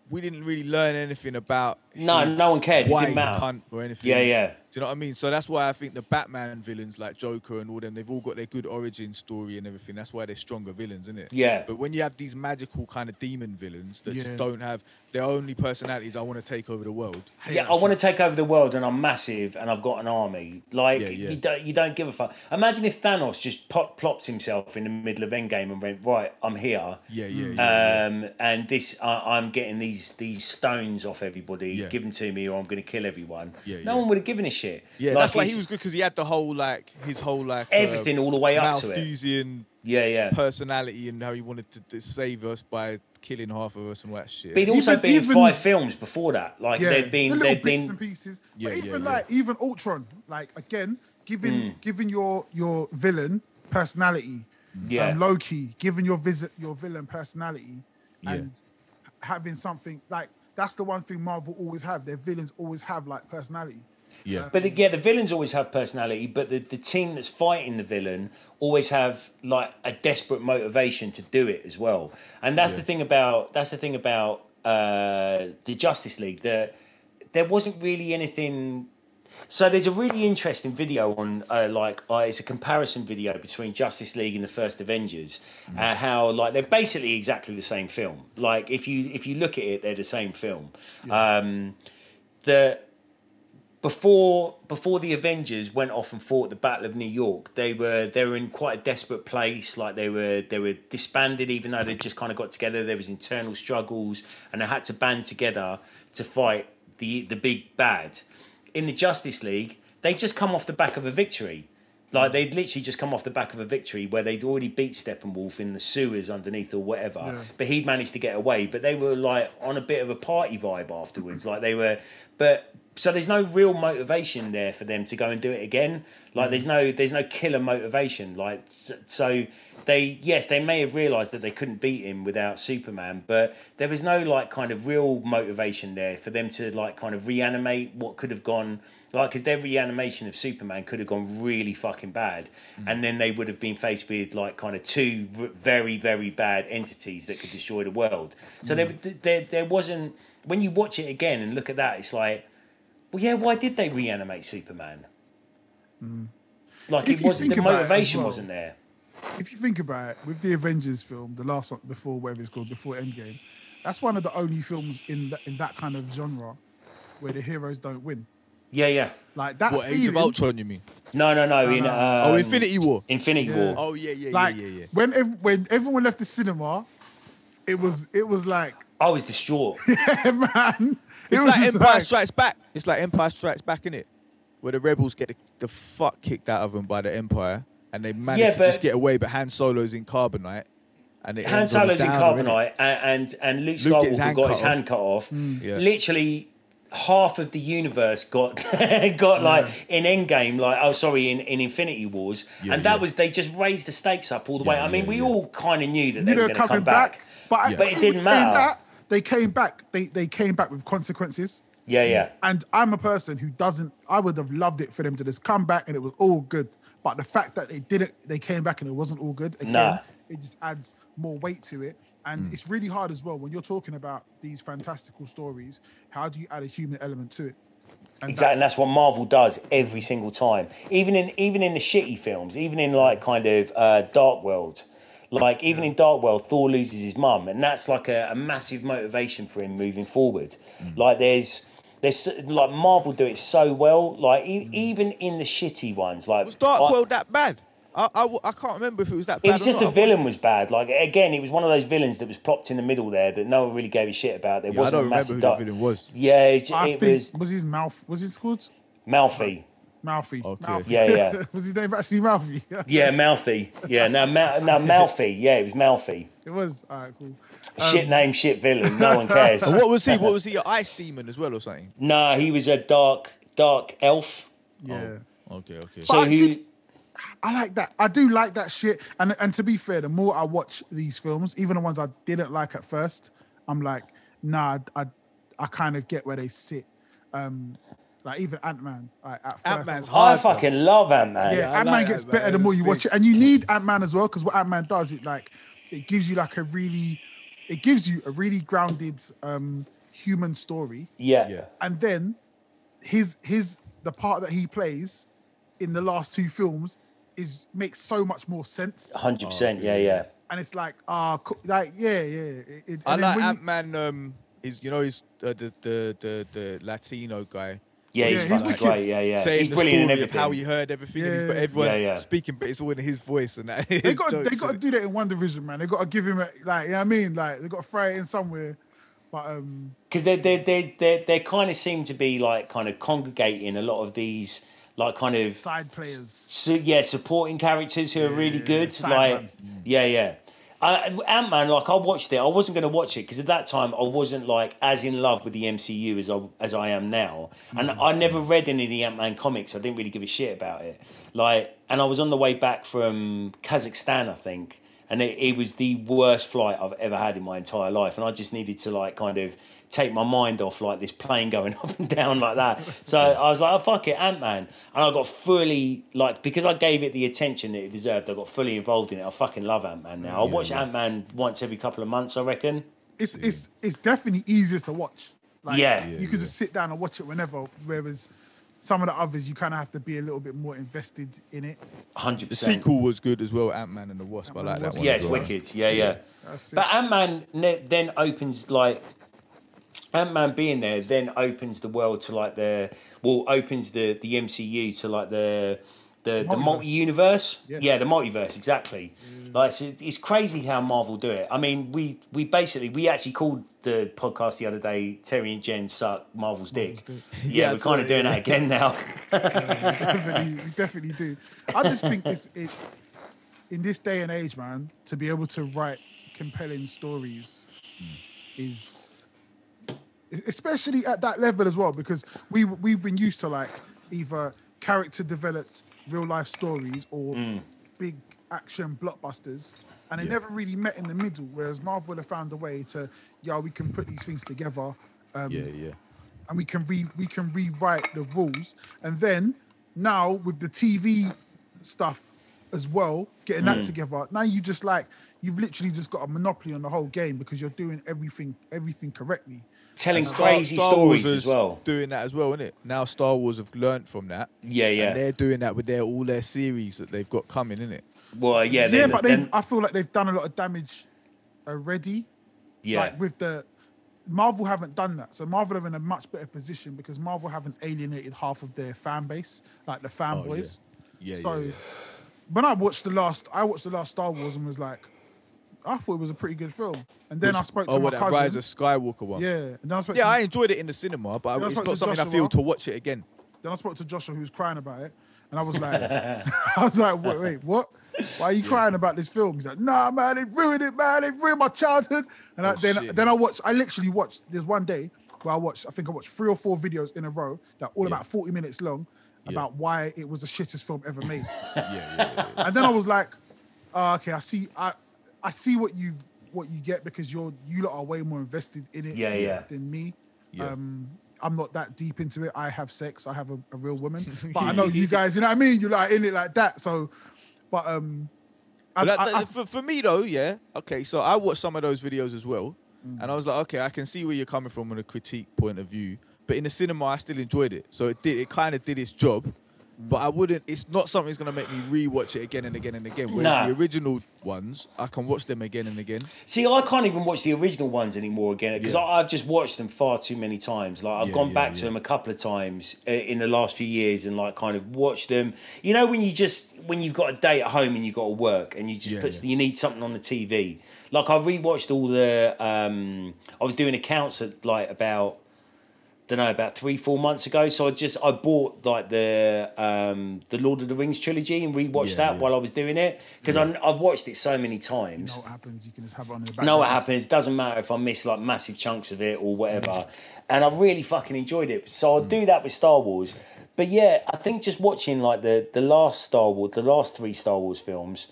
we didn't really learn anything about. No, his- no one cared. It Why didn't matter. cunt or anything. Yeah, yeah. Do you know what I mean? So that's why I think the Batman villains like Joker and all them, they've all got their good origin story and everything. That's why they're stronger villains, isn't it? Yeah. But when you have these magical kind of demon villains that Yeah. just don't have their only personalities, I want to take over the world. Hate Yeah, that I want to take over the world, and I'm massive, and I've got an army. Like Yeah, yeah. you don't, you don't give a fuck. Imagine if Thanos just pop, plopped himself in the middle of Endgame and went, "Right, I'm here." Yeah, yeah, yeah. Um, and this, I I'm getting these these stones off everybody. Yeah. Give them to me, or I'm going to kill everyone. Yeah, no yeah. one would have given a shit. Yeah, Like, that's why he was good because he had the whole like his whole like uh, Everything all the way up to it. Yeah, yeah. personality and how he wanted to, to save us by killing half of us and all that shit. But he'd also Even- been even- five films before that. Like Yeah, there'd been, the little there'd bits been. and pieces. Yeah, but yeah, even yeah. like even Ultron, like again, giving Hmm. giving your your villain personality. Yeah. Um, Loki, giving your visit your villain personality, Yeah. and having something like that's the one thing Marvel always have. Their villains always have like personality. Yeah, But yeah, the villains always have personality, but the, the team that's fighting the villain always have like a desperate motivation to do it as well. And that's the thing about that's the thing about uh, the Justice League. That there wasn't really anything. So there's a really interesting video on uh, like uh, it's a comparison video between Justice League and the first Avengers, uh, how like they're basically exactly the same film. Like if you if you look at it, they're the same film. Um, the before before the Avengers went off and fought the Battle of New York, they were they were in quite a desperate place. Like they were they were disbanded, even though they just kind of got together. There was internal struggles, and they had to band together to fight the the big bad. In the Justice League, they just come off the back of a victory. Like they'd literally just come off the back of a victory where they'd already beat Steppenwolf in the sewers underneath or whatever, Yeah. but he'd managed to get away. But they were like on a bit of a party vibe afterwards. Like they were, but so there's no real motivation there for them to go and do it again. Like there's no there's no killer motivation. Like so they yes they may have realised that they couldn't beat him without Superman, but there was no like kind of real motivation there for them to like kind of reanimate what could have gone like because their reanimation of Superman could have gone really fucking bad, mm. and then they would have been faced with like kind of two very very bad entities that could destroy the world. So mm. there, there there wasn't when you watch it again and look at that, it's like, well, yeah, why did they reanimate Superman? Like If it wasn't the about it as motivation well- wasn't there. if you think about it, with the Avengers film, the last one before whatever it's called, before Endgame, that's one of the only films in that, in that kind of genre where the heroes don't win. Yeah, yeah. Like that What Age of Ultron? You mean? No, no, no. in um, oh, Infinity War. Infinity Yeah. War. Oh yeah, yeah, like yeah, yeah, yeah. when ev- when everyone left the cinema, it was it was like, I was distraught. yeah, man. It It's was like Empire like, Strikes Back. It's like Empire Strikes Back, in it, where the rebels get the, the fuck kicked out of them by the Empire, and they manage Yeah, to but- just get away. But Han Solo's in carbonite, and it Han Solo's in carbonite, and, and and Luke Luke Skywalker got his off. hand cut off. Mm. Mm. Yeah. Literally, half of the universe got got like in Endgame, like oh sorry, in, in Infinity Wars, Yeah, and that yeah. was they just raised the stakes up all the way. I mean, yeah, we yeah. all kind of knew that you they were going to come back. But, Yeah. But it didn't matter. That, they came back. They they came back with consequences. Yeah, yeah. And I'm a person who doesn't. I would have loved it for them to just come back and it was all good. But the fact that they didn't, they came back and it wasn't all good. Again, Nah. it just adds more weight to it. And it's really hard as well when you're talking about these fantastical stories. How do you add a human element to it? And Exactly, and that's what Marvel does every single time. Even in even in the shitty films, even in like kind of uh, Dark World, like even in Dark World, Thor loses his mum, and that's like a, a massive motivation for him moving forward. Mm. Like there's there's like Marvel do it so well. Like e- mm. even in the shitty ones, like Was Dark I- World that bad? I I can't remember if it was that bad. It was just the villain was bad. Like again, it was one of those villains that was plopped in the middle there that no one really gave a shit about. There Yeah, wasn't don't a remember massive who dark- villain was. Yeah, it, I it think was was his mouth. Was his called Mouthy. Mouthy? Okay. Mouthy. Yeah, yeah. was his name actually Mouthy? Yeah, Mouthy. Yeah, now Mou- now Mouthy. Yeah, it was Mouthy. it was. All right, cool. shit name, shit villain. No one cares. And what was he? What was he? An ice demon as well, or something? nah, he was a dark, dark elf. Yeah. Okay, okay. So I who? did- I like that. I do like that shit. And and to be fair, the more I watch these films, even the ones I didn't like at first, I'm like, nah, I I kind of get where they sit. Um, like even Ant Man. Like Ant-Man's I I hard. fucking love Ant Man. Yeah, I Ant Man like gets Ant-Man. better the more you It's watch it, and you need Ant Man as well because what Ant Man does, it like it gives you like a really, it gives you a really grounded um human story, Yeah. Yeah. and then his his the part that he plays in the last two films is makes so much more sense, hundred percent. Oh, Yeah, yeah. and it's like ah, co- like yeah, yeah. It, it- I and then like Ant Man. Um, is you know he's uh, the, the the the Latino guy. Yeah, he's Yeah, he's fucking wicked. great. Yeah, yeah. saying he's the brilliant in story of everything. how he heard everything, and he's got Yeah. everyone Yeah, yeah. speaking, but it's all in his voice and that. they got they got to do that in WandaVision, man. They got to give him a, like you know what I mean, like they got to throw it in somewhere. But um, because they they they they they kind of seem to be like kind of congregating a lot of these like kind of side players. so, yeah supporting characters who are really good. side Like man. yeah, yeah. Ant Man, like I watched it. I wasn't going to watch it because at that time I wasn't like as in love with the MCU as I as I am now, and hmm. I never read any of the Ant Man comics. I didn't really give a shit about it. Like, and I was on the way back from Kazakhstan, I think, and it, it was the worst flight I've ever had in my entire life, and I just needed to like kind of take my mind off like this plane going up and down like that. So I was like, oh fuck it, Ant Man, and I got fully like because I gave it the attention that it deserved. I got fully involved in it. I fucking love Ant Man now. I watch Ant Man once every couple of months, I reckon. it's it's it's definitely easier to watch. Like, Yeah. you could just sit down and watch it whenever. Whereas some of the others, you kind of have to be a little bit more invested in it. Hundred The percent. sequel was good as well, Ant Man and the Wasp. I Ant-Man like that the one. Yeah, it's well. wicked. Yeah, yeah. That's it. But Ant Man ne- then opens like Ant Man being there then opens the world to like the well opens the the MCU to like the the the Multiverse. multi universe. Yeah. Yeah. the multiverse exactly. Mm. Like it's, it's crazy how Marvel do it. I mean, we we basically we actually called the podcast the other day. Terry and Jen suck Marvel's dick. Yeah, Yeah, we're kind of doing yeah. that again now. definitely, we definitely do. I just think it's it's in this day and age, man, to be able to write compelling stories mm. is especially at that level as well, because we we've been used to like either character developed real life stories or big action blockbusters. And they Yeah. never really met in the middle, whereas Marvel have found a way to, yeah, we can put these things together. Um, Yeah, yeah. and we can re we can rewrite the rules. And then now with the TV stuff as well, getting Mm. that together, now you just like you've literally just got a monopoly on the whole game because you're doing everything everything correctly. Telling Star- crazy Star Wars stories as well. Doing that as well, isn't it? Now Star Wars have learnt from that. Yeah, yeah. And they're doing that with their all their series that they've got coming, isn't it? Well, yeah, Yeah, then, but then, they've, I feel like they've done a lot of damage already. yeah. Like with the Marvel haven't done that, so Marvel are in a much better position because Marvel haven't alienated half of their fan base, like the oh, fanboys. Yeah, So yeah, yeah. when I watched the last, I watched the last Star Wars and was like, I thought it was a pretty good film. And then I spoke oh, to oh, my that cousin. Rise of Skywalker one. yeah, and then I spoke. Yeah, to, I enjoyed it in the cinema, but Yeah, I it's not something I feel to watch it again. Then I spoke to Joshua who was crying about it, and I was like, I was like, wait, wait, what? Why are you crying about this film? He's like, Nah, man, it ruined it, man. It ruined my childhood. And I, Oh, then, shit. then I watched. I literally watched. There's one day where I watched. I think I watched three or four videos in a row that all Yeah. about 40 minutes long Yeah. about why it was the shittest film ever made. Yeah, yeah, yeah. yeah. and then I was like, oh, okay, I see. I I see what you what you get because you're you lot are way more invested in it Yeah, yeah. than me. Yeah. Um, I'm not that deep into it. I have sex. I have a, a real woman, but I know you guys. You know what I mean? You're like in it like that. So, but um, I, But that- I- I- for, for me though, yeah. Okay, so I watched some of those videos as well, Mm. and I was like, okay, I can see where you're coming from on a critique point of view. But in the cinema, I still enjoyed it. So it did. It kind of did its job. But I wouldn't. It's not something that's gonna make me rewatch it again and again and again. Whereas Nah. the original ones, I can watch them again and again. See, I can't even watch the original ones anymore again because Yeah. I've just watched them far too many times. Like I've Yeah, gone yeah, back to them a couple of times uh, in the last few years and like kind of watched them. You know, when you just when you've got a day at home and you've got to work and you just put you need something on the TV. Like I rewatched all the. um I was doing accounts at like about. Don't know about three four months ago, so I just I bought like the um the Lord of the Rings trilogy and rewatched Yeah, that yeah. while I was doing it because I've watched it so many you times know what happens. You can just have it on the back. know what happens. Doesn't matter if I miss like massive chunks of it or whatever. And I've really fucking enjoyed it. So I'll do that with Star Wars. But yeah, I think just watching like the the last Star Wars, the last three Star Wars films.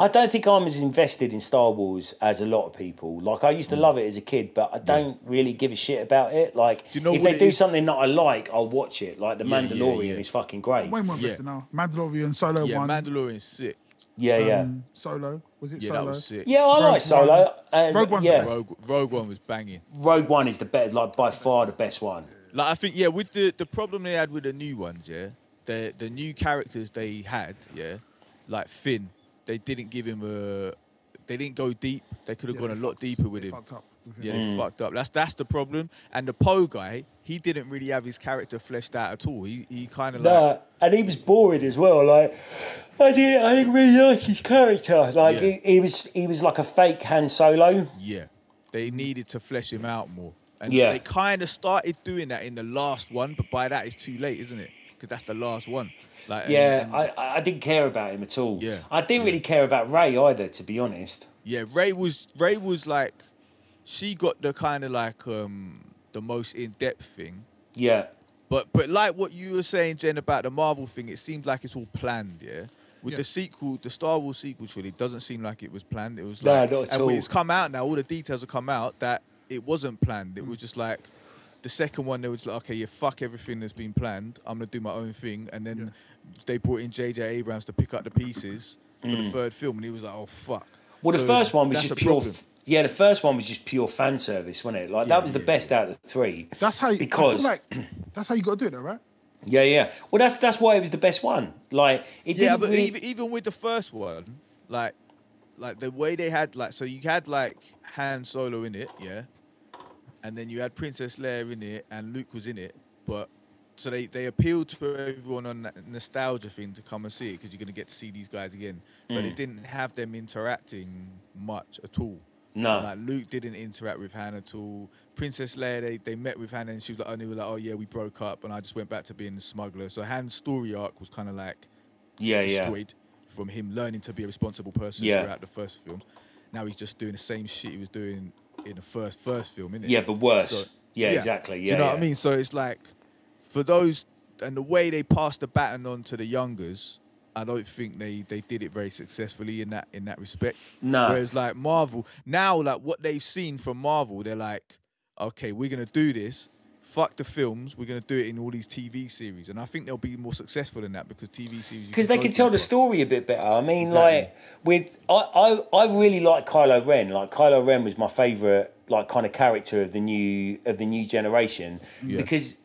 I don't think I'm as invested in Star Wars as a lot of people. Like I used to love it as a kid, but I don't really give a shit about it. Like Do you know if they do is? something that I like, I'll watch it. Like the Yeah, yeah, Mandalorian yeah. is fucking great. Way more Yeah. invested now. Mandalorian Solo One. Yeah, one. Mandalorian's sick. Yeah, yeah. um, Solo was it Yeah, Solo? that was sick. yeah, I Rogue like Solo. One. Uh, Rogue One's yeah. Rogue, Rogue One was banging. Rogue One is the best, like by far the best one. Like I think, yeah, with the the problem they had with the new ones, yeah, the the new characters they had, yeah, like Finn, they didn't give him a, they didn't go deep. They could have Yeah, gone a they lot deeper with him. fucked up. Yeah, they Mm. fucked up. That's that's the problem. And the Poe guy, he didn't really have his character fleshed out at all. He he kind of like Nah, and he was boring as well. Like I didn't, I didn't really like his character. Like Yeah. he, he was, he was like a fake Han Solo. yeah, they needed to flesh him out more. And Yeah. they kind of started doing that in the last one, but by that it's too late, isn't it? Because that's the last one. Like Yeah, and- I, I I didn't care about him at all. Yeah, I didn't yeah. really care about Rey either, to be honest. Yeah, Rey was Rey was like she got the kind of like um the most in depth thing. Yeah, But but like what you were saying, Jen, about the Marvel thing, it seems like it's all planned, yeah. With Yeah. the sequel, the Star Wars sequel, truly doesn't seem like it was planned. It was Nah, like, not at and all. it's come out now. All the details have come out that it wasn't planned. It was just like the second one. They was like, okay, yeah, fuck everything that's been planned. I'm gonna do my own thing. And then they brought in J.J. Abrams to pick up the pieces for the third film, and he was like, oh fuck. Mm. Well, the So first one was just pure. f- Yeah, the first one was just pure fan service, wasn't it? Like Yeah, that was the best yeah. out of the three. That's how you, Because- like that's how you got to do it, though, right? Yeah, yeah. Well, that's that's why it was the best one. Like it Yeah, didn't but really- even, even with the first one, like, like the way they had like, so you had like Han Solo in it, yeah, and then you had Princess Leia in it, and Luke was in it. But so they they appealed to everyone on that nostalgia thing to come and see it because you're gonna get to see these guys again. But Mm. it didn't have them interacting much at all. No. Like Luke didn't interact with Han at all. Princess Leia, they, they met with Han and she was like, oh, like, oh yeah, we broke up, and I just went back to being the smuggler. So Han's story arc was kind of like yeah, yeah. destroyed from him learning to be a responsible person Yeah. throughout the first film. Now he's just doing the same shit he was doing in the first first film, isn't it? Yeah, but worse. So- yeah, yeah. exactly. Yeah, Do you know yeah. what I mean? So it's like for those and the way they passed the baton on to the youngers, I don't think they they did it very successfully in that in that respect. No. Whereas like Marvel now, like what they've seen from Marvel, they're like, okay, we're gonna do this. Fuck the films. We're gonna do it in all these TV series, and I think they'll be more successful in that because TV series because they can tell the story a bit better. I mean, Exactly. like with I, I I really like Kylo Ren. Like Kylo Ren was my favorite like kind of character of the new of the new generation Yeah. because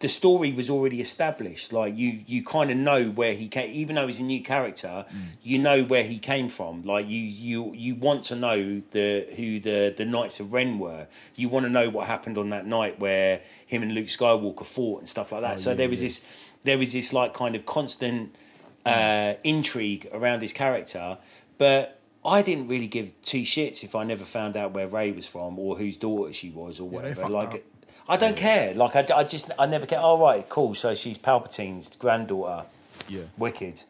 the story was already established. Like you you kind of know where he came, even though he's a new character, Mm. you know where he came from. Like you you you want to know the who the the Knights of Ren were. You want to know what happened on that night where him and Luke Skywalker fought and stuff like that. so Oh, yeah, there was yeah. this there was this like kind of constant uh, intrigue around his character, but I didn't really give two shits if I never found out where Rey was from or whose daughter she was or whatever. fucked like, up. I don't care. Like, I, I just I never care. Oh right, cool. So she's Palpatine's granddaughter. Yeah. Wicked.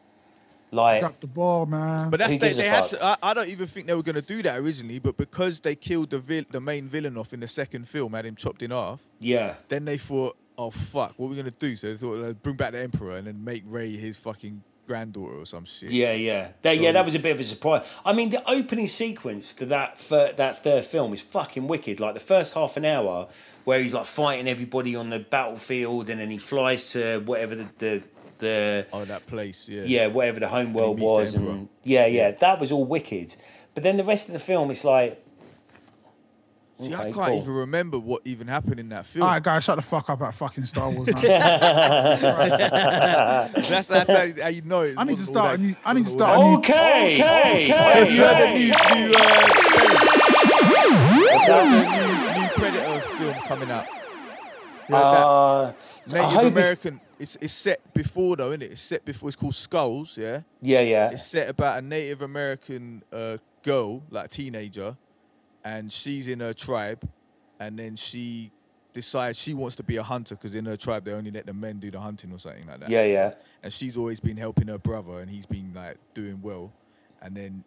Like, Drop the ball, man. But that's they, gives they had fuck? to. I, I don't even think they were gonna do that originally, but because they killed the vil- the main villain off in the second film, had him chopped in half. yeah, Then they thought, oh fuck, what are we gonna do? So they thought, let's bring back the emperor and then make Rey his fucking granddaughter or some shit. yeah, yeah. That, yeah, that was a bit of a surprise. I mean, the opening sequence to that fir- that third film is fucking wicked. Like the first half an hour where he's like fighting everybody on the battlefield, and then he flies to whatever the the, the Oh, that place. Yeah. yeah, whatever the home world was, and yeah, yeah, that was all wicked. But then the rest of the film, it's like, See, I okay, can't cool. even remember what even happened in that film. All right, guys, shut the fuck up at fucking Star Wars. Man. that's that's how, how you know. It I need to wasn't start all a that- new. I need to wasn't all start a new. okay, okay, Have you heard the new, new, uh, What's the that? new, new Predator film coming out? You heard that? Uh, I Native hope it's- American. It's, it's set before though, isn't it? It's set before. It's called Skulls. Yeah. yeah, yeah. It's set about a Native American uh, girl, like a teenager, and she's in her tribe, and then she decides she wants to be a hunter because in her tribe they only let the men do the hunting or something like that. Yeah, yeah. And she's always been helping her brother, and he's been like doing well, and then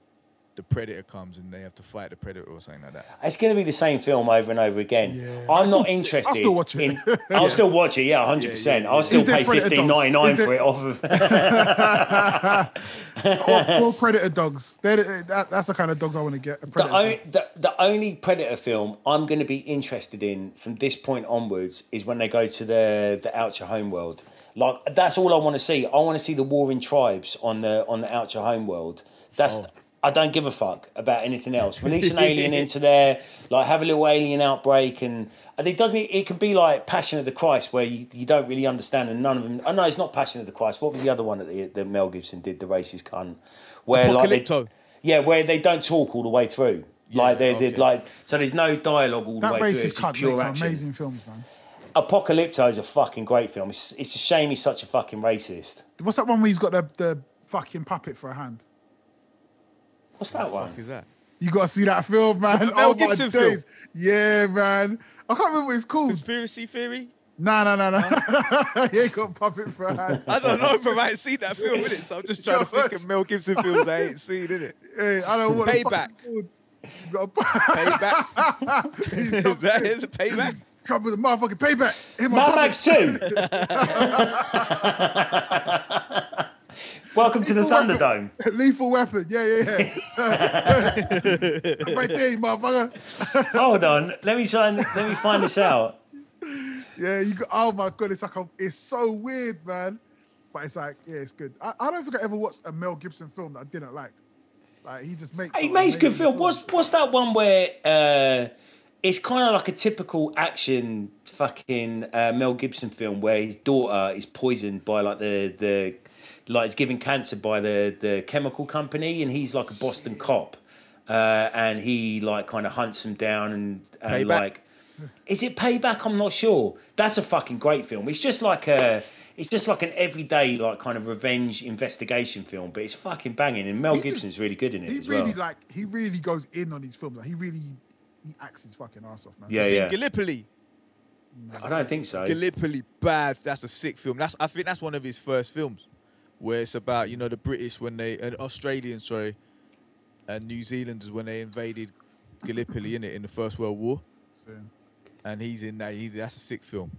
the predator comes and they have to fight the predator or something like that. It's going to be the same film over and over again. Yeah. I'm I'll not interested. I'll still watch it. In, I'll still watch it. Yeah, hundred percent. I'll still Is pay Predator fifteen ninety nine dogs? For there- it off of. Or, or Predator dogs. The- that, that's the kind of dogs I want to get. The, Predator only, the, the only Predator film I'm going to be interested in from this point onwards is when they go to the the Outer Homeworld. Like that's all I want to see. I want to see the warring tribes on the on the Outer Homeworld. That's Oh. I don't give a fuck about anything else. Release an alien into there, like have a little alien outbreak, and and it doesn't. It can be like Passion of the Christ, where you, you don't really understand, and none of them. Oh no, it's not Passion of the Christ. What was the other one that, the, that Mel Gibson did? The racist cunt, where like they, Apocalypto. yeah, where they don't talk all the way through. like they did, okay. like so. There's no dialogue all the way through. racist just cunt pure action. amazing films, man. Apocalypto is a fucking great film. It's, it's a shame he's such a fucking racist. What's that one where he's got the, the fucking puppet for a hand? What's that one? Fuck is that? You got to see that film, man. Mel oh Gibson my film? Yeah, man. I can't remember what it's called. Conspiracy theory? Nah, nah, nah, nah. he ain't got puppet for a hand. I don't know if I ain't seen that film in it, so I'm just trying to think of Mel Gibson films I ain't seen in it. Hey, I don't know what the Payback. it's got a Payback. He's Is got that is a payback? come with a motherfucking payback. Hit my Mad puppet. Max 2. Welcome to the Thunderdome. Lethal weapon. Yeah, yeah, yeah. right there, motherfucker. Hold on. Let me try and let me find this out. Yeah, you got. Oh my god, it's like a, it's so weird, man. But it's like, yeah, it's good. I, I don't think I ever watched a Mel Gibson film that I didn't like. Like he just makes. He makes good film. What's what's that one where uh, it's kind of like a typical action fucking uh, Mel Gibson film where his daughter is poisoned by like the the like is given cancer by the the chemical company and he's like a Boston cop uh, and he like kind of hunts them down and, and Payback? like Is it Payback? I'm not sure. That's a fucking great film. It's just like a. It's just like an everyday, like kind of revenge investigation film, but it's fucking banging. And Mel He just- Gibson's really good in it He as really well. like he really goes in on his films. Like he really he acts his fucking ass off, man. Yeah, Seen yeah. Gallipoli. I don't think so. Gallipoli, bad. That's a sick film. That's I think that's one of his first films, where it's about you know the British when they and Australians sorry, and New Zealanders when they invaded Gallipoli in it in the First World War, So, and he's in that. He's that's a sick film.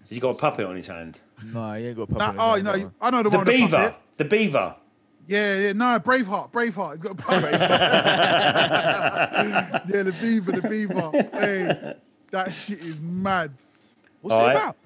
Has he got a puppet on his hand? No, he ain't got a Nah, puppet. oh, in no, that. I know the, The one. with beaver. puppet. The beaver. Yeah, yeah, no, Braveheart, Braveheart. He's got a puppet. yeah, the beaver, the beaver. Hey, that shit is mad. What's Alright. it about?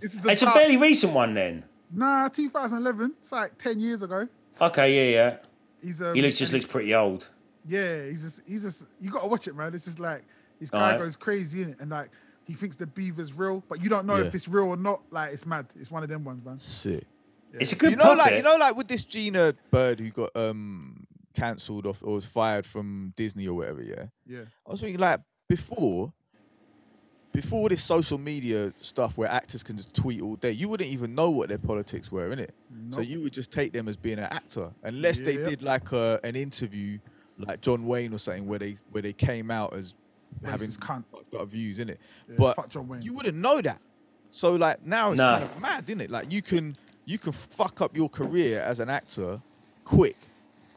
This is a It's a fairly recent one then. Nah, 2011. It's like 10 years ago. Okay, yeah, yeah. He's um, He looks just looks pretty old. Yeah, he's just he's just you gotta watch it, man. It's just like this guy Alright. goes crazy in it, and like he thinks the beaver's real, but you don't know Yeah. if it's real or not. Like it's mad. It's one of them ones, man. Sick. It's a good You know, puppet. like you know, like with this Gina Bird who got um cancelled off or was fired from Disney or whatever. Yeah, Yeah, I was thinking like before, before this social media stuff where actors can just tweet all day, you wouldn't even know what their politics were, innit? So you would just take them as being an actor, unless they Yeah. did like a, an interview, like John Wayne or something, where they where they came out as having cunt. fucked up views, innit? Yeah, but fuck John Wayne. you wouldn't know that. So like now it's Nah. kind of mad, isn't it? Like you can you can fuck up your career as an actor quick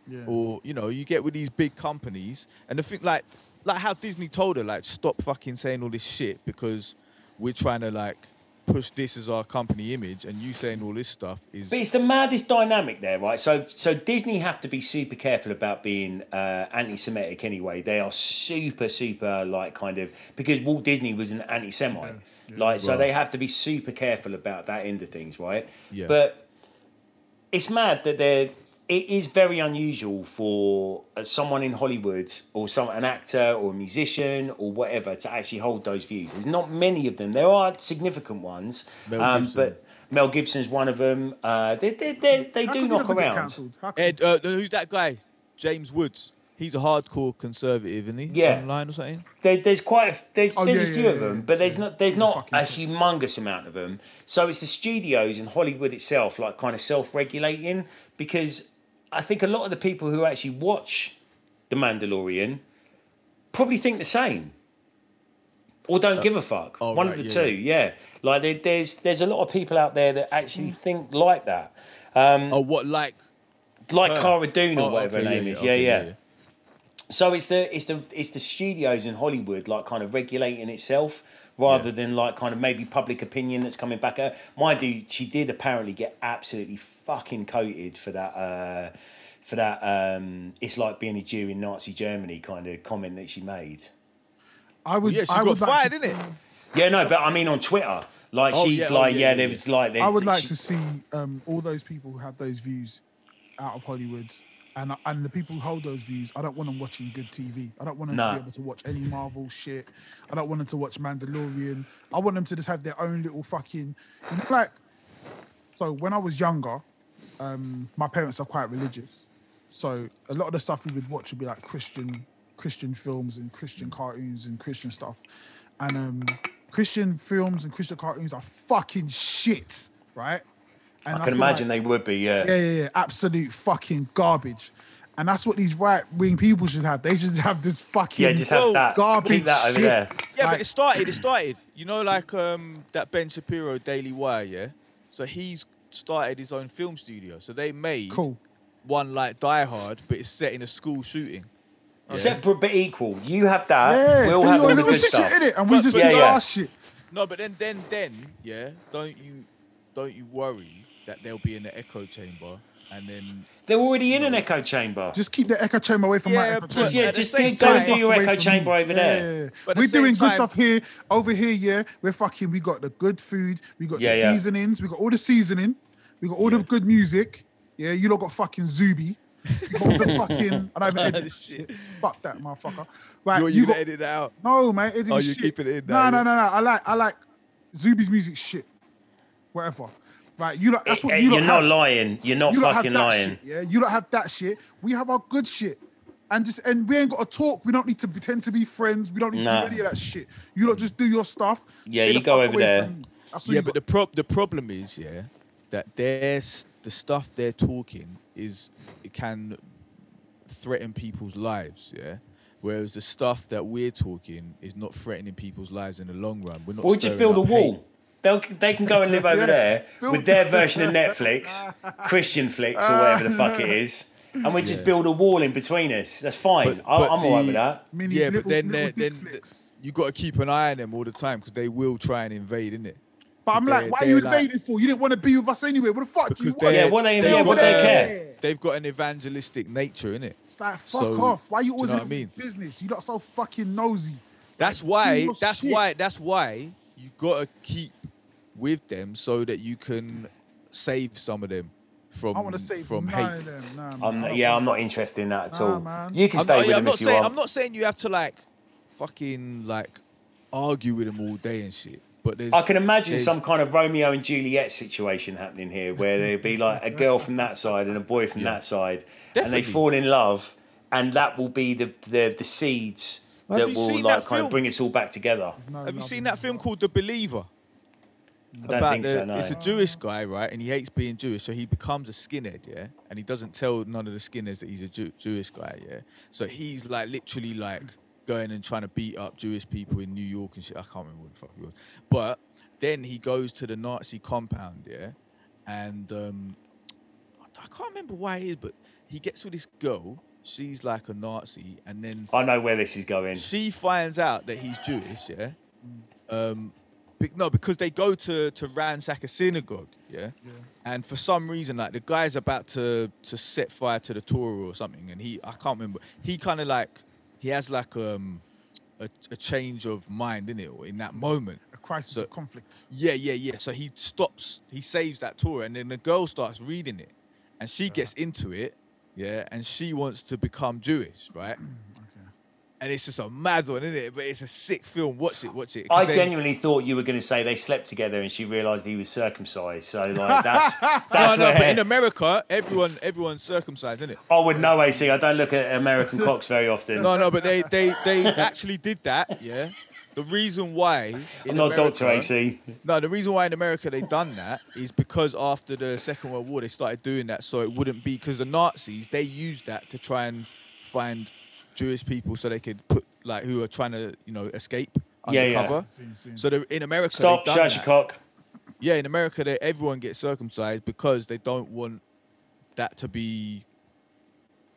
yeah. or you know you get with these big companies and the thing like like how disney told her like stop fucking saying all this shit because we're trying to like push this as our company image and you saying all this stuff is But it's the maddest dynamic there, right? So, so Disney have to be super careful about being uh, anti-Semitic anyway. They are super, super like kind of because Walt Disney was an anti-Semite, like so Well- they have to be super careful about that end of things, right? Yeah. But it's mad that they're. It is very unusual for uh, someone in Hollywood or some an actor or a musician or whatever to actually hold those views. There's not many of them. There are significant ones, Mel um, Gibson. but Mel Gibson's one of them. Uh, they they, they, they do knock around. cancelled? How come- ed uh, who's that guy james woods he's a hardcore conservative isn't he Yeah. online or something There, there's quite a, there's, Oh, there's yeah, a few yeah, of them, yeah, but there's yeah. not there's not a sick. humongous amount of them. So it's the studios and Hollywood itself, like kind of self-regulating, because I think a lot of the people who actually watch The Mandalorian probably think the same, or don't give a fuck. oh, One right, of the yeah, two, yeah. Like there, there's there's a lot of people out there that actually think like that, um, oh what like like her? Cara Dune or Oh, whatever okay, her name is. okay, yeah, yeah. So it's the it's the it's the studios in Hollywood like kind of regulating itself rather Yeah. than like kind of maybe public opinion that's coming back at her. My dude, she did apparently get absolutely fucking coated for that uh for that um it's like being a Jew in Nazi Germany kind of comment that she made. I would. yeah she I got would like fired to- didn't it Yeah, no, but I mean on Twitter. Like Oh, she yeah, oh, like yeah, yeah, yeah, there yeah. was like I would like she- to see um, all those people who have those views out of Hollywood, and and the people who hold those views. I don't want them watching good TV. I don't want them Nah. to be able to watch any Marvel shit. I don't want them to watch Mandalorian. I want them to just have their own little fucking, you know, like. So when I was younger, um, my parents are quite religious, so a lot of the stuff we would watch would be like Christian Christian films and Christian cartoons and Christian stuff, and um, Christian films and Christian cartoons are fucking shit, right? And I can feel imagine like- they would be, yeah. yeah, yeah, yeah, absolute fucking garbage. And that's what these right wing people should have. They should have this fucking Yeah, just have that. garbage Keep that over shit. there. yeah Like- but it started it started you know like um that ben shapiro daily wire yeah so he's started his own film studio so they made Cool. one like Die Hard, but it's set in a school shooting. Separate but equal. You have that. Yeah, we'll have all the good shit stuff. in it, and we just but- do Yeah, yeah. our shit. No, but then, then, then, yeah. Don't you, don't you worry that they'll be in the echo chamber, and then They're already in an echo chamber. Just keep the echo chamber away from my Yeah, echo but- chamber. Just, yeah, just same go and time- do your echo chamber me. over Yeah, there. yeah, yeah. But We're the same doing good time- stuff here. Over here, yeah. We're fucking. We got the good food. We got Yeah, the yeah. seasonings. We got all the seasoning. We got all the good music. Yeah, you lot got fucking Zuby. You got all the fucking. I don't even edit This shit. shit. Fuck that, motherfucker. Right, you're, you you're got, gonna edit that out. No, man. It is Oh, you're shit. keeping it in No, no, no, no. I like, I like Zuby's music. Shit, whatever. Right, you lot. That's what Hey, you you're not have. lying. You're not you fucking lying. shit. Yeah, you don't have that shit. We have our good shit. and just and we ain't got to talk. We don't need to pretend to be friends. We don't need Nah. to do any of that shit. You lot just do your stuff. Yeah, Stay you the go over there. from me. Yeah, you but got. the prob the problem is, yeah, that there's the stuff they're talking is it can threaten people's lives, yeah. Whereas the stuff that we're talking is not threatening people's lives in the long run. We're not. Or just build a wall. hate. They'll, they can go and live over Yeah, there build- with their version of Netflix, Christian flicks or whatever the fuck it is, and we just Yeah. build a wall in between us. That's fine. But- I, but I'm alright with that. Mini yeah, little, but then little they're- then flicks. you got to keep an eye on them all the time because they will try and invade, innit? But I'm like, why are you they're like- invading for? You didn't want to be with us anyway. What the fuck do you want? Yeah, what they- they've yeah, what got they a- care. They've got an evangelistic nature, innit? It's like fuck So, off. Why you do you always know in I mean? business? You lot so fucking nosy. That's Like, why. That's shit. why. That's why you gotta keep with them so that you can save some of them from I want to say from hate. of them. Nah, man. I'm not, yeah, I'm not interested in that at Nah, all. man. You can I'm stay not, with yeah, them I'm not if you saying. want. I'm not saying you have to like fucking like argue with them all day and shit. But there's. I can imagine there's- some kind of Romeo and Juliet situation happening here, where there'd be like a girl from that side and a boy from Yeah. that side, and they fall in love, and that will be the the, the seeds Have that will like that kind of bring us all back together. No, Have you seen that film called The Believer? Don't think so. No. It's a Jewish guy, right? And he hates being Jewish, so he becomes a skinhead, yeah. And he doesn't tell none of the skinheads that he's a Jew- Jewish guy, yeah. So he's like literally like going and trying to beat up Jewish people in New York and shit. I can't remember what the fuck he was, but then he goes to the Nazi compound, yeah, and um, I can't remember why it is, but he gets with this girl. She's like a Nazi, and then I know where this is going. she finds out that he's Jewish, yeah. Um, be- no, because they go to to ransack a synagogue, yeah. And for some reason, like the guy's about to to set fire to the Torah or something, and he I can't remember. He kind of like he has like um a, a change of mind in it or in that moment. A crisis So- of conflict. Yeah, yeah, yeah. So he stops, he saves that Torah, and then the girl starts reading it, and she gets into it, yeah, and she wants to become Jewish, right? And it's just a mad one, isn't it? But it's a sick film. Watch it, watch it. I then- genuinely thought you were going to say they slept together and she realised he was circumcised. So like that's that's No, no, but in America, everyone, everyone's circumcised, isn't it? I would know AC. I don't look at American cocks very often. No, no, but they, they, they actually did that. Yeah. The reason why in I'm not Doctor AC. No, the reason why in America they done that is because after the Second World War they started doing that so it wouldn't be because the Nazis they used that to try and find Jewish people so they could put like who are trying to you know escape Yeah, yeah. undercover. Seen, seen. So the, in America, Stop, they've done shut your cock. Yeah, in America, they, everyone gets circumcised because they don't want that to be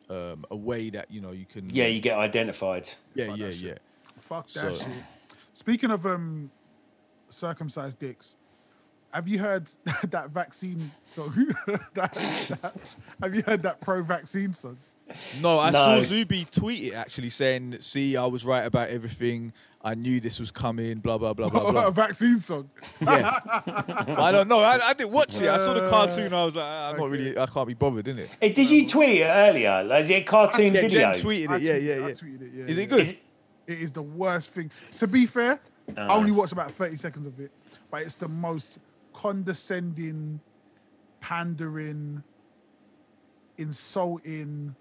um, a way that you know you can. Yeah, you get identified. yeah, Fuck yeah, that yeah. Fuck that So- shit. Speaking of um circumcised dicks, have you heard that vaccine song? That- that- have you heard that pro-vaccine song? No, I No. saw Zuby tweet it actually saying, "See, I was right about everything. I knew this was coming. Blah blah blah blah blah. a vaccine song. yeah, I don't know. I, I didn't watch it. I saw the cartoon. I was like, I'm not really. I can't be bothered, innit? Hey, did you tweet it earlier? Like, is it a cartoon Yeah, video? Jen tweeted it. Yeah, tweeted- yeah, I yeah. tweeted it, yeah, Is yeah. it good? Is it- It is the worst thing. To be fair, I Uh. only watched about 30 seconds of it, but it's the most condescending, pandering, insulting.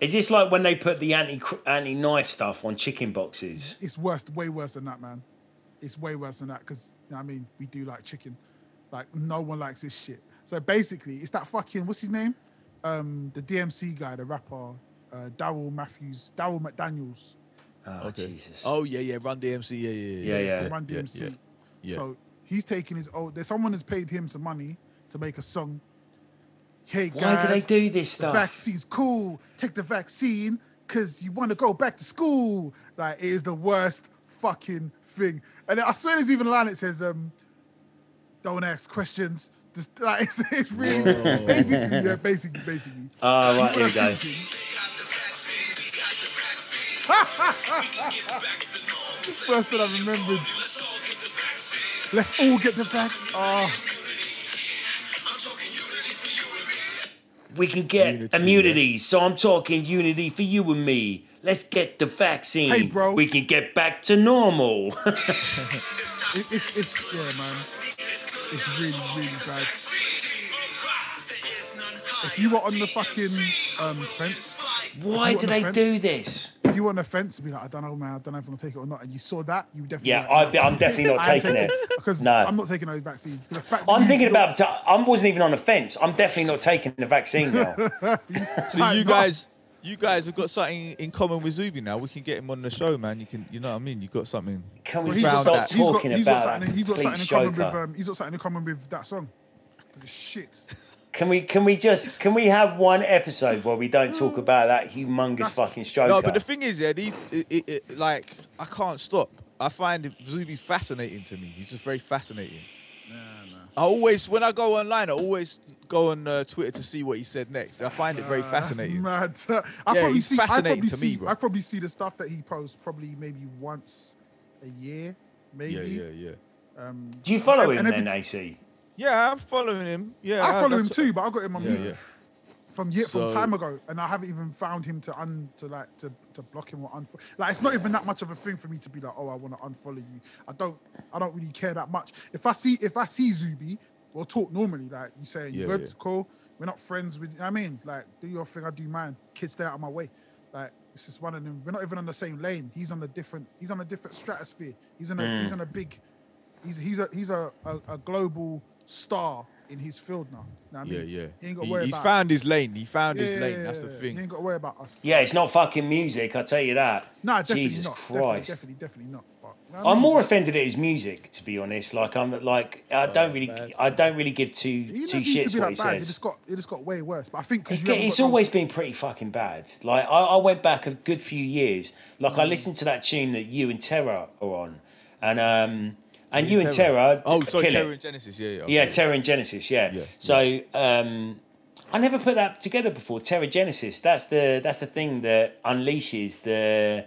Is this like when they put the anti anti knife stuff on chicken boxes? It's worse, way worse than that, man. It's way worse than that because, I mean, we do like chicken. Like, no one likes this shit. So basically, it's that fucking, what's his name? Um, the DMC guy, the rapper, uh, Daryl Matthews, Darryl McDaniels. Oh Okay. Jesus! Oh yeah, yeah. Run DMC. Yeah, yeah, Yeah, yeah. Run DMC. Yeah, yeah. So he's taking his old. There's someone has paid him some money to make a song. Hey guys, Why do they do this the stuff? vaccine's cool. Take the vaccine because you want to go back to school. Like it is the worst fucking thing. And I swear there's even a line that says, um, "Don't ask questions." Just like it's, it's really basically, yeah, basically, basically. Oh, right, here we go. First thing I remembered. Let's all get the vaccine. Oh, We can get Unity, immunity, so I'm talking unity for you and me. Let's get the vaccine. Hey, bro. We can get back to normal. it, it's, it's, yeah, man. It's really, really bad. If you were on the fucking um, fence Why do they the do this? If you were on the fence, be like, I don't know, man. I don't know if I'm gonna take it or not. And you saw that, you would definitely. Yeah, like, I, I'm definitely not taking it. because No. I'm not taking those vaccines. The I'm thinking about. I wasn't even on the fence. I'm definitely not taking the vaccine now. So you guys, you guys have got something in common with Zuby now. We can get him on the show, man. You can, you know what I mean. You got something. Can we Well, stop got, he's got, talking he's got about something, that he's got something in common with joker? um, he's got something in common with that song. 'Cause it's shit. Can we? Can we just? Can we have one episode where we don't talk about that humongous fucking stroker? No, but the thing is, yeah, these, it, it, it, like, I can't stop. I find Zuby's fascinating to me. He's just very fascinating. I always, when I go online, I always go on uh, Twitter to see what he said next. I find it very Uh, fascinating. That's mad. I Yeah, probably he's see, I fascinating probably to see, me, bro. I probably see the stuff that he posts probably maybe once a year, maybe. Yeah, yeah, yeah. Um, Do you follow and him every- then, AC? Yeah, I'm following him. Yeah, I follow him too, but I got him on Yeah, mute yeah. from year, So- from time ago, and I haven't even found him to un to like to, to block him or unfollow. Like it's not even that much of a thing for me to be like, oh, I want to unfollow you. I don't, I don't really care that much. If I see if I see Zuby, we'll talk normally. Like you saying, Yeah, you good, yeah. cool. We're not friends with. I mean, like do your thing, I do mine. Kids, stay out of my way. Like it's just one of them. We're not even on the same lane. He's on a different. He's on a different stratosphere. He's in a. Mm. He's in a big. He's he's a he's a, a, a global star in his field now. Know what I Yeah, mean? yeah. He ain't got to He- worry he's about. found his lane. He found Yeah, his yeah, lane. yeah, That's the yeah. thing. He ain't got to worry about us. Yeah, it's not fucking music. I tell you that. No, definitely Jesus not. Christ. Definitely, definitely, definitely not. But, you know I I'm mean? more offended at his music, to be honest. Like I'm like I don't really, man. I don't really give two He two never used shits to be what he that bad. It says. just got it just got way worse. But I think It it's always been pretty fucking bad. Like I, I went back a good few years. Like Mm. I listened to that tune that you and Terra are on, and um, and you and Terra. Oh, sorry, kill. Terra and Genesis. Yeah, yeah. Yeah. Terra and Genesis. Yeah. Yeah, So um, I never put that together before. Terra Genesis. That's the that's the thing that unleashes the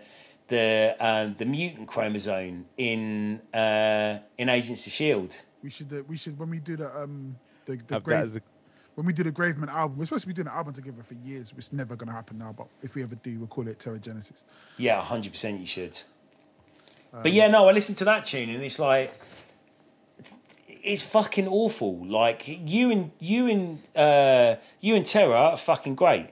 the um, the mutant chromosome in uh, in Agents of Shield. we should uh, we should when we do the um the, the Have that grave, as a when we do the Graveman album, we're supposed to be doing an album together for years. It's never gonna happen now. But if we ever do, we'll call it Terra Genesis. Yeah, hundred percent. You should. But yeah, no, I listened to that tune and it's like. It's fucking awful. Like you and you and uh, you and Terra are fucking great.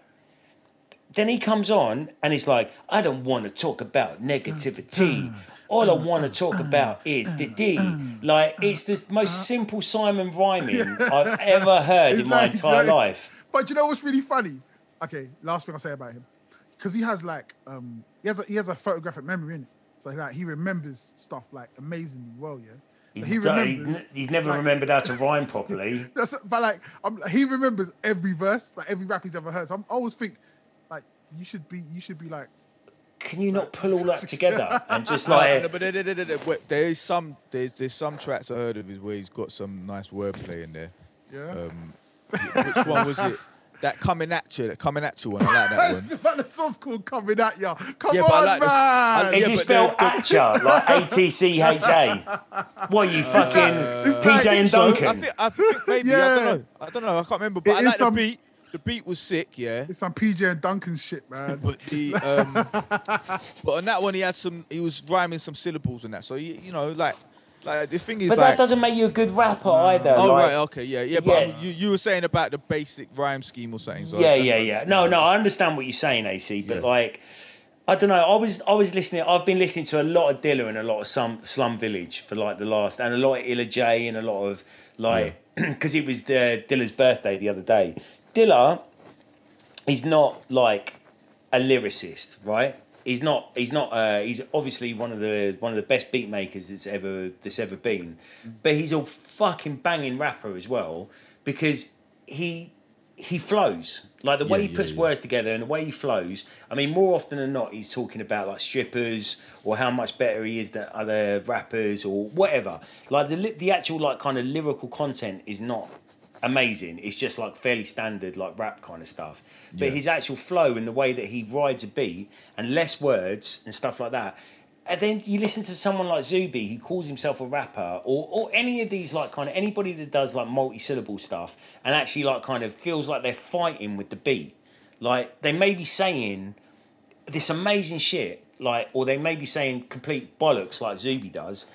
Then he comes on and he's like, I don't want to talk about negativity. All I want to talk about is the D. Like it's the most simple Simon rhyming I've ever heard in my entire life. But you know what's really funny? Okay, last thing I'll say about him, because he has like um he has a, he has a photographic memory in it, so like he remembers stuff like amazingly well. Yeah, so he remembers. he- he's never like- remembered how to rhyme properly. That's, but like, I'm, he remembers every verse, like every rap he's ever heard. So I'm, I always think, like, you should be, you should be like, Can you not pull all that together and just like no, but there, there, there, there, wait, there is some there's there's some tracks I heard of his where he's got some nice wordplay in there. yeah. Um, which one was it? That coming at you, that coming at you one. I like that one. but the song's called "Coming at Ya." Come Yeah, but I on, like this- I- man. Is Yeah, it spelled the- Atcha, like A T C H A? What are you fucking It's PJ and Duncan? I think I think maybe I Yeah. don't know. I don't know. I can't remember. But It I like some- the beat. The beat was sick, yeah. It's some PJ and Duncan shit, man. But the um, but on that one he had some. He was rhyming some syllables and that. So you, you know, like, like the thing is but like. that doesn't make you a good rapper either. Oh like- right, okay, yeah, yeah. But Yeah. um, you, you were saying about the basic rhyme scheme or something. So Yeah, yeah, yeah. No, no, I understand what you're saying, AC, but Yeah. like, I don't know. I was, I was listening. I've been listening to a lot of Dilla and a lot of some Slum Village for like the last, and a lot of Illa J and a lot of like, because it was the Dilla's birthday the other day. Dilla, he's not like a lyricist, right? He's not. He's not. Uh, he's obviously one of the one of the best beat makers that's ever that's ever been, but he's a fucking banging rapper as well because he he flows like the way Yeah, he puts yeah. words together and the way he flows. I mean, more often than not, he's talking about like strippers or how much better he is than other rappers or whatever. Like the the actual like kind of lyrical content is not amazing. It's just like fairly standard like rap kind of stuff. But Yeah. his actual flow and the way that he rides a beat and less words and stuff like that. And then you listen to someone like Zuby who calls himself a rapper, or or any of these like kind of anybody that does like multi-syllable stuff and actually like kind of feels like they're fighting with the beat. Like they may be saying this amazing shit, like, or they may be saying complete bollocks like Zuby does,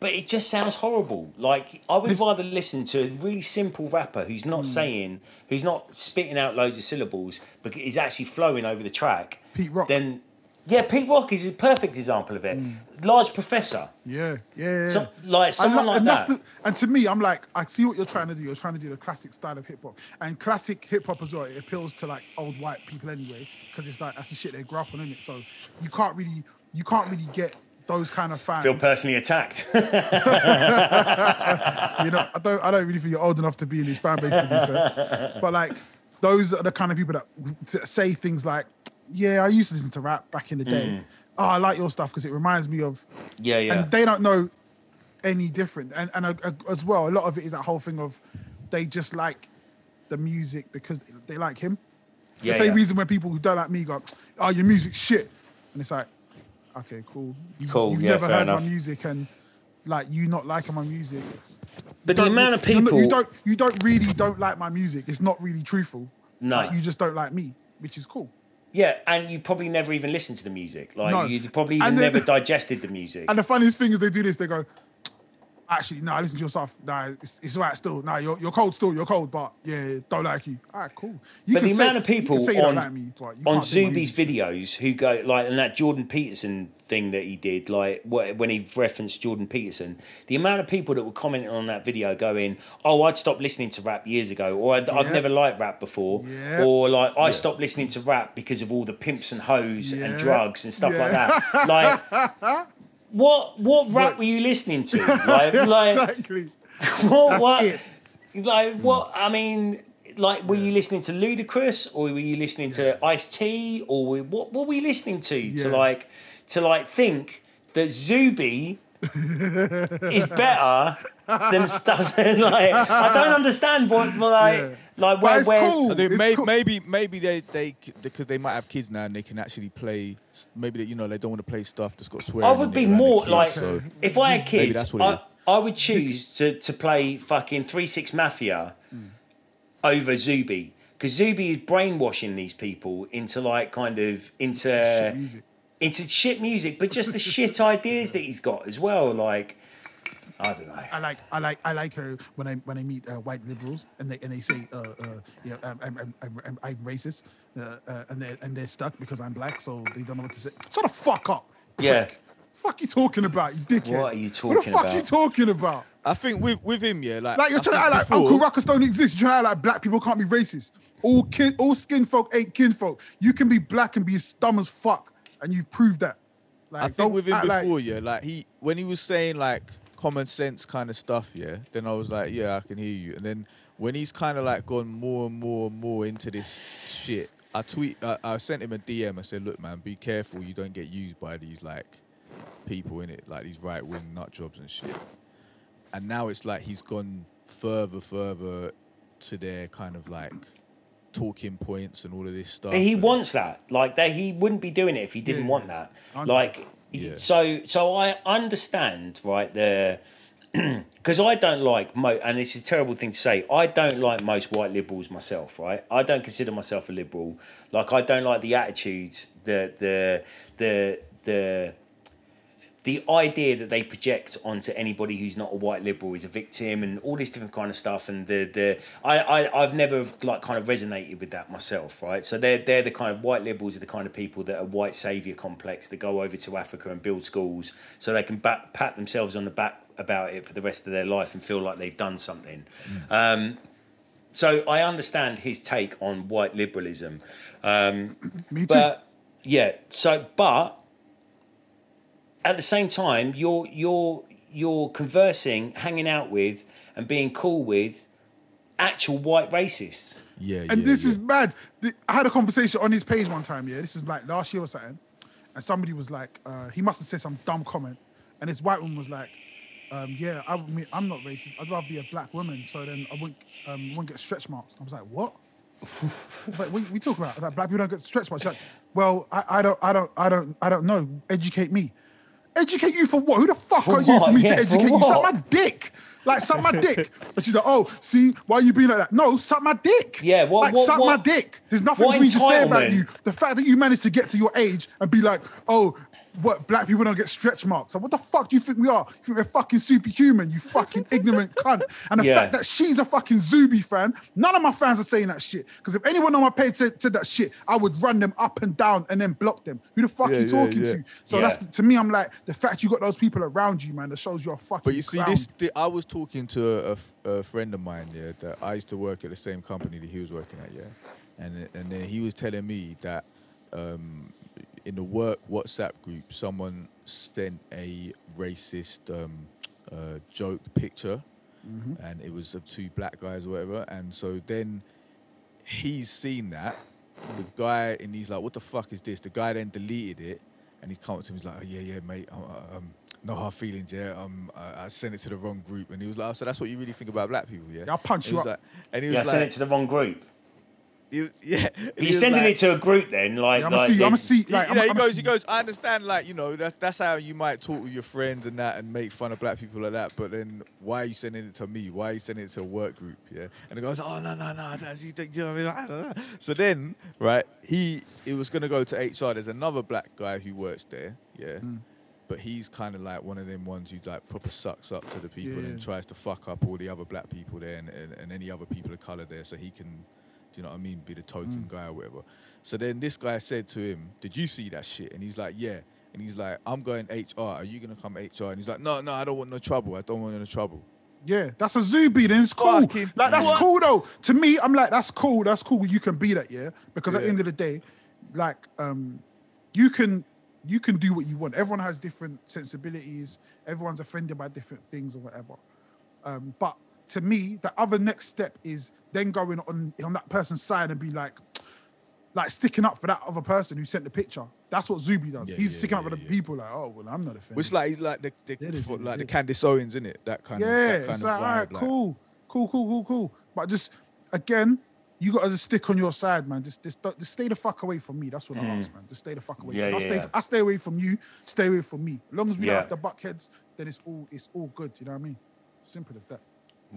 but it just sounds horrible. Like I would This- rather listen to a really simple rapper who's not hmm. saying, who's not spitting out loads of syllables, but is actually flowing over the track. Pete Rock. Then, yeah, Pete Rock is a perfect example of it. Hmm. Large Professor, Yeah, yeah, yeah. so, like someone that- like and that. the and to me, I'm like, I see what you're trying to do. You're trying to do the classic style of hip hop, and classic hip hop as well. It appeals to like old white people anyway, because it's like that's the shit they grew up on, isn't it? So you can't really, you can't really get those kind of fans. Feel personally attacked. you know, I don't, I don't really think you're old enough to be in this fan base to be fair. But like, those are the kind of people that say things like, "Yeah, I used to listen to rap back in the day. Oh, I like your stuff because it reminds me of." yeah, yeah. And they don't know any different. And and uh, uh, as well, a lot of it is that whole thing of they just like the music because they like him. yeah, the same yeah. reason when people who don't like me go, "Oh, your music's shit," and it's like, okay, cool. You, Cool, You've yeah, never fair heard enough. my music, and like you not liking my music. But the don't- amount of you're people, you don't you don't really don't like my music. It's not really truthful. No. Like, you just don't like me, which is cool. yeah, and you probably never even listened to the music. Like No. you probably even then- never digested the music. And the funniest thing is they do this. They go, actually, no, listen to your stuff. Nah, it's, it's all right still. Nah, you're, you're cold still. You're cold, but yeah, don't like you. All right, cool. You but can the say- amount of people say you on don't like me, but you on can't do my Zuby's videos who go like and that Jordan Peterson thing that he did like when he referenced Jordan Peterson the amount of people that were commenting on that video going oh I'd stopped listening to rap years ago or I'd, I've never liked rap before Yeah. or like I stopped listening to rap because of all the pimps and hoes Yeah. and drugs and stuff like that like what what rap Look. were you listening to like like exactly. what, That's what it. like mm. what I mean like were you listening to Ludacris or were you listening to Ice T or were, what what were you listening to to like to like think that Zuby is better than stuff like I don't understand what like Yeah. like But where, it's where cool. I think It's may, cool. maybe maybe they they because they might have kids now and they can actually play. Maybe they, you know they don't want to play stuff that's got swearing. I would be more kids, like so- if I had Maybe kids, that's what. I, I would choose to, to play fucking three six mafia over Zuby because Zuby is brainwashing these people into like kind of into Shit music. Into shit music, but just the shit ideas that he's got as well. Like I don't know. I like I like I like her when I when I meet uh, white liberals and they and they say uh, uh, yeah I'm, I'm, I'm, I'm, I'm, I'm racist uh, uh, and they and they're stuck because I'm black so they don't know what to say. Shut the fuck up. Yeah. prick. Fuck you talking about, you dickhead. What are you What talking the fuck about? you talking about? I think with with him, yeah, like Like you're I trying to think act like before- Uncle Ruckus don't exist. You're trying to act like black people can't be racist. All kin, all skin folk ain't kin folk. You can be black and be as dumb as fuck, and you've proved that. Like, I think with him act like- before, yeah, like he when he was saying like common sense kind of stuff, yeah, then I was like, yeah, I can hear you. And then when he's kind of like gone more and more and more into this shit, I tweet, I, I sent him a DM. I said, look, man, be careful, you don't get used by these like people in it, like these right wing nut jobs and shit. And now it's like he's gone further, further to their kind of like talking points and all of this stuff. But he and- wants that. Like that, he wouldn't be doing it if he didn't Yeah. want that. I- Like Yeah. so, so I understand right the because I don't like mo and it's a terrible thing to say. I don't like most white liberals myself. Right, I don't consider myself a liberal. Like I don't like the attitudes, the the the the the idea that they project onto anybody who's not a white liberal is a victim and all this different kind of stuff and the the I, I I've never like kind of resonated with that myself right? So they're they're the kind of white liberals are the kind of people that are white savior complex that go over to Africa and build schools so they can bat, pat themselves on the back about it for the rest of their life and feel like they've done something. Um, so I understand his take on white liberalism. Um, Me too. but yeah, so but at the same time, you're you're you're conversing, hanging out with, and being cool with actual white racists. yeah, And yeah, this yeah. is mad. I had a conversation on his page one time, yeah. This is like last year or something. And somebody was like, uh, he must have said some dumb comment. And this white woman was like, um, yeah, I, mean, I'm not racist. I'd rather be a black woman so then I wouldn't, um, wouldn't get stretch marks. I was like, what? But we, we talk about I like black people don't get stretch marks. She's like, well, I, I don't, I don't, I don't, I don't know. Educate me. Educate you for what? Who the fuck For are you what? for me Yeah, to educate you? Suck my dick. Like suck my dick. And she's like, oh, see, why are you being like that? No, suck my dick. Yeah, what- like what- suck what- my dick. There's nothing for me to say about you. The fact that you managed to get to your age and be like, oh, what black people don't get stretch marks. So what the fuck do you think we are? You think we're fucking superhuman? You fucking ignorant cunt. And the Yeah. fact that she's a fucking Zuby fan, none of my fans are saying that shit. Because if anyone on my page said, said that shit, I would run them up and down and then block them. Who the fuck Yeah, you talking yeah. to? So Yeah. that's to me. I'm like the fact you got those people around you, man. That shows you're a fucking. But you see, clown. this thi- I was talking to a, f- a friend of mine, yeah, that I used to work at the same company that he was working at, yeah, and and then he was telling me that um, in the work WhatsApp group, someone sent a racist um, uh, joke picture, and it was of two black guys or whatever, and so then he's seen that. The guy and he's like, "What the fuck is this?" The guy then deleted it, and he's come up to him. He's like, oh, "Yeah, yeah, mate. uh, Um, no hard feelings. Yeah, um, I, I sent it to the wrong group." And he was like, oh, "So that's what you really think about black people, yeah?" Yeah, I'll punch And you up. Like, and he was Yeah, like, send it to the wrong group. He yeah. and he you're sending like- it to a group then, like, Yeah, I'ma like see- I'ma see- He- like, you know, I'm- he I'm goes, a- he goes. I understand, like you know, that's that's how you might talk with your friends and that, and make fun of black people like that. But then, why are you sending it to me? Why are you sending it to a work group? Yeah, and he goes, oh no, no, no, that's, you think, you know what I mean? So then, right, he it was gonna go to HR. There's another black guy who works there. Yeah. Hmm. But he's kind of like one of them ones who like proper sucks up to the people and Yeah. tries to fuck up all the other black people there and, and, and any other people of color there, so he can, do you know what I mean, be the token Mm. guy or whatever. So then this guy said to him, "Did you see that shit?" And he's like, "Yeah." And he's like, "I'm going HR. Are you gonna come HR?" And he's like, "No, no, I don't want no trouble. I don't want no trouble." Yeah, that's a Zuby. Then it's cool. Fucking like that's what? cool though. To me, I'm like, that's cool. That's cool. You can be that, yeah. Because at the end of the day, like, um, you can you can do what you want. Everyone has different sensibilities. Everyone's offended by different things or whatever. Um, but to me, the other next step is then going on on that person's side and be like, like sticking up for that other person who sent the picture. That's what Zuby does. Yeah, He's yeah, sticking up yeah, for the people. Like, oh well, I'm not offended. Which like he's like the, the Yeah, they for- like they the. Candace Owens, isn't it? That kind yeah, of that kind it's of like, all vibe. right, like- cool, cool, cool, cool, cool. But just again, you got to just stick on your side, man. Just, just, just stay the fuck away from me. That's what I hmm. ask, man. Just stay the fuck away. Yeah, I yeah, stay, yeah. I stay away from you. Stay away from me. As long as we Yeah. don't have the buck heads, then it's all, it's all good. You know what I mean? Simple as that.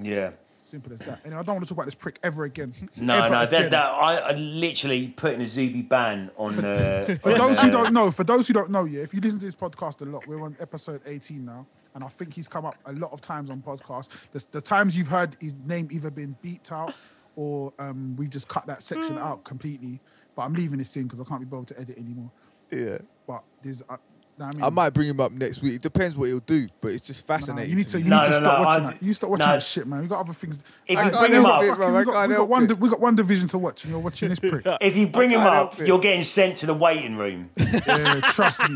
Yeah. Simple as that. And I don't want to talk about this prick ever again. No, Ever no, again. that, that I, I literally putting a Zuby ban on. Uh, For on, those who uh, don't know, for those who don't know, yeah, if you listen to this podcast a lot, we're on episode 18 now, and I think he's come up a lot of times on podcasts. The, the times you've heard his name either been beeped out or um, we just cut that section out completely. But I'm leaving this in because I can't be bothered to edit anymore. Yeah. But there's, uh, know what I, mean? I might bring him up next week. It depends what he'll do, but it's just Nah, fascinating. you need to, me. you No, need to stop no, watching I- that. You stop watching no. that shit, man. We got other things. If I- you bring him we up- got- bro, we got, we got one. We got one division to watch, and you're watching this prick. If you bring him up, it. you're getting sent to the waiting room. yeah, trust me.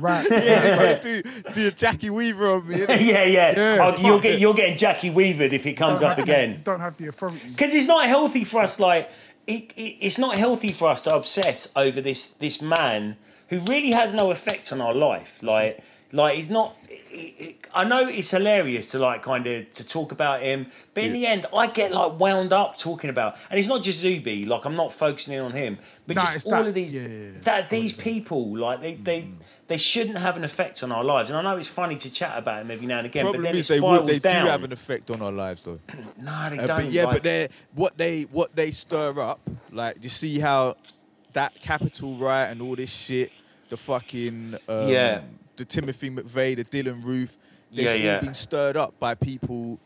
Right. yeah, do, do a Jackie Weaver on me. yeah, yeah. Yeah, Oh, you're, fuck get, it. you're getting Jackie Weavered if it comes Don't up have- again. Don't have the authority. Because it's not healthy for us. Like it, it, it's not healthy for us to obsess over this this man who really has no effect on our life. Like like he's not. It, it, I know it's hilarious to like kind of to talk about him, but in the end, I get like wound up talking about. And it's not just Zuby. Like I'm not focusing in on him, but Nah, just all that- of these yeah, yeah, yeah. that these people like they they. They shouldn't have an effect on our lives, and I know it's funny to chat about him every now and again. Problem but then is it they would, they down. do have an effect on our lives though. no, they Uh, don't. but yeah, like- but they what they what they stir up, like you see how that Capitol Riot and all this shit, the fucking um, Yeah. the Timothy McVeigh, the Dylann Roof, they've Yeah, all yeah. been stirred up by people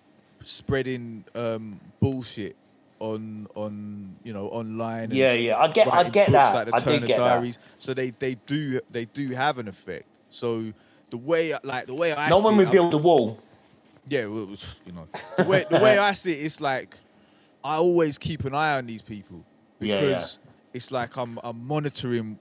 spreading um, bullshit on on you know online. and Yeah, yeah, I get- I get that. Like the I do Turner get that. Diaries. So they they do they do have an effect. So the way like the way I no see when we it, build a wall. yeah, well, it was, you know, the way, the way I see it, it's like I always keep an eye on these people Yeah, because it's like I'm I'm monitoring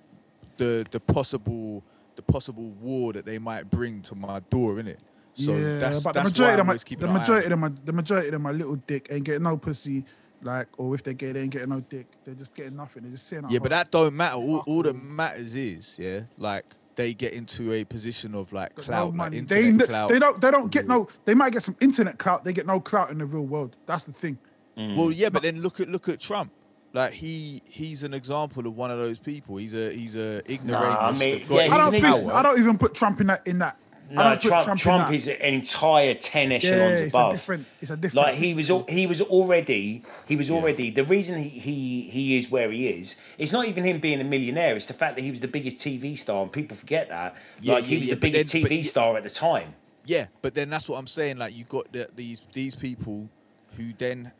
the the possible the possible war that they might bring to my door, innit? So yeah, that's but that's the why majority I'm of them, always are, keeping the an eye majority of them, are, the majority of them are little dick, ain't getting no pussy, like, or if they gay, they ain't getting no dick. They're just getting nothing. They're just saying, Yeah, but that don't matter. All, all that matters is, yeah, like they get into a position of like clout, no like internet They, clout. they don't. They don't get no. They might get some internet clout. They get no clout in the real world. That's the thing. Mm. Well, yeah, but then look at look at Trump. Like he he's an example of one of those people. He's a he's a ignoramus. Nah, I mean, that got yeah, I don't think. an power. I don't even put Trump in that in that no, don't put Trump. Trump Trump, in that. is an entire ten echelons Yeah, echelons it's a different. It's a different. Like he was, al- he was already, he was already. The reason he, he he is where he is, it's not even him being a millionaire. It's the fact that he was the biggest TV star, and people forget that. Yeah, like he yeah, was the but biggest then- TV yeah- star at the time. Yeah, but then that's what I'm saying. Like you got the, these these people who then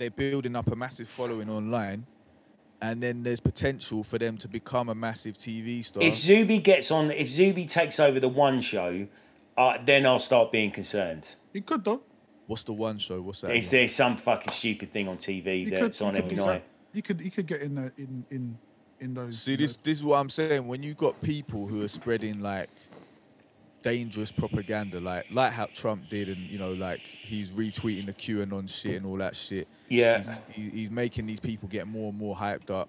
they're building up a massive following online, and then there's potential for them to become a massive TV star. If Zuby gets on, if Zuby takes over the one show, uh, then I'll start being concerned. He could though. What's the one show? What's that? Is one? there some fucking stupid thing on TV He could. that's he on could every do night? that. He could. He could get in the in in in those. See this know, this is what I'm saying. When you got people who are spreading like dangerous propaganda, like like how Trump did, and you know, like he's retweeting the QAnon shit and all that shit. Yeah. He's, he- he's making these people get more and more hyped up.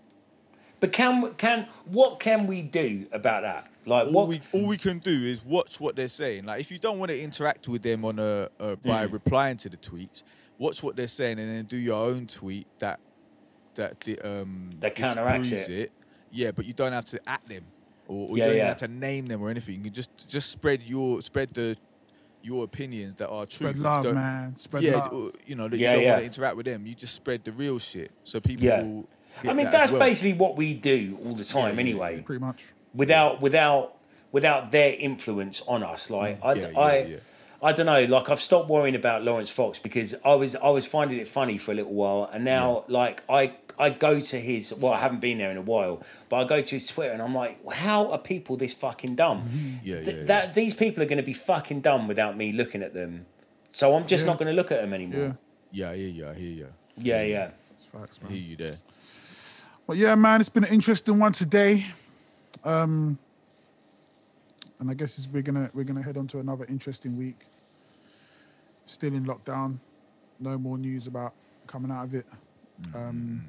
But can can what can we do about that? Like all what? we all we can do is watch what they're saying. Like if you don't want to interact with them on a, a by replying to the tweets, watch what they're saying and then do your own tweet that that di- um That counteracts disproves it. Yeah, but you don't have to at them or, or Yeah, you don't yeah. even have to name them or anything. You can just just spread your spread the your opinions that are true. spread love, man. Spread yeah, love. or, you know that Yeah, you don't yeah. want to interact with them. You just spread the real shit so people. Yeah. will I mean, that as that's well. basically what we do all the time, Yeah, yeah, anyway. Pretty much. Without without without their influence on us, like I, Yeah, yeah, I, yeah. I don't know. Like I've stopped worrying about Laurence Fox because I was I was finding it funny for a little while, and now like I I go to his well I haven't been there in a while, but I go to his Twitter and I'm like, how are people this fucking dumb? Yeah, yeah, Th- yeah. That these people are going to be fucking dumb without me looking at them, so I'm just Yeah. not going to look at them anymore. Yeah, I hear you. I hear you. Yeah, yeah. That's facts, I hear you there. But yeah, man, it's been an interesting one today. Um, and I guess we're gonna we're gonna head on to another interesting week. Still in lockdown. No more news about coming out of it. Um,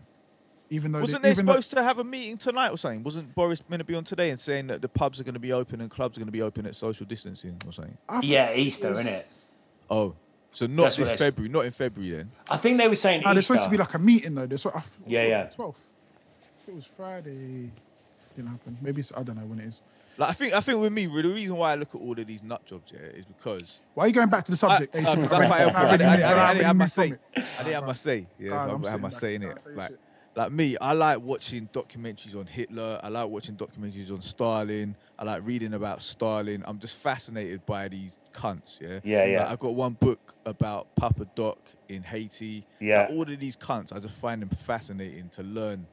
even though Wasn't they, they even though- supposed to have a meeting tonight or something? Wasn't Boris going to be on today and saying that the pubs are going to be open and clubs are going to be open at social distancing or something? I thought Yeah, it Easter, was- innit? Oh, so not That's this February, not in February then. I think they were saying Ah, there's Easter. supposed to be like a meeting though. There's what, I, f- Yeah, yeah. Twelfth. It was Friday. Didn't happen. Maybe it's, I don't know when it is. Like I think, I think with me, the reason why I look at all of these nut jobs, yeah, is because Why are you going back to the subject? I, Ace? I, You're that's not why I, ready- I, not I, I, I didn't have my to move say. I didn't have my say. Yeah, God, I I'm didn't have my back. say in Can't it. Like, shit. Like me, I like watching documentaries on Hitler. I like watching documentaries on Stalin. I like reading about Stalin. I'm just fascinated by these cunts. Yeah. Yeah, yeah. Like, I've got one book about Papa Doc in Haiti. Yeah. Like, all of these cunts, I just find them fascinating to learn,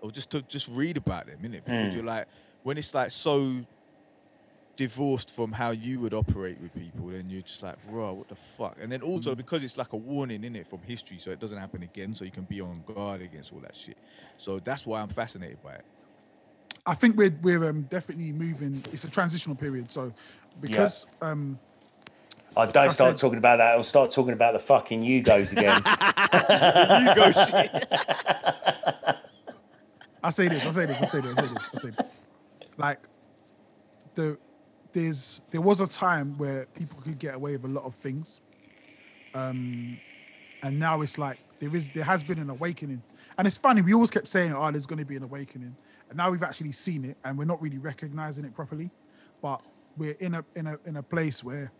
or just to just read about them, innit? Because Mm. you're like, when it's like so divorced from how you would operate with people, then you're just like, bro, what the fuck? And then also because it's like a warning in it from history, so it doesn't happen again, so you can be on guard against all that shit. So that's why I'm fascinated by it. I think we're we're um, definitely moving. It's a transitional period, so because um, I don't start said- talking about that. I'll start talking about the fucking Yugos again. you go shit. I say this, I say this, I say this, I say this, I say this. Like the there's there was a time where people could get away with a lot of things, um, and now it's like there is there has been an awakening, and it's funny. We always kept saying, "Oh, there's going to be an awakening," and now we've actually seen it, and we're not really recognizing it properly, but we're in a in a in a place where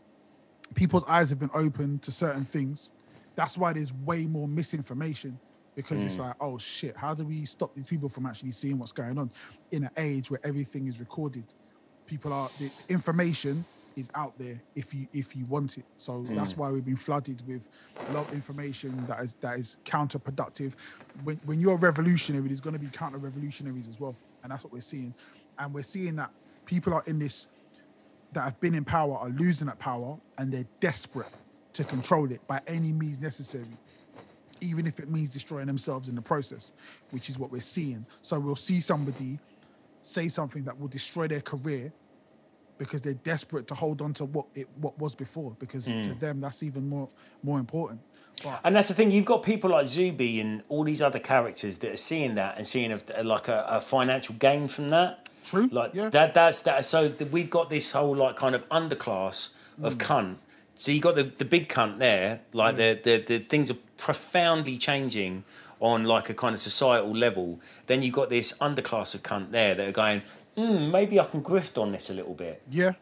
people's eyes have been opened to certain things. That's why there's way more misinformation because it's like, oh shit, how do we stop these people from actually seeing what's going on in an age where everything is recorded? People are the information is out there if you if you want it. So hmm. that's why we've been flooded with a lot of information that is that is counterproductive. When when you're revolutionary, there's going to be counter revolutionaries as well, and that's what we're seeing. And we're seeing that people are in this that have been in power are losing that power and they're desperate to control it by any means necessary, even if it means destroying themselves in the process, which is what we're seeing. So we'll see somebody say something that will destroy their career because they're desperate to hold on to what it what was before because to them that's even more more important. But and that's the thing. You've got people like Zuby and all these other characters that are seeing that and seeing a, like a, a financial gain from that. True, Like yeah. that. That's that. So we've got this whole like kind of underclass of Mm. cunt. So you got the, the big cunt there. Like the, the the things are profoundly changing on like a kind of societal level. Then you've got this underclass of cunt there that are going. Mm, maybe I can grift on this a little bit. yeah,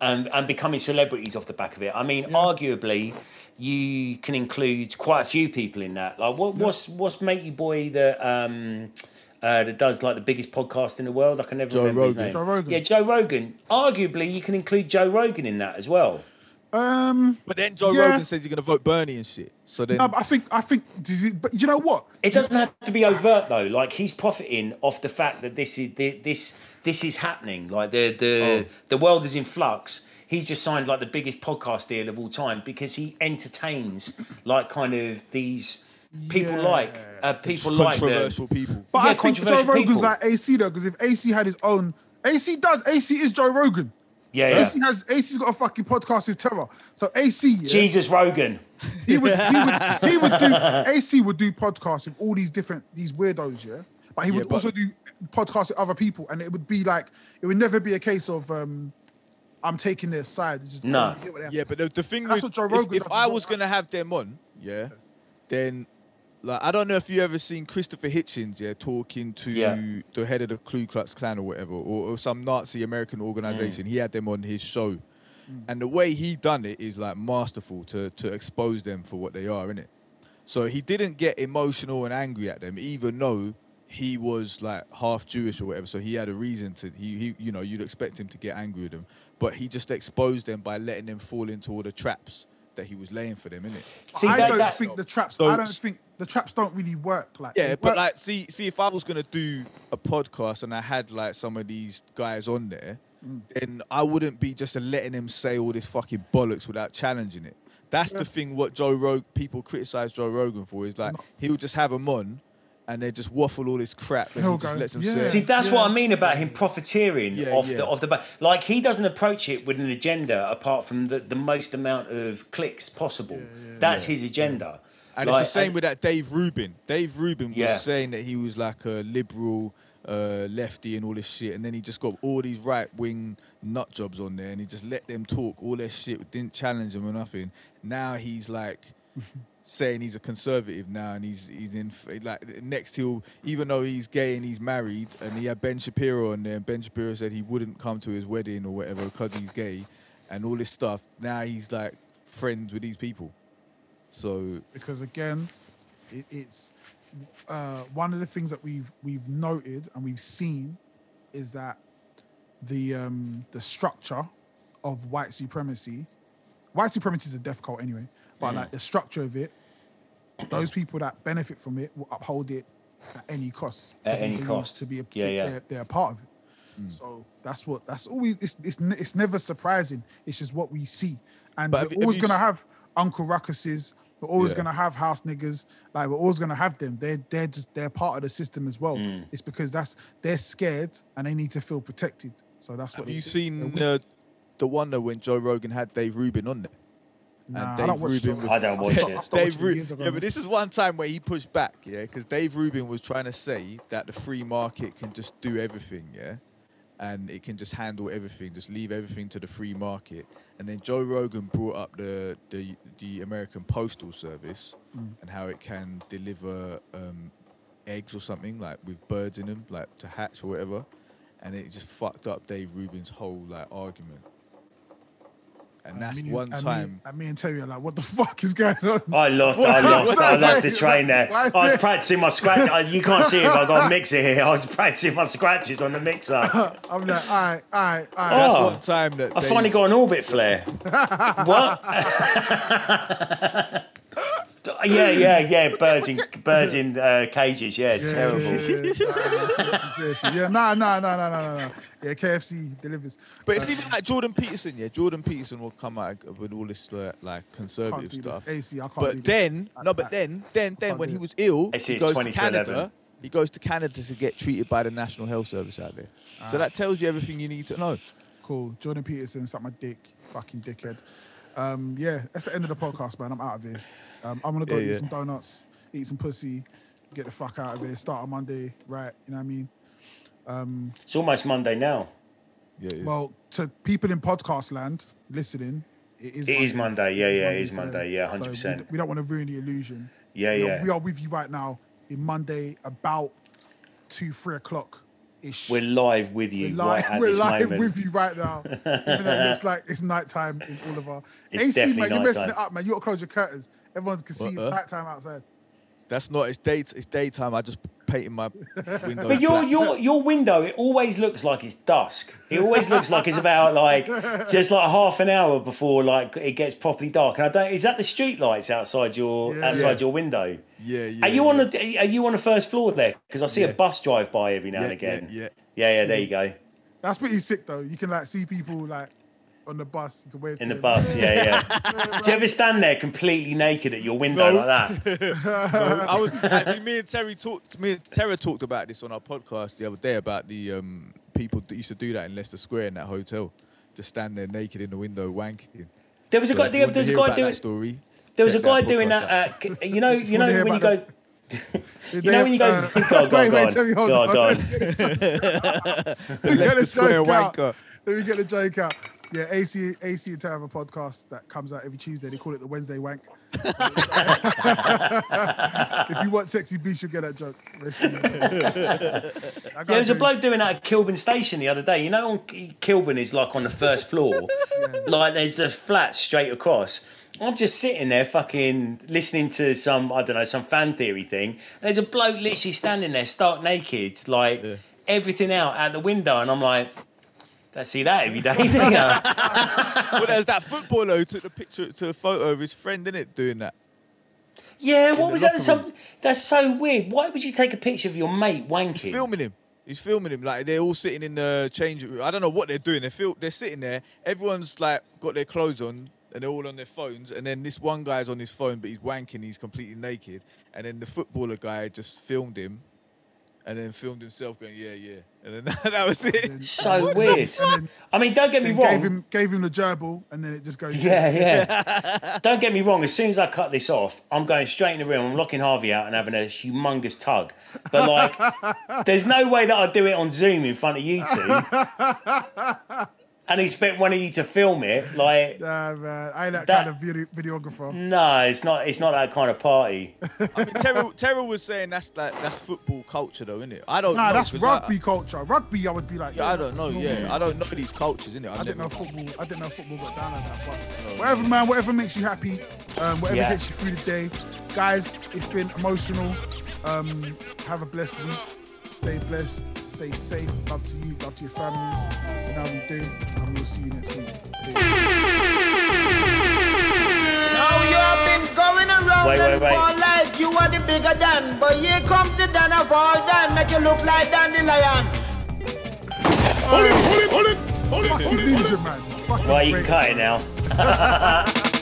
and and becoming celebrities off the back of it. I mean, arguably, you can include quite a few people in that. Like, what what's what's matey boy that um. Uh, that does like the biggest podcast in the world. I can never Joe remember Rogan. his name. Joe Rogan. Yeah, Joe Rogan. Arguably, you can include Joe Rogan in that as well. Um, But then Joe Yeah. Rogan says you're gonna vote Bernie and shit. So then no, but I think I think, but you know what? It doesn't have to be overt though. Like he's profiting off the fact that this is this this is happening. Like the the Oh. the world is in flux. He's just signed like the biggest podcast deal of all time because he entertains like kind of these people Yeah. like uh, people like the, controversial people. But Yeah, I think Joe Rogan's people. like AC though, because if AC had his own, AC does. AC is Joe Rogan. Yeah, yeah. AC has AC's got a fucking podcast with Terror. So AC, yeah, Jesus Rogan. he would he would he would do AC would do podcasts with all these different these weirdos, yeah. But he Yeah, would but- also do podcasts with other people, and it would be like it would never be a case of um, I'm taking their side. It's just No. I hear what they have Yeah, to but the, the thing That's with, what Joe if- Rogan if, does I as was well. gonna have them on, yeah, then like I don't know if you ever seen Christopher Hitchens, yeah, talking to Yeah. the head of the Ku Klux Klan or whatever, or, or some Nazi American organization. Mm. He had them on his show, mm. and the way he done it is like masterful to to expose them for what they are, innit? So he didn't get emotional and angry at them, even though he was like half Jewish or whatever. So he had a reason to. He, he you know, you'd expect him to get angry with them, but he just exposed them by letting them fall into all the traps that he was laying for them, innit? See, I that- don't that- think the traps. So- I don't think the traps don't really work. Like Yeah, they but work- like, see, see, if I was gonna do a podcast and I had like some of these guys on there, Mm. then I wouldn't be just letting them say all this fucking bollocks without challenging it. That's Yeah. the thing. What Joe Rogan people criticize Joe Rogan for is like he'll just have them on, and they just waffle all this crap, and He'll he just go, lets them yeah. say. See, that's Yeah. what I mean about him profiteering Yeah, off yeah. the off the back. Like he doesn't approach it with an agenda apart from the, the most amount of clicks possible. That's his agenda. And Like, it's the same with that Dave Rubin. Dave Rubin was Yeah. saying that he was like a liberal uh, lefty and all this shit, and then he just got all these right wing nut jobs on there, and he just let them talk all their shit, didn't challenge them or nothing. Now he's like saying he's a conservative now, and he's he's in like next he'll even though he's gay and he's married, and he had Ben Shapiro on there, and Ben Shapiro said he wouldn't come to his wedding or whatever because he's gay, and all this stuff. Now he's like friends with these people. So because again, it, it's uh, one of the things that we've we've noted and we've seen is that the um, the structure of white supremacy, white supremacy is a death cult anyway, but like the structure of it, those people that benefit from it will uphold it at any cost. At any cost. to be a, Yeah, yeah. They're, they're a part of it. So that's what that's always it's, it's it's never surprising. It's just what we see, and But we're have you- have always you gonna have Uncle Ruckuses. We're always Yeah. gonna have house niggas. Like we're always gonna have them. They're they're just they're part of the system as well. Mm. It's because that's they're scared and they need to feel protected. So that's what. Have you do. seen They're uh, the one that when Joe Rogan had Dave Rubin on there? Nah, I Dave don't watch Rubin Joe- was- I don't watch I it. Dave watching Ru- yeah, but this is one time where he pushed back, yeah, because Dave Rubin was trying to say that the free market can just do everything, yeah, and it can just handle everything, just leave everything to the free market. And then Joe Rogan brought up the the, the American Postal Service Mm. and how it can deliver um, eggs or something like with birds in them, like to hatch or whatever, and it just fucked up Dave Rubin's whole like argument. And And that's me- one and time. Me, and me and Terry are like, what the fuck is going on? I lost. What's I lost. I lost the train there. Why I was practicing my scratch. I- You can't see it, but I got a mixer here. I was practicing my scratches on the mixer. I'm like, all right, all right, all right. Oh, that's Oh. one time that I Dave- finally got an orbit flare. what? Yeah, yeah, yeah. Birds in birds in uh, cages. Yeah, Yeah, terrible. Yeah, yeah, yeah. Seriously. yeah, nah, nah, nah, nah, nah, nah, nah. Yeah, KFC delivers. But it's even like Jordan Peterson, yeah. Jordan Peterson will come out with all this uh, like Can't conservative do this. stuff. AC, I can't But this. then, I- no, but then, then, then, when he was ill, AC he goes to Canada. He goes to Canada to get treated by the National Health Service out there. Ah. So that tells you everything you need to know. Cool. Jordan Peterson, suck my dick. Fucking dickhead. Um, yeah, that's the end of the podcast, man. I'm out of here. Um, I'm gonna go Yeah, eat yeah. some donuts, eat some pussy, get the fuck out of here. Start on Monday, right? You know what I mean? Um, It's almost Monday now. Yeah, it is. well, to people in podcast land listening, it is. It is Monday. Yeah, yeah, it is for them. Monday. Yeah, So 100%. we, don't want to ruin the illusion. Yeah, We are- yeah. We are with you right now in Monday about two, three o'clock ish. We're live with you We're live, right at we're this live moment. with you right now. Even though it looks like it's nighttime in all of our. It's AC, man, you're messing it up, man. You got to close your curtains. Everyone can see What, it's uh? nighttime outside. That's not. It's day. It's daytime. I just painted my window. But your black. your your window, it always looks like it's dusk. It always looks like it's about like just like half an hour before like it gets properly dark. And I don't. Is that the street lights outside your Yeah. outside Yeah. your window? Yeah, yeah. Are you yeah. on the Are you on the first floor there? Because I see a bus drive by every now Yeah, and again. yeah, yeah. yeah, yeah, There you go. That's pretty sick though. You can like see people like on the bus. You can wave In the them. bus. Yeah, yeah. Do you ever stand there completely naked at your window No. like that? No, I was actually me and Terry talked. Me and Terry talked about this on our podcast the other day about the um, people that used to do that in Leicester Square in that hotel, just stand there naked in the window wanking. There was a So guy. There was a guy doing. that story. There was a guy that doing podcast that. out. Uh, c- you know, you wanna know when you about go. Did You they know when you go, have, go, uh, go, on, wait, go, wait, on, tell me, hold go, on. on, go on. the Get a Leicester Square joke out. wanker. Let me get the joke out. Yeah, AC AC and Terry have a podcast that comes out every Tuesday. They call it the Wednesday Wank. if you want sexy beast, you'll get that joke. Rest in peace. I Yeah, there was a bloke doing that at Kilburn Station the other day. You know, on Kilburn is like on the first floor, like there's a flat straight across. I'm just sitting there, fucking listening to some I don't know some fan theory thing. And there's a bloke literally standing there, stark naked, like everything out at the window, and I'm like, don't see that every day, do you? Uh, well, there's that footballer who took the picture, to a photo of his friend in it doing that. yeah, what was that? Some, that's so weird. Why would you take a picture of your mate wanking? He's filming him. He's filming him. Like they're all sitting in the change room. I don't know what they're doing. They're fil- they're sitting there. Everyone's like got their clothes on and they're all on their phones. And then this one guy's on his phone, but he's wanking. He's completely naked. And then the footballer guy just filmed him, and then filmed himself going, yeah, yeah. And then that was it. So weird. then- I mean, don't get me wrong. gave him gave him the gerbil, and then it just goes. Yeah, yeah. Don't get me wrong. As soon as I cut this off, I'm going straight in the room. I'm locking Harvey out and having a humongous tug. But like, there's no way that I'd do it on Zoom in front of you two, and expect one of you to film it. Like, Nah, man, I ain't that, That- kind of video, videographer. no, it's not. It's not that kind of party. I mean, Terrell, Terrell was saying that's like that's football culture, though, isn't it? I don't Nah, know. that's 'cause rugby I, culture. Rugby, I would be like. yeah, I don't know. normal. Yeah, I don't know these cultures, innit? I didn't know football. I didn't know football got down like that. But whatever, man. Whatever makes you happy, um, whatever Yeah. gets you through the day, guys. It's been emotional. Um, have a blessed week. Stay blessed. Stay safe. Love to you. Love to your families. You know how we do. And we'll see you next week. Now you have been going around Wait, wait, and wait. fall like you are the bigger Dan. But here comes the Dan of all Dan, make you look like Dandelion. Fucking ninja man. Fucking Right, you can great. cut it now.